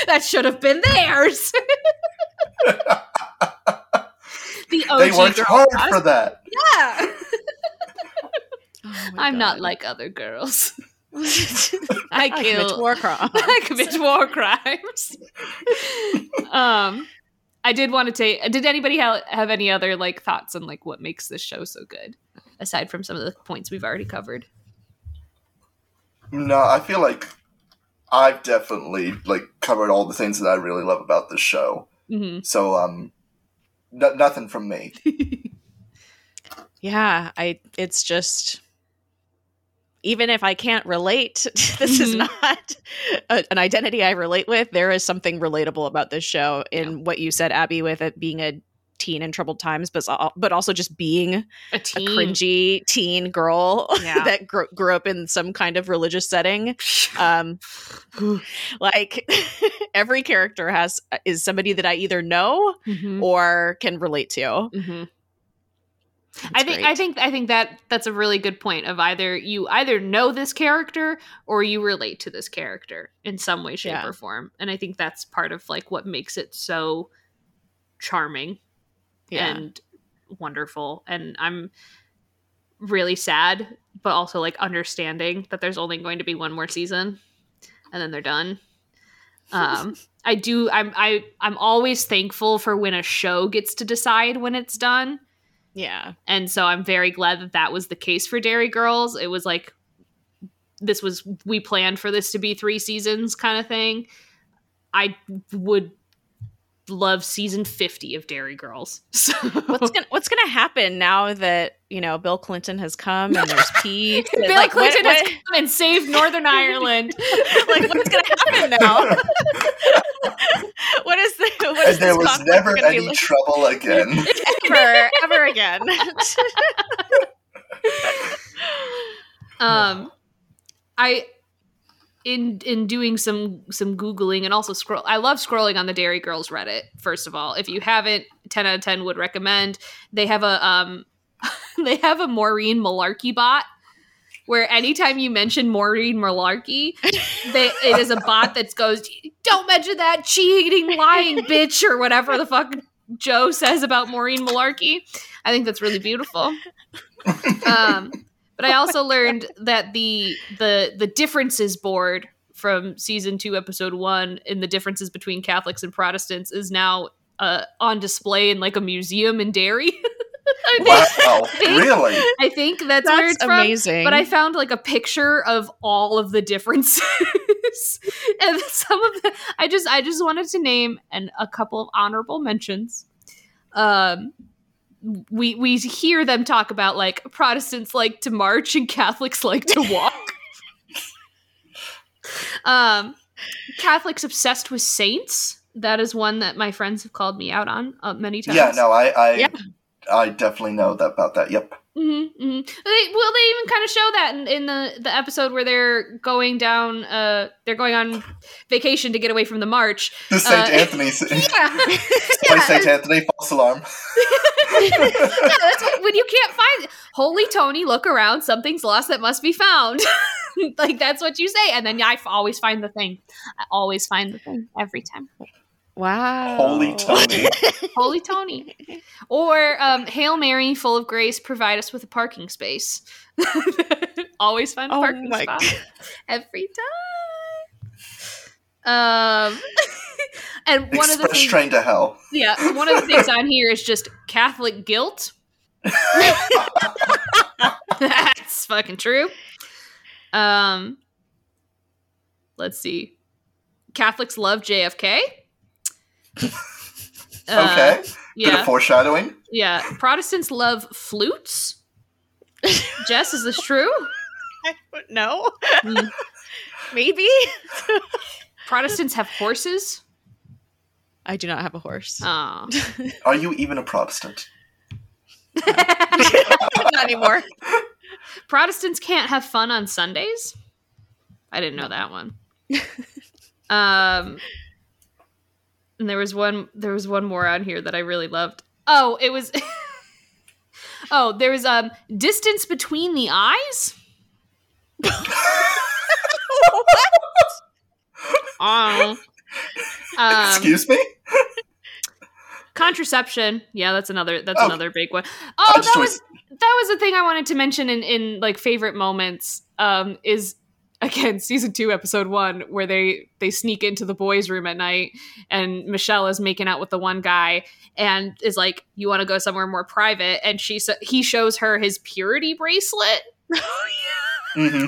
that should have been theirs. <laughs> the OG They worked girl hard boss. for that. Yeah. Oh I'm not like other girls. I I commit kill war crimes. I commit war crimes. um, I did want to take. Did anybody ha- have any other like thoughts on like what makes this show so good, aside from some of the points we've already covered? No, I feel like I've definitely like covered all the things that I really love about this show. hmm So um, no, nothing from me. <laughs> Yeah, I it's just even if I can't relate, <laughs> this is Mhm. not <laughs> a, an identity I relate with. There is something relatable about this show in what you said, Abby, with it being a teen in troubled times, but but also just being A a cringy teen girl <laughs> Yeah. that grew, grew up in some kind of religious setting. Um, <sighs> like every character has is somebody that I either know Mhm. or can relate to. Mhm. I think I think I think that that's a really good point of either you either know this character or you relate to this character in some way, shape, Yeah. or form, and I think that's part of like what makes it so charming yeah. and wonderful. And I'm really sad, but also like understanding that there's only going to be one more season, and then they're done. Um, <laughs> I do. I'm. I. I'm always thankful for when a show gets to decide when it's done yeah. and so i'm very glad that that was the case for Derry girls. It was like this was we planned for this to be three seasons kind of thing. I would love season 50 of Derry girls. <laughs> So what's gonna what's gonna happen now that you know Bill Clinton has come and there's <laughs> peace? bill Like, clinton what- has come and saved northern ireland <laughs> like what's gonna happen now? <laughs> what is the what is And there this was never any like trouble again. ever ever again? um i in in doing some some googling and also scroll i love scrolling on the Derry girls reddit first of all if you haven't 10 out of 10 would recommend they have a um <laughs> they have a maureen malarkey bot where anytime you mention maureen malarkey they, it is a bot that goes don't mention that cheating lying bitch or whatever the fuck joe says about maureen malarkey i think that's really beautiful um but I also learned that the the the differences board from season two, episode one, in the differences between Catholics and Protestants is now uh, on display in like a museum in Derry. <laughs> I think- Wow, think- <laughs> really? I think that's, where That's it's from. amazing. But I found like a picture of all of the differences, <laughs> and some of the. I just I just wanted to name and a couple of honorable mentions. Um, we we hear them talk about like Protestants like to march and Catholics like to walk. <laughs> um, Catholics obsessed with saints. That is one that my friends have called me out on uh, many times. Yeah, no, I, I, Yeah. I definitely know that about that. Yep. Mm-hmm, mm-hmm. They, well, they even kind of show that in, in the the episode where they're going down. Uh, they're going on vacation to get away from the march. The Saint Uh, Anthony, Yeah, <laughs> <laughs> by Saint Anthony, false alarm. <laughs> yeah, that's what, when you can't find Holy Tony, look around. Something's lost that must be found. like that's what you say, and then I always find the thing. I always find the thing every time. Wow. Holy Tony. <laughs> Holy Tony, or um, Hail Mary, full of grace, provide us with a parking space. <laughs> always find a Oh parking spot <laughs> every time. Um, and one of the Express things, train to hell. yeah, one of the things on here is just Catholic guilt. That's fucking true. Um, let's see. Catholics love JFK. <laughs> Uh, Okay. Bit of foreshadowing. Yeah. Protestants love flutes. <laughs> Jess, is this true? I don't Hmm. <laughs> Maybe. Protestants have horses. I do not have a horse. Oh. Are you even a Protestant? not anymore. Protestants can't have fun on Sundays. I didn't know that one. um, and there was one. There was one more on here that I really loved. Oh, it was. <laughs> oh, there was um distance between the eyes. <laughs> Um, Excuse me? <laughs> contraception. Yeah, that's another. That's Oh. another big one. Oh, that was that was the thing I wanted to mention in in like favorite moments. Um, is again season two episode one where they they sneak into the boys room at night and michelle is making out with the one guy and is like you want to go somewhere more private? And she so he shows her his purity bracelet. <laughs> Hmm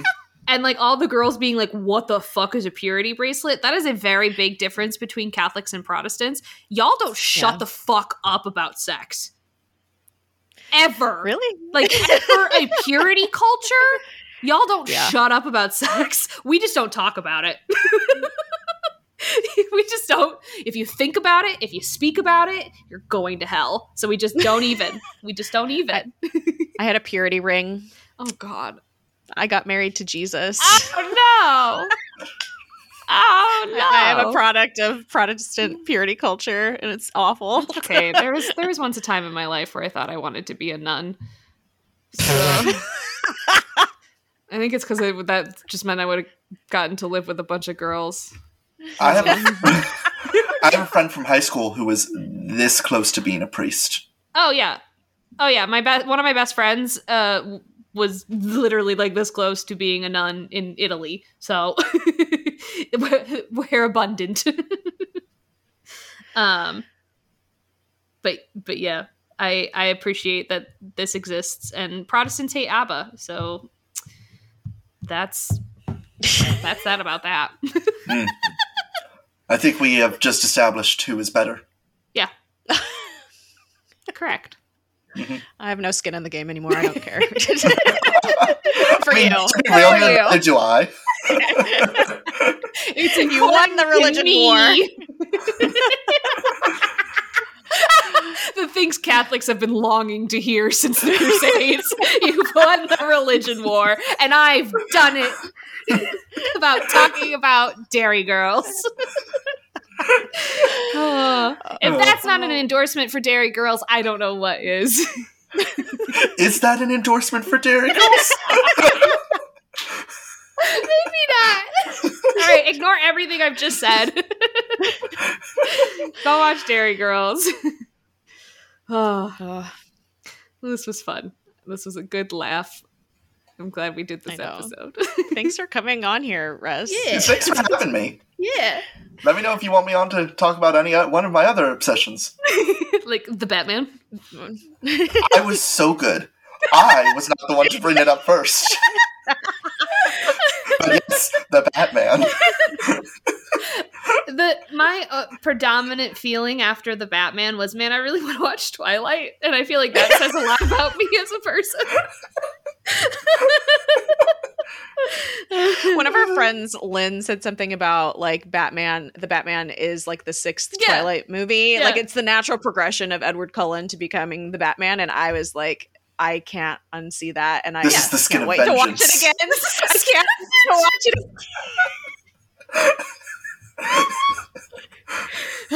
and like all the girls being like what the fuck is a purity bracelet? That is a very big difference between catholics and protestants. Y'all don't shut Yeah. the fuck up about sex. Ever. Really? like ever a purity culture <laughs> y'all don't Yeah. shut up about sex. We just don't talk about it. <laughs> We just don't. If you think about it if you speak about it you're going to hell. So we just don't even. We just don't even. I had a purity ring. oh god. I got married to Jesus. oh no. <laughs> Oh no. I am a product of Protestant purity culture, and it's awful. Okay <laughs> there was there was once a time in my life where i thought i wanted to be a nun. So i think it's because that just meant i would have gotten to live with a bunch of girls I have, a, <laughs> I have a friend from high school who was this close to being a priest. Oh yeah, oh yeah. My best one of my best friends uh, was literally like this close to being a nun in Italy. So <laughs> we're- we're abundant. <laughs> um, but but yeah, I I appreciate that this exists, and Protestants hate ABBA, so that's that's that about that. Hmm. I think we have just established who is better. Yeah. Correct. Mm-hmm. I have no skin in the game anymore. I don't care. <laughs> For I mean, you. to be real, For neither you. do I. <laughs> It's You won the religion war. <laughs> the things Catholics have been longing to hear since the Crusades. You've won the religion war, and I've done it about talking about Derry girls. Oh, if that's not an endorsement for Derry girls, I don't know what is. Is that an endorsement for Derry Girls? Maybe not. All right, ignore everything I've just said. <laughs> Go watch Derry Girls. Oh, Ugh. this was fun. This was a good laugh. I'm glad we did this episode. Thanks <laughs> for coming on here, Russ. Yeah. Thanks for having me. yeah. Let me know if you want me on to talk about any uh, one of my other obsessions. <laughs> like the Batman. <laughs> I was so good. I was not the one to bring it up first. but yes, the Batman. The my uh, predominant feeling after the Batman was, man, I really <laughs> want to watch Twilight, and I feel like that says a lot about me as a person. One of our friends, Lynn, said something about like Batman. The Batman is like the sixth Yeah. Twilight movie. Yeah. Like it's the natural progression of Edward Cullen to becoming the Batman. And I was like, I can't unsee that. And I This yeah, is the skin can't of wait to watch it again. <laughs> I can't wait to watch it. <laughs> <laughs>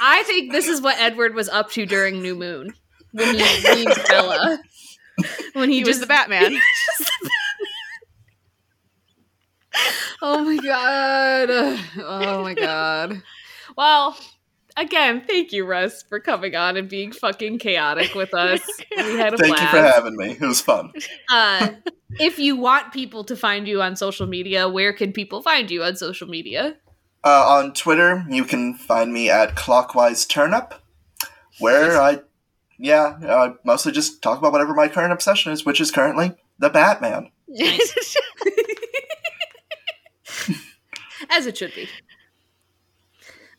I think this is what Edward was up to during New Moon when he leaves Bella. When he, He was just the Batman. <laughs> <laughs> Oh my god. <sighs> Oh my god. Well, again, thank you, Russ, for coming on and being fucking chaotic with <laughs> us. We had a Thank blast. you for having me. It was fun. <laughs> uh, if you want people to find you on social media, where can people find you on social media? Uh, on Twitter, you can find me at Clockwise Turnip, where I, yeah, I mostly just talk about whatever my current obsession is, which is currently the Batman. Nice. <laughs> As it should be.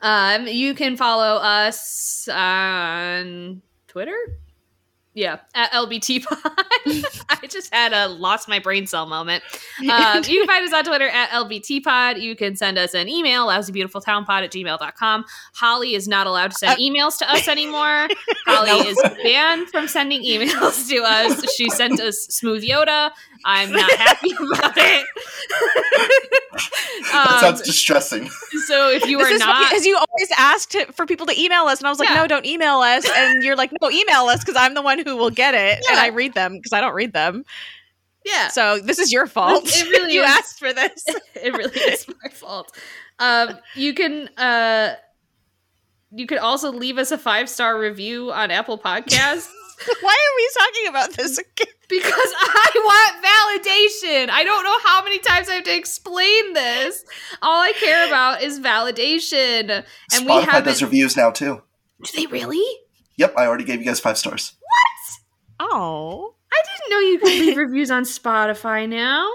Um, you can follow us on Twitter. Yeah, at LBT Pod. <laughs> I just had a lost my brain cell moment. Um, you can find us on Twitter at LBT Pod. You can send us an email, lousybeautifultownpod at gmail.com. Holly is not allowed to send Uh, emails to us anymore. <laughs> Holly is banned from sending emails to us. She sent us Smooth Yoda. I'm not happy <laughs> about it. that Um, sounds distressing. so if you This are not because you always asked for people to email us, and I was like, Yeah. "No, don't email us." And you're like, "No, email us because I'm the one who will get it, and I read them because I don't read them." yeah, So this is your fault. It really <laughs> you is. asked for this. <laughs> it really is my fault. Um, you can uh, you could also leave us a five star review on Apple Podcasts Why are we talking about this again? Because <laughs> I want validation. I don't know how many times I have to explain this. All I care about is validation, and we Spotify haven't. does reviews now too. Do they really? Yep, I already gave you guys five stars. What? Oh, I didn't know you could leave <laughs> reviews on Spotify now.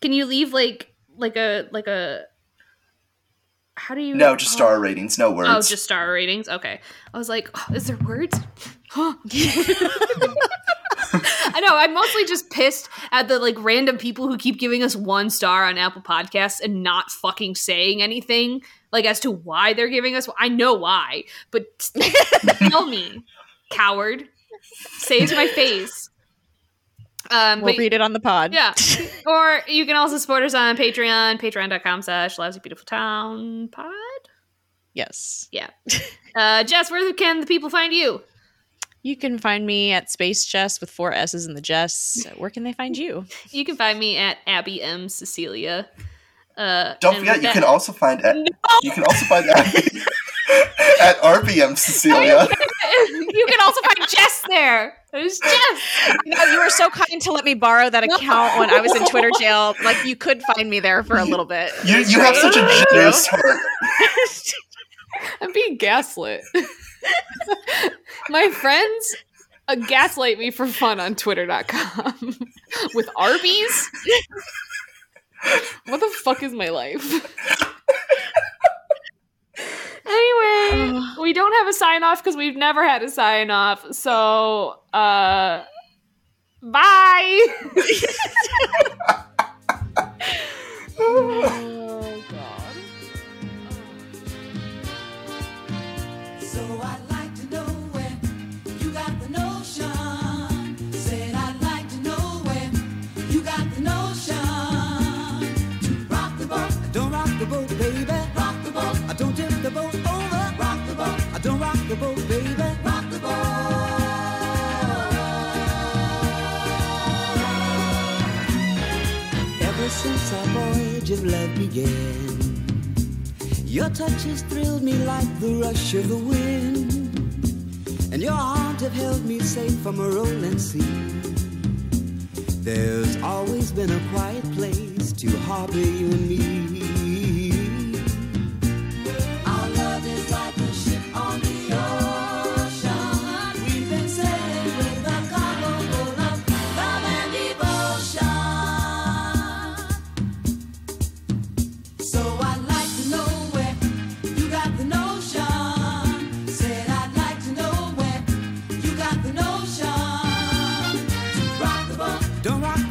Can you leave like like a like a how do you No, just oh. star ratings, no words. Oh, just star ratings. Okay. I was like, oh, <gasps> is there words? <gasps> <laughs> I know. I'm mostly just pissed at the like random people who keep giving us one star on Apple Podcasts and not fucking saying anything like as to why they're giving us. I know why, but <laughs> tell me, coward. Say it my face. Um, we'll but read it on the pod. yeah. <laughs> or you can also support us on Patreon, patreon.com slash lousy beautiful town pod. Yes. Yeah. Uh, Jess, where can the people find you? You can find me at Space Jess with four S's in the Jess. Where can they find you? <laughs> You can find me at Abby M Cecilia. Uh, Don't forget, you that- can also find at, you can also find at, <laughs> at RBM Cecilia. <laughs> you can also find Jess there. There's Jess. No, you were so kind to let me borrow that account when I was in Twitter jail. Like you could find me there for a little bit. You, you have such a generous heart. I'm being gaslit. My friends uh, gaslight me for fun on twitter.com <laughs> with Arby's. What the fuck is my life? anyway, <sighs> we don't have a sign off because we've never had a sign off. So, uh, bye. <laughs> <laughs> voyage of love began. Your touch has thrilled me like the rush of the wind, and your arms have held me safe from a rolling sea. There's always been a quiet place to harbor you and me.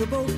The boat,